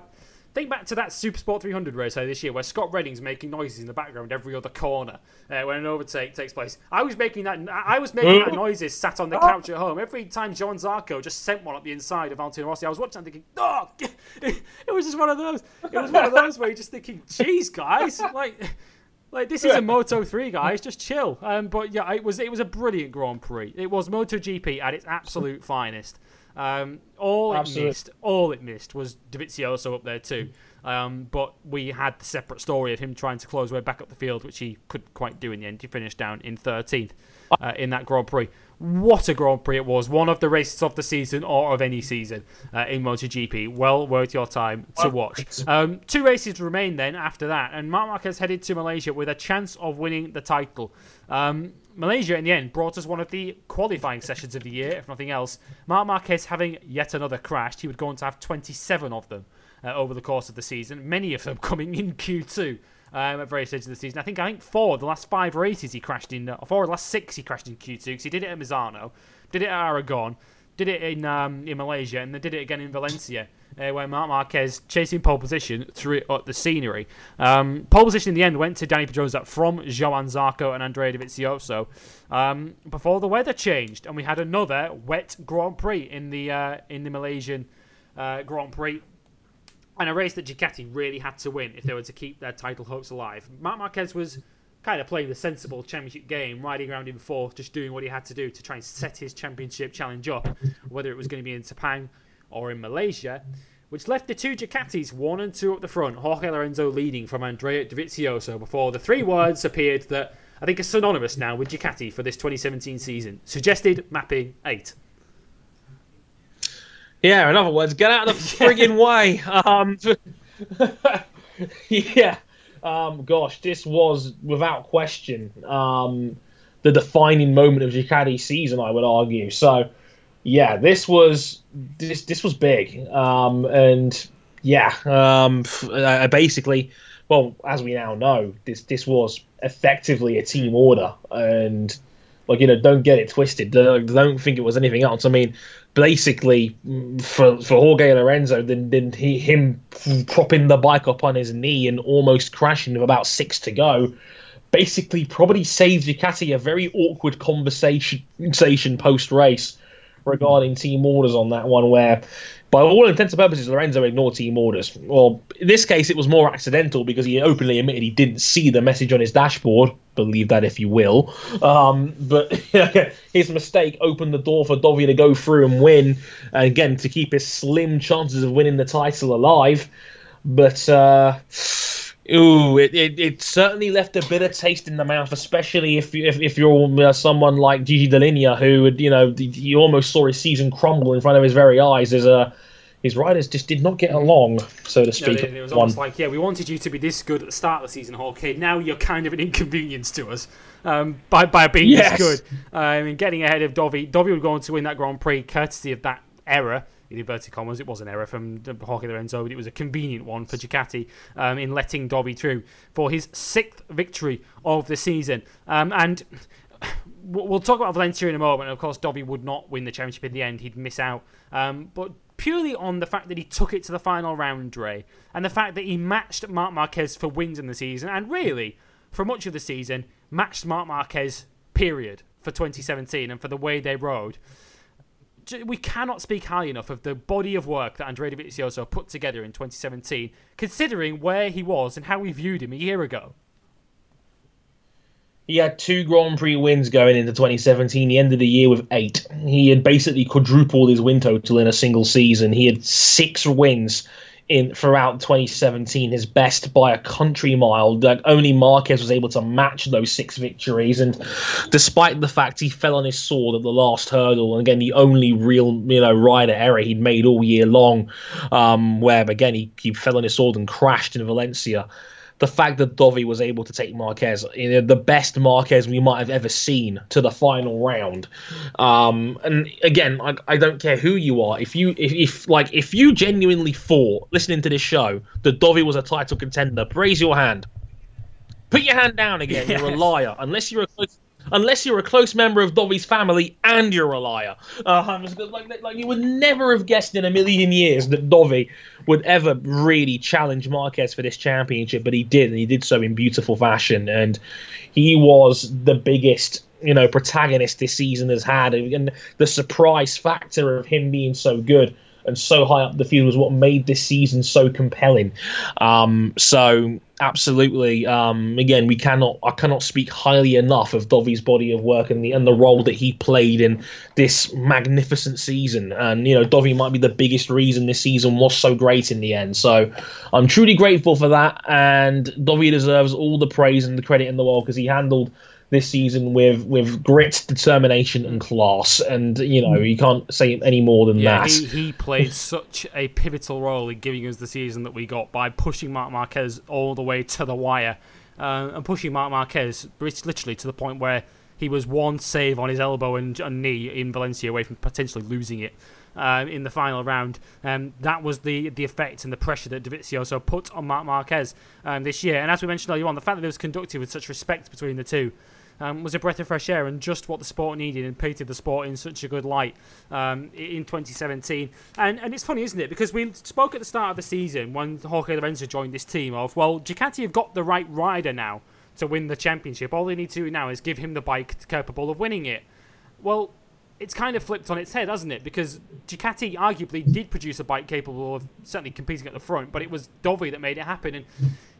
Think back to that Super Sport 300 race this year where Scott Redding's making noises in the background every other corner uh, when an overtake takes place. I was making that I was making that noises sat on the couch at home. Every time Johann Zarco just sent one up the inside of Valentino Rossi, I was watching and thinking, oh, it was just one of those. It was one of those where you're just thinking, geez, guys, like. Like this is a Moto 3, guys. Just chill. Um, but yeah, it was it was a brilliant Grand Prix. It was MotoGP at its absolute finest. Um, all Absolutely. it missed, all it missed was Dovizioso up there too. Um, but we had the separate story of him trying to close way back up the field, which he couldn't quite do in the end. He finished down in 13th uh, in that Grand Prix. What a Grand Prix it was! One of the races of the season or of any season uh, in MotoGP. Well worth your time to watch. Um, two races remain then after that, and Marc Marquez headed to Malaysia with a chance of winning the title. Um, Malaysia, in the end, brought us one of the qualifying sessions of the year, if nothing else. Marc Marquez having yet another crash, he would go on to have 27 of them uh, over the course of the season, many of them coming in Q2 um, at various stages of the season. I think I think four the last five races he crashed in, uh, four of the last six he crashed in Q2 because he did it at Misano, did it at Aragon, did it in um, in Malaysia, and then did it again in Valencia. Uh, where Marc Marquez chasing pole position through the scenery. Um, pole position in the end went to Dani Pedrosa from Johann Zarco and Andrea Dovizioso um, before the weather changed, and we had another wet Grand Prix in the uh, in the Malaysian uh, Grand Prix and a race that Ducati really had to win if they were to keep their title hopes alive. Marc Marquez was kind of playing the sensible championship game, riding around in fourth, just doing what he had to do to try and set his championship challenge up, whether it was going to be in Sepang or in Malaysia, which left the two Ducatis one and two up the front, Jorge Lorenzo leading from Andrea Dovizioso before the three words appeared that I think are synonymous now with Ducati for this 2017 season. Suggested mapping eight. Yeah, in other words, get out of the frigging way. Um, yeah. Um, gosh, this was without question um, the defining moment of Ducati's season. I would argue. So, yeah, this was this this was big, um, and yeah, um, I basically, well, as we now know, this this was effectively a team order, and like you know, don't get it twisted. Don't think it was anything else. I mean, basically for for Jorge Lorenzo then then he him propping the bike up on his knee and almost crashing with about six to go basically probably saved Ducati a very awkward conversation post race regarding team orders on that one where by all intents and purposes, Lorenzo ignored team orders. Well, in this case, it was more accidental because he openly admitted he didn't see the message on his dashboard. Believe that if you will. Um, but his mistake opened the door for Dovi to go through and win, and again to keep his slim chances of winning the title alive. But uh, ooh, it, it, it, certainly left a bitter taste in the mouth, especially if you, if, if you're uh, someone like Gigi Dall'Igna, who you know you almost saw his season crumble in front of his very eyes as a his riders just did not get along, so to speak. it was almost like, yeah, we wanted you to be this good at the start of the season, Okay, Now you're kind of an inconvenience to us um, by by being yes. this good. I um, mean, getting ahead of Dovi. Dovi would go on to win that Grand Prix courtesy of that error in inverted commas. It was an error from Jorge Lorenzo, but it was a convenient one for Ducati um, in letting Dovi through for his sixth victory of the season. Um, and we'll talk about Valencia in a moment. Of course, Dovi would not win the championship in the end; he'd miss out. Um, but purely on the fact that he took it to the final round, Dre, and the fact that he matched Marc Marquez for wins in the season, and really, for much of the season, matched Marc Marquez, period, for 2017 and for the way they rode. We cannot speak highly enough of the body of work that Andrea Dovizioso put together in 2017, considering where he was and how we viewed him a year ago. He had two Grand Prix wins going into 2017. He ended the year with eight. He had basically quadrupled his win total in a single season. He had six wins in throughout 2017, his best by a country mile. Like only Marquez was able to match those six victories, and despite the fact he fell on his sword at the last hurdle, and again the only real you know rider error he'd made all year long, um, where again he, he fell on his sword and crashed in Valencia the fact that Dovi was able to take Marquez, you know, the best Marquez we might have ever seen, to the final round. Um, and again, I, I don't care who you are. If you, if, if like, if you genuinely thought listening to this show that Dovi was a title contender, raise your hand. Put your hand down again. Yes. You're a liar. Unless you're a close unless you're a close member of Dovi's family and you're a liar. Uh, like, like you would never have guessed in a million years that Dovi would ever really challenge Marquez for this championship, but he did, and he did so in beautiful fashion. And he was the biggest, you know, protagonist this season has had, and the surprise factor of him being so good and so high up the field was what made this season so compelling. Um, so absolutely, um, again, we cannot I cannot speak highly enough of Dovi's body of work and the and the role that he played in this magnificent season. And you know, Dovi might be the biggest reason this season was so great in the end. So I'm truly grateful for that, and Dovi deserves all the praise and the credit in the world because he handled this season with with grit, determination, and class. And you know, you can't say any more than yeah, that. He, he played such a pivotal role in giving us the season that we got by pushing Marc Marquez all the way to the wire, uh, and pushing Marc Marquez literally to the point where he was one save on his elbow and, and knee in Valencia away from potentially losing it. Uh, in the final round. Um, that was the the effect and the pressure that Dovizioso put on Marc Marquez um, this year. And as we mentioned earlier on, the fact that it was conducted with such respect between the two um, was a breath of fresh air and just what the sport needed and painted the sport in such a good light um, in 2017. And and it's funny, isn't it? Because we spoke at the start of the season when Jorge Lorenzo joined this team of, well, Ducati have got the right rider now to win the championship. All they need to do now is give him the bike capable of winning it. Well, it's kind of flipped on its head, hasn't it? Because Ducati arguably did produce a bike capable of certainly competing at the front, but it was Dovi that made it happen. And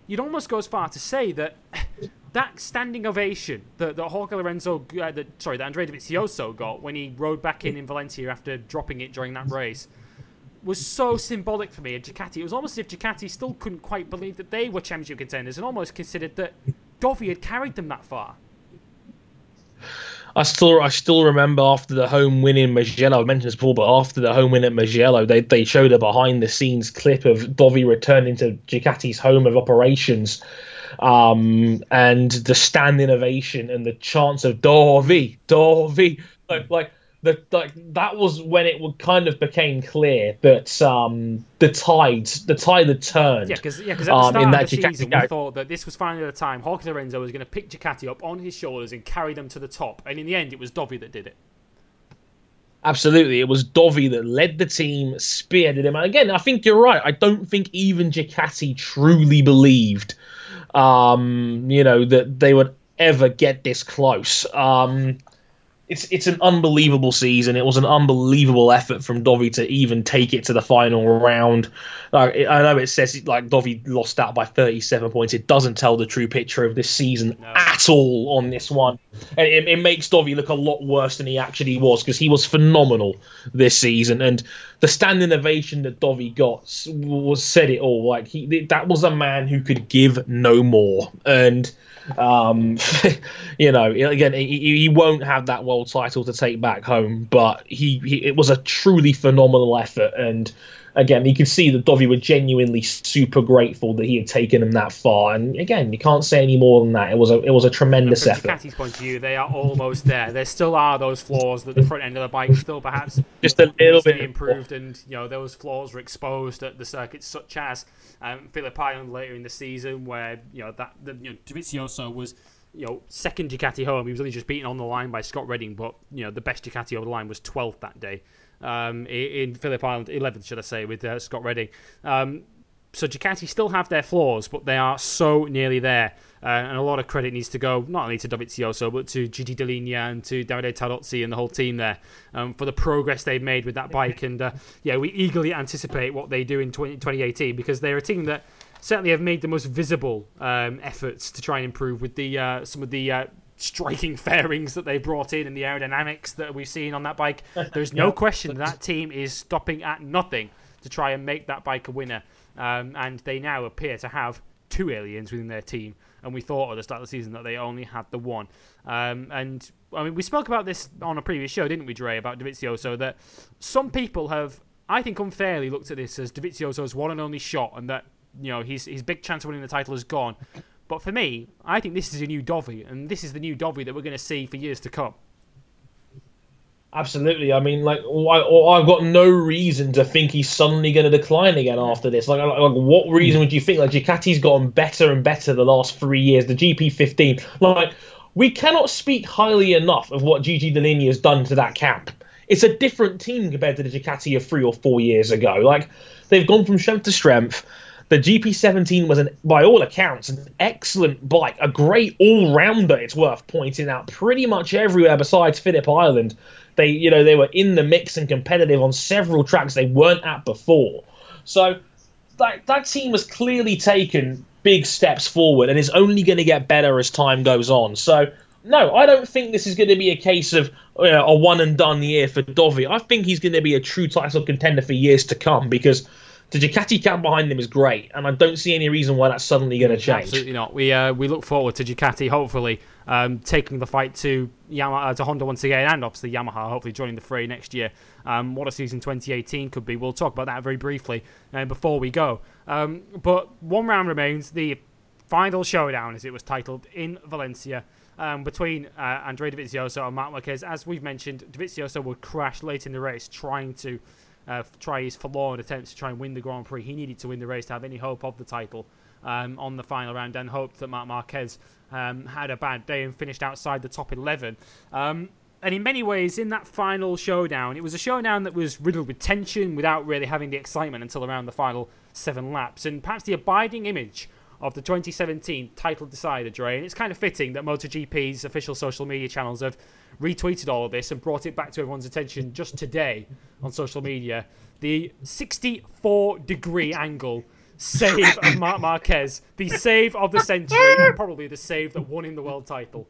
you'd almost go as far to say that that standing ovation that, that Jorge Lorenzo, uh, that, sorry, that Andrea Dovizioso got when he rode back in in Valencia after dropping it during that race was so symbolic for me at Ducati. It was almost as if Ducati still couldn't quite believe that they were championship contenders and almost considered that Dovi had carried them that far. I still I still remember after the home win in Mugello. I mentioned this before, but after the home win at Mugello, they they showed a behind the scenes clip of Dovi returning to Ducati's home of operations, um, and the standing ovation and the chants of Dovi, Dovi, like like the, like that was when it would kind of became clear that um, the tide the tide had turned. Yeah, because yeah, because at the um, start um, of the season we thought that this was finally the time Jorge Lorenzo was going to pick Ducati up on his shoulders and carry them to the top, and in the end, it was Dovi that did it. Absolutely, it was Dovi that led the team, spearheaded him. And again, I think you're right. I don't think even Ducati truly believed, um, you know, that they would ever get this close. Um, it's it's an unbelievable season. It was an unbelievable effort from Dovi to even take it to the final round. Like, I know it says like Dovi lost out by 37 points. It doesn't tell the true picture of this season no. at all on this one, and it, it makes Dovi look a lot worse than he actually was because he was phenomenal this season. And the standing ovation that Dovi got was said it all. Like he that was a man who could give no more, and um, you know, again, he, he, won't have that world title to take back home, but he, he it was a truly phenomenal effort, and again, you can see that Dovi were genuinely super grateful that he had taken them that far. And again, you can't say any more than that. It was a it was a tremendous from effort. Ducati's point of view, they are almost there. There still are those flaws that the front end of the bike still perhaps just a little bit improved, and you know those flaws were exposed at the circuits, such as um, Phillip Island later in the season, where you know that the, you know, Dovizioso was you know, second Ducati home. He was only just beaten on the line by Scott Redding, but you know, the best Ducati over the line was 12th that day um, in Phillip Island, 11th, should I say, with uh, Scott Redding. Um, so Ducati still have their flaws, but they are so nearly there. Uh, and a lot of credit needs to go not only to Dovizioso, but to Gigi Dall'Igna and to Davide Tardozzi and the whole team there um, for the progress they've made with that bike. And uh, yeah, we eagerly anticipate what they do in 20, 2018 because they're a team that certainly have made the most visible um, efforts to try and improve with the uh, some of the uh, striking fairings that they brought in and the aerodynamics that we've seen on that bike. There's no question that team is stopping at nothing to try and make that bike a winner. Um, and they now appear to have two aliens within their team. And we thought at the start of the season that they only had the one. Um, and I mean, we spoke about this on a previous show, didn't we, Dre, about Dovizioso, that some people have, I think, unfairly looked at this as Dovizioso's one and only shot, and that you know his his big chance of winning the title is gone. But for me, I think this is a new Dovi, and this is the new Dovi that we're going to see for years to come. Absolutely. I mean, like, I, have got no reason to think he's suddenly going to decline again after this. Like, like, what reason would you think? Like, Ducati's gotten better and better the last three years. The GP15, like, we cannot speak highly enough of what Gigi Dall'Igna has done to that camp. It's a different team compared to the Ducati of three or four years ago. Like, they've gone from strength to strength. The GP17 was, an, by all accounts, an excellent bike, a great all rounder, it's worth pointing out. Pretty much everywhere besides Phillip Island, They, you know, they were in the mix and competitive on several tracks they weren't at before. So that that team has clearly taken big steps forward and is only going to get better as time goes on. So no, I don't think this is going to be a case of you know, a one and done year for Dovi. I think he's going to be a true title contender for years to come because the Ducati camp behind them is great, and I don't see any reason why that's suddenly going to change. Absolutely not. We uh, we look forward to Ducati hopefully um, taking the fight to Yamaha to Honda once again, and obviously Yamaha hopefully joining the fray next year. Um, what a season 2018 could be. We'll talk about that very briefly uh, before we go. Um, but one round remains the final showdown, as it was titled, in Valencia. Um, between uh, Andrea Dovizioso and Marc Marquez. As we've mentioned, Dovizioso would crash late in the race trying to uh, try his forlorn attempts to try and win the Grand Prix. He needed to win the race to have any hope of the title um, on the final round and hoped that Marc Marquez um, had a bad day and finished outside the top 11. Um, and in many ways, in that final showdown, it was a showdown that was riddled with tension without really having the excitement until around the final seven laps. And perhaps the abiding image of the 2017 title decider, Dre. And it's kind of fitting that MotoGP's official social media channels have retweeted all of this and brought it back to everyone's attention just today on social media. The 64 degree angle save of Marc Marquez, the save of the century, and probably the save that won him the world title.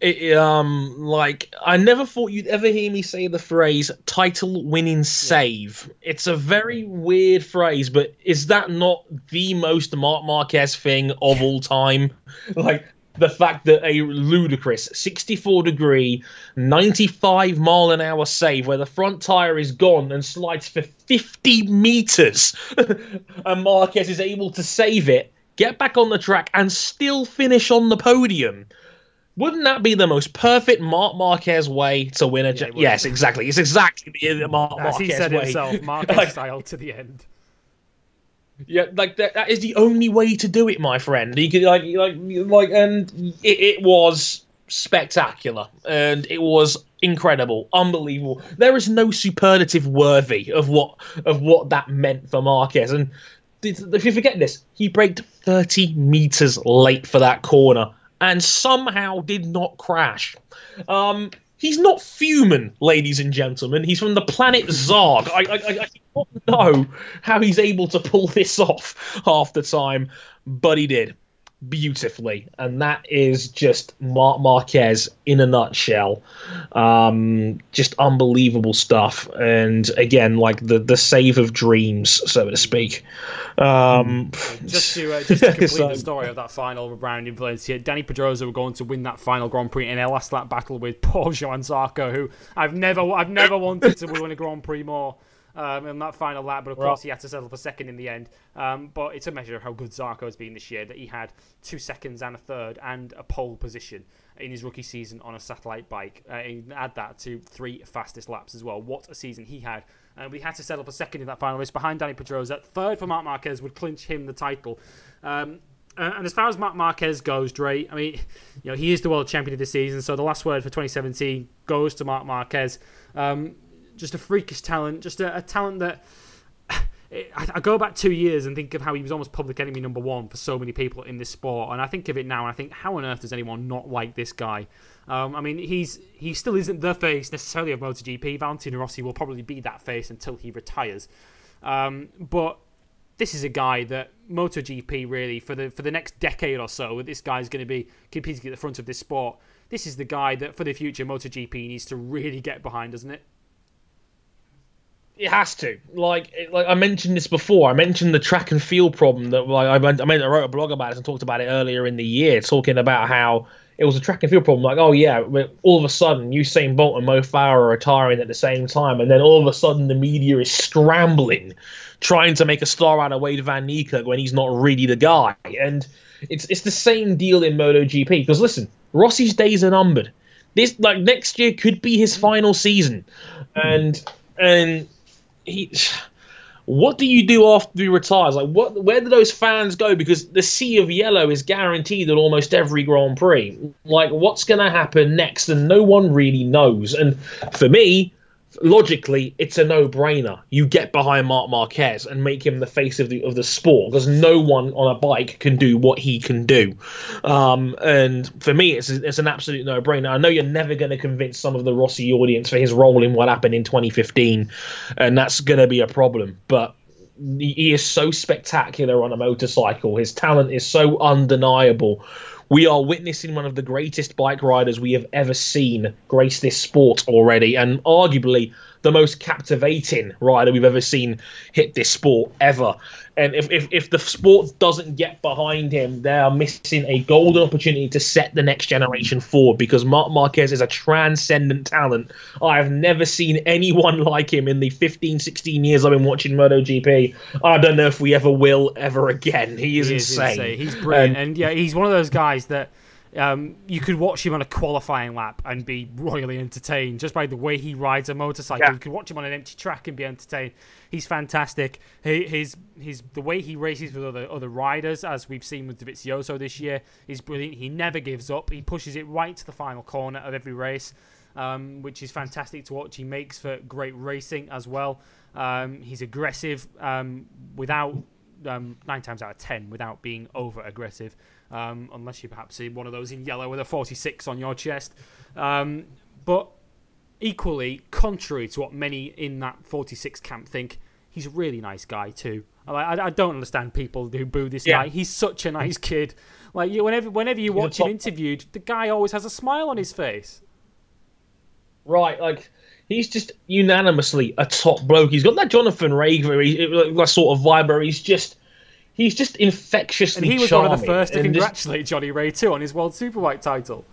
It, um, like I never thought you'd ever hear me say the phrase "title winning save." Yeah. It's a very weird phrase, but is that not the most Marc Marquez thing of all time? like the fact that a ludicrous 64 degree, 95 mile an hour save where the front tire is gone and slides for 50 meters, and Marquez is able to save it, get back on the track, and still finish on the podium. Wouldn't that be the most perfect Marc Marquez way to win a? Yeah, yes, exactly. It's exactly the Marc As Marquez he said way. himself, Marquez style to the end. Yeah, like that, that is the only way to do it, my friend. You could like like like and it, it was spectacular and it was incredible, unbelievable. There is no superlative worthy of what of what that meant for Marquez. And if you forget this, he braked 30 meters late for that corner and somehow did not crash. Um, He's not human, ladies and gentlemen. He's from the planet Zarg. I, I, I don't know how he's able to pull this off half the time, but he did beautifully, and that is just Marc Marquez in a nutshell. Um, just unbelievable stuff, and again, like the the save of dreams, so to speak. Um, just to uh, just to complete so, the story of that final round in Valencia, Dani Pedrosa were going to win that final Grand Prix in a last lap battle with Paul Johann Zarco, who I've never I've never wanted to win a Grand Prix more um, in that final lap, but of course he had to settle for second in the end. Um, but it's a measure of how good Zarco has been this year that he had two seconds and a third and a pole position in his rookie season on a satellite bike. Uh, add that to three fastest laps as well. What a season he had. And we had to settle for second in that final race behind Dani Pedrosa. Third for Marc Marquez would clinch him the title. Um, and as far as Marc Marquez goes, Dre, I mean, you know, he is the world champion of this season, so the last word for 2017 goes to Marc Marquez. Um, just a freakish talent, just a, a talent that. I, I, go back two years and think of how he was almost public enemy number one for so many people in this sport, and I think of it now and I think, how on earth does anyone not like this guy? Um, I mean, he's he still isn't the face necessarily of MotoGP. Valentino Rossi will probably be that face until he retires, um, but this is a guy that MotoGP really for the for the next decade or so, this guy is going to be competing at the front of this sport. This is the guy that for the future MotoGP needs to really get behind, doesn't it? It has to. Like, like I mentioned this before. I mentioned the track and field problem that like, I, I, I wrote a blog about it and talked about it earlier in the year, talking about how it was a track and field problem. Like, oh yeah, all of a sudden Usain Bolt and Mo Farah are retiring at the same time, and then all of a sudden the media is scrambling, trying to make a star out of Wayde Van Niekerk when he's not really the guy. And it's it's the same deal in MotoGP. Because listen, Rossi's days are numbered. This like next year could be his final season, and and he what do you do after he retires? Like, what? Where do those fans go? Because the sea of yellow is guaranteed at almost every Grand Prix. Like, what's going to happen next? And no one really knows. And for me, logically, it's a no-brainer. You get behind Marc Marquez and make him the face of the of the sport because no one on a bike can do what he can do. Um, and for me, it's it's an absolute no-brainer. I know you're never going to convince some of the Rossi audience for his role in what happened in 2015, and that's going to be a problem. But he is so spectacular on a motorcycle. His talent is so undeniable we are witnessing one of the greatest bike riders we have ever seen grace this sport already, and arguably the most captivating rider we've ever seen hit this sport ever. And if, if, if the sport doesn't get behind him, they are missing a golden opportunity to set the next generation forward because Marc Marquez is a transcendent talent. I have never seen anyone like him in the 15, 16 years I've been watching MotoGP. I don't know if we ever will ever again. He is, he is insane. insane. He's brilliant. and yeah, he's one of those guys that um, you could watch him on a qualifying lap and be royally entertained just by the way he rides a motorcycle. Yeah. You could watch him on an empty track and be entertained. He's fantastic. He, his his the way he races with other other riders, as we've seen with Dovizioso this year, is brilliant. He never gives up. He pushes it right to the final corner of every race, um, which is fantastic to watch. He makes for great racing as well. Um, he's aggressive um, without um, nine times out of ten without being over aggressive um, unless you perhaps see one of those in yellow with a 46 on your chest. Um, but equally, contrary to what many in that 46 camp think, he's a really nice guy too. I, I don't understand people who boo this yeah. guy. He's such a nice kid. Like you, whenever whenever you watch him interviewed, the guy always has a smile on his face. Right, like he's just unanimously a top bloke. He's got that Jonathan Rea, that sort of vibe where he's just he's just infectiously. And he was charming. one of the first to congratulate just... Johnny Rea too on his World Superbike title.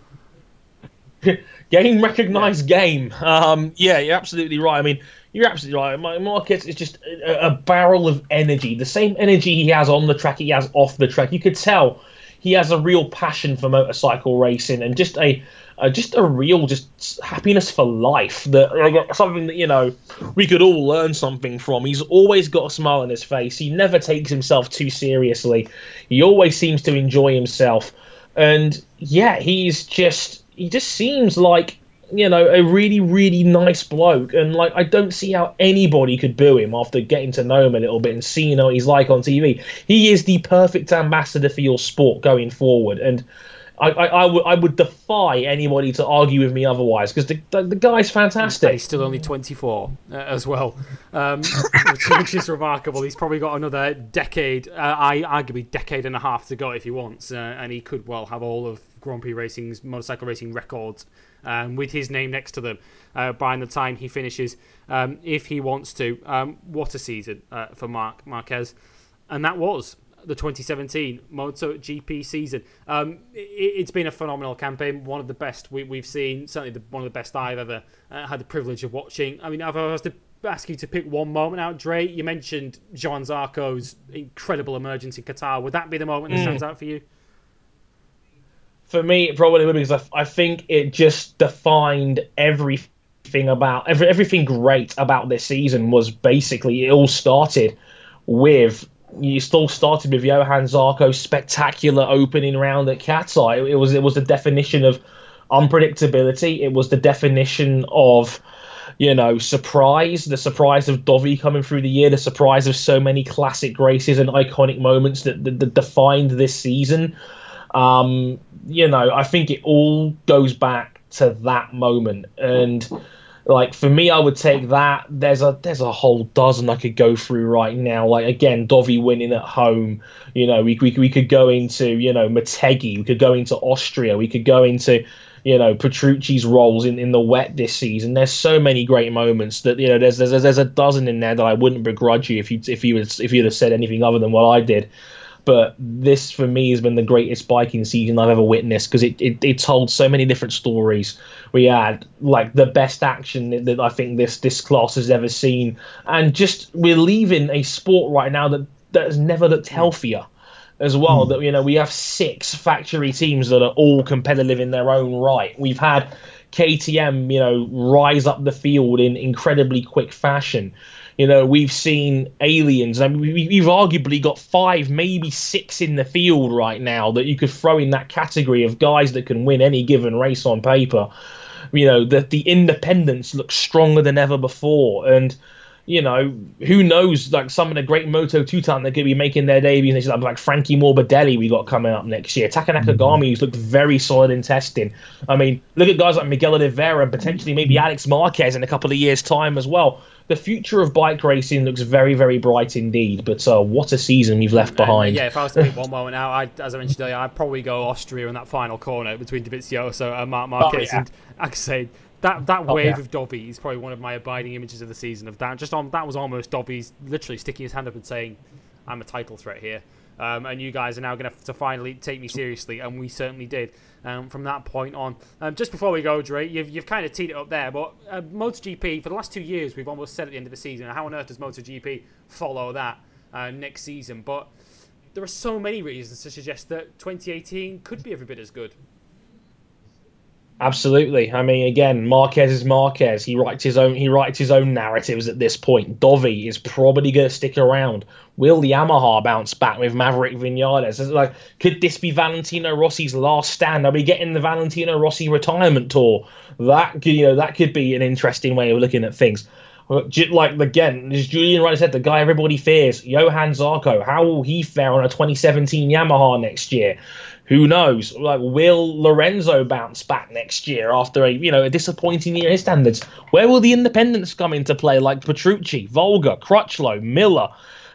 game recognized yeah. game. Um, yeah, you're absolutely right. I mean, you're absolutely right. My Marquez is just a, a, barrel of energy. The same energy he has on the track, he has off the track. You could tell he has a real passion for motorcycle racing and just a uh, just a real just happiness for life that uh, something that you know we could all learn something from. He's always got a smile on his face. He never takes himself too seriously. He always seems to enjoy himself. And yeah he's just he just seems like you know a really really nice bloke. And like i don't see how anybody could boo him after getting to know him a little bit and seeing what he's like on tv he is the perfect ambassador for your sport going forward. And I, I, I, would I would defy anybody to argue with me otherwise because the, the, the guy's fantastic. He's still only 24 uh, as well, um, which, which, is remarkable. He's probably got another decade, uh, I arguably decade and a half to go if he wants, uh, and he could well have all of Grand Prix Racing's motorcycle racing records um, with his name next to them uh, by the time he finishes, um, if he wants to. Um, what a season uh, for Marc Marquez, and that was the 2017 MotoGP season. Um, it, has been a phenomenal campaign, one of the best we, have seen, certainly the, one of the best I've ever uh, had the privilege of watching. I mean, if I was to ask you to pick one moment out, Dre, you mentioned Johann Zarco's incredible emergence in Qatar. Would that be the moment that stands mm. out for you? For me, it probably would because I, I think it just defined everything about every, everything great about this season was basically it all started with you still started with Johan Zarco's spectacular opening round at Qatar. It, it, was it was the definition of unpredictability. It was the definition of you know surprise, the surprise of Dovi coming through the year, the surprise of so many classic races and iconic moments that, that, that defined this season. Um, you know, I think it all goes back to that moment and like for me, I would take that. There's a there's a whole dozen I could go through right now. Like again, Dovi winning at home. You know, we we, we could go into you know Motegi. We could go into Austria. We could go into you know Petrucci's roles in, in the wet this season. There's so many great moments that you know there's there's there's a dozen in there that I wouldn't begrudge you if you if you if you'd have said anything other than what I did but this for me has been the greatest biking season I've ever witnessed because it, it, it told so many different stories. We had like the best action that I think this this class has ever seen, and just we're leaving a sport right now that that has never looked healthier as well. Mm. That you know we have six factory teams that are all competitive in their own right. We've had KTM, you know, rise up the field in incredibly quick fashion. You know, we've seen aliens. I mean, we've arguably got five, maybe six in the field right now that you could throw in that category of guys that can win any given race on paper. You know, the the independents look stronger than ever before, and you know, who knows? Like some of the great Moto 2 talent that could be making their debut debuts, like, like Frankie Morbidelli, we got coming up next year. Taka Nakagami, who's looked very solid in testing. I mean, look at guys like Miguel Oliveira and potentially maybe Alex Marquez in a couple of years' time as well. The future of bike racing looks very, very bright indeed. But uh, what a season you've left behind. yeah, if I was to pick one moment out, I, as I mentioned earlier, I'd probably go Austria in that final corner between Dovizioso and Marc Marquez. Oh, yeah. And I say, that that oh, wave yeah. of Dovi is probably one of my abiding images of the season. Of that, just on that was almost Dovi's literally sticking his hand up and saying, "I'm a title threat here," um, and you guys are now going to to finally take me seriously, and we certainly did. Um, from that point on, um, just before we go, Dre, you've, you've kind of teed it up there, but uh, MotoGP for the last two years, we've almost said at the end of the season, how on earth does MotoGP follow that uh, next season? But there are so many reasons to suggest that 2018 could be every bit as good. Absolutely. I mean, again, Marquez is Marquez. He writes his own. He writes his own narratives at this point. Dovi is probably going to stick around. Will the Yamaha bounce back with Maverick Vinales? Like, could this be Valentino Rossi's last stand? Are we getting the Valentino Rossi retirement tour? That you know, that could be an interesting way of looking at things. Like again, as Julian Ryder said, the guy everybody fears, Johann Zarco. How will he fare on a 2017 Yamaha next year? Who knows? Like, will Lorenzo bounce back next year after a you know a disappointing year in his standards? Where will the independents come into play? Like Petrucci, Folger, Crutchlow, Miller,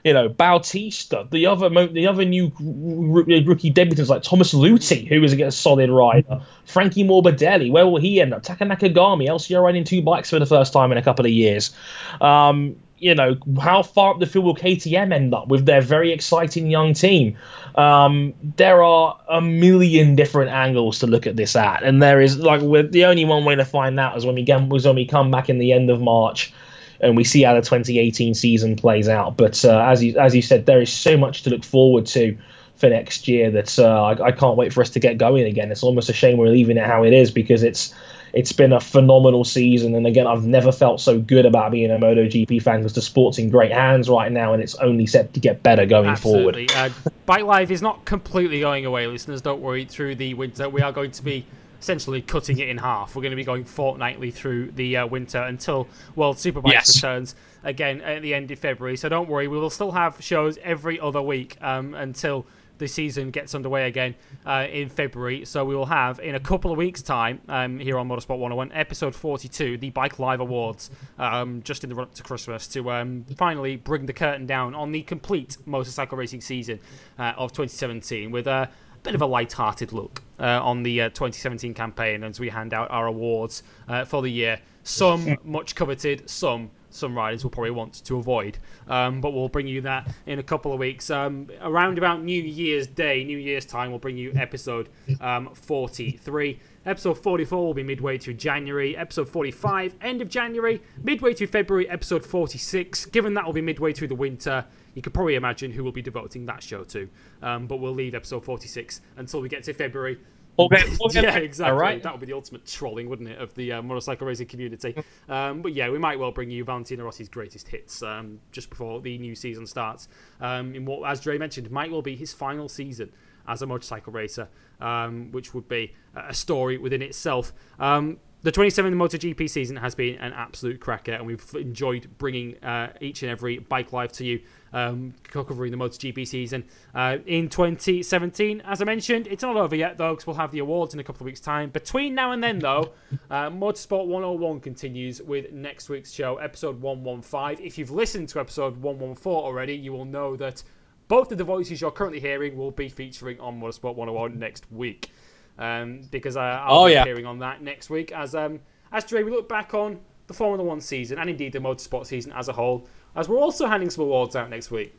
you know, Bautista, the other the other new rookie debutants like Thomas Luthi, who is a solid rider, Frankie Morbidelli. Where will he end up? Taka Nakagami, LCR riding two bikes for the first time in a couple of years. Um, you know, how far up the field will KTM end up with their very exciting young team? Um, there are a million different angles to look at this at, and there is like the only one way to find out is when we get was when we come back in the end of March and we see how the 2018 season plays out. But uh, as you as you said, there is so much to look forward to for next year that uh, I, I, can't wait for us to get going again. It's almost a shame we're leaving it how it is because it's it's been a phenomenal season. And again, I've never felt so good about being a MotoGP fan because the sport's in great hands right now and it's only set to get better going Absolutely. forward. Uh, Bike Live is not completely going away, listeners. Don't worry. Through the winter, we are going to be essentially cutting it in half. We're going to be going fortnightly through the uh, winter until World Superbikes yes. returns again at the end of February. So don't worry, we will still have shows every other week um, until the season gets underway again uh, in February. So we will have, in a couple of weeks' time, um, here on Motorsport 101, episode 42, the Bike Live Awards, um, just in the run up to Christmas, to um, finally bring the curtain down on the complete motorcycle racing season uh, of 2017 with a bit of a light-hearted look uh, on the uh, 2017 campaign as we hand out our awards uh, for the year. Some much coveted, some some riders will probably want to avoid. Um, but we'll bring you that in a couple of weeks. Um, around about New Year's Day, New Year's time, we'll bring you episode um, 43. Episode 44 will be midway through January. Episode 45, end of January. Midway through February, episode 46. Given that will be midway through the winter, you could probably imagine who will be devoting that show to. Um, but we'll leave episode 46 until we get to February. Okay. yeah, exactly. Right. That would be the ultimate trolling, wouldn't it, of the uh, motorcycle racing community? Um, but yeah, we might well bring you Valentino Rossi's greatest hits um, just before the new season starts. Um, in what, as Dre mentioned, might well be his final season as a motorcycle racer, um, which would be a story within itself. Um, the 27th MotoGP season has been an absolute cracker, and we've enjoyed bringing uh, each and every bike live to you, um, covering the MotoGP season uh, in 2017. As I mentioned, it's not over yet, though, because we'll have the awards in a couple of weeks' time. Between now and then, though, uh, Motorsport 101 continues with next week's show, episode 115. If you've listened to episode 114 already, you will know that both of the voices you're currently hearing will be featuring on Motorsport 101 next week um, because I, will oh, be yeah. appearing on that next week. As um, as Dre, we look back on the Formula One season and indeed the motorsport season as a whole, as we're also handing some awards out next week.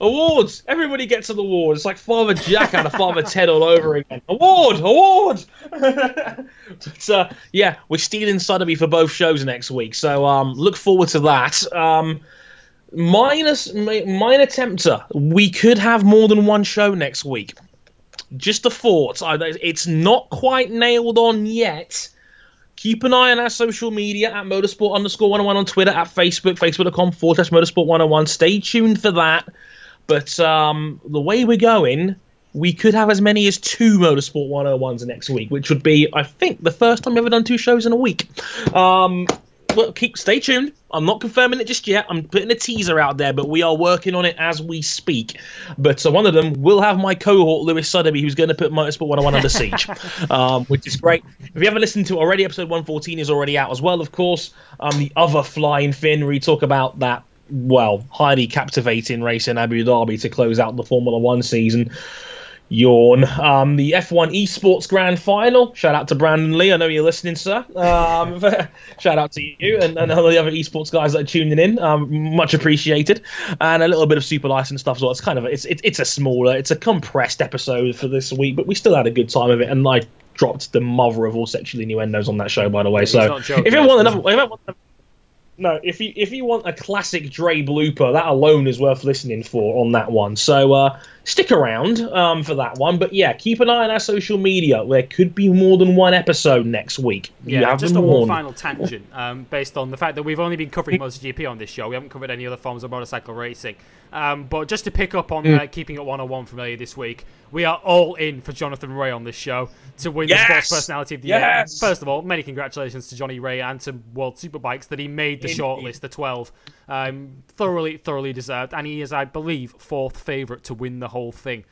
Awards! Everybody gets an award. It's like Father Jack and a Father Ted all over again. Award! Award! but, uh, yeah, we're stealing Sotheby for both shows next week, so um, look forward to that. Um, minus, minor tempter, we could have more than one show next week just a thought. It's not quite nailed on yet. Keep an eye on our social media at motorsport underscore 101 on Twitter, at Facebook, facebook.com forward slash motorsport 101. Stay tuned for that. But um, the way we're going, we could have as many as two Motorsport 101s next week, which would be, I think, the first time we've ever done two shows in a week. Um, well, keep stay tuned. I'm not confirming it just yet. I'm putting a teaser out there, but we are working on it as we speak. But so one of them will have my cohort Lewis Sotheby, who's going to put Motorsport 101 under siege, um, which is great. If you haven't listened to it already, episode 114 is already out as well. Of course, um, the other flying fin, where we talk about that well, highly captivating race in Abu Dhabi to close out the Formula One season. Yawn. Um, the F1 Esports Grand Final. Shout out to Brandon Lee. I know you're listening, sir. Um, shout out to you and, and all the other esports guys that are tuning in. Um, much appreciated. And a little bit of super license stuff as well. It's kind of it's it, it's a smaller, it's a compressed episode for this week, but we still had a good time of it. And I dropped the mother of all sexual innuendos on that show, by the way. so if you want another, if you want no, if you if you want a classic Dre blooper, that alone is worth listening for on that one. So uh, stick around um, for that one. But yeah, keep an eye on our social media. There could be more than one episode next week. Yeah, just a one final tangent um, based on the fact that we've only been covering MotoGP on this show. We haven't covered any other forms of motorcycle racing. Um, but just to pick up on mm. uh, keeping it 101 from earlier this week, we are all in for Jonathan Rea on this show to win yes! the Sports Personality of the yes! Year. First of all, many congratulations to Johnny Rea and to World Superbikes that he made the shortlist, the 12. Um, thoroughly, thoroughly deserved. And he is, I believe, fourth favourite to win the whole thing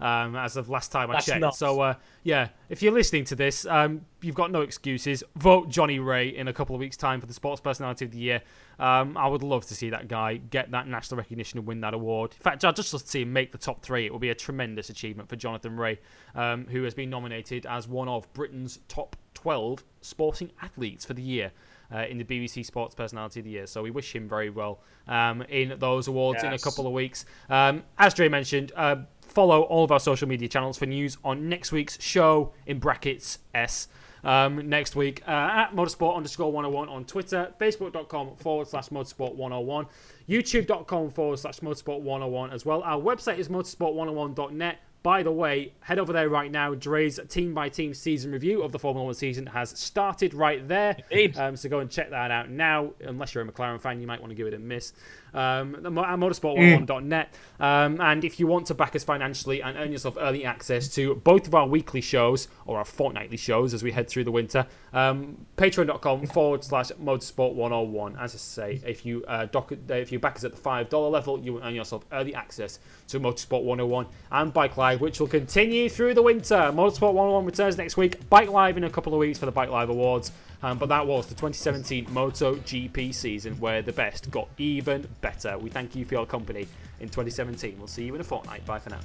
um, as of last time I That's checked. Nuts. So uh, yeah, if you're listening to this, um, you've got no excuses. Vote Johnny Rea in a couple of weeks' time for the Sports Personality of the Year. Um, I would love to see that guy get that national recognition and win that award. In fact, I'd just love to see him make the top three. It would be a tremendous achievement for Jonathan Rea, um, who has been nominated as one of Britain's top 12 sporting athletes for the year. Uh, in the BBC Sports Personality of the Year. So we wish him very well um, in those awards yes. in a couple of weeks. Um, as Dre mentioned, uh, follow all of our social media channels for news on next week's show in brackets S. Um, next week uh, at motorsport underscore 101 on Twitter, facebook.com forward slash motorsport 101, youtube.com forward slash motorsport 101 as well. Our website is motorsport101.net. By the way, head over there right now. Dre's team by team season review of the Formula One season has started right there. Um, so go and check that out now. Unless you're a McLaren fan, you might want to give it a miss um, at motorsport101.net. Um, and if you want to back us financially and earn yourself early access to both of our weekly shows or our fortnightly shows as we head through the winter, um, patreon.com forward slash motorsport101. As I say, if you uh, doc- if you back us at the $5 level, you will earn yourself early access to Motorsport 101 and Bike Live, which will continue through the winter. Motorsport 101 returns next week. Bike Live in a couple of weeks for the Bike Live Awards. Um, but that was the 2017 MotoGP season where the best got even better. We thank you for your company in 2017. We'll see you in a fortnight. Bye for now.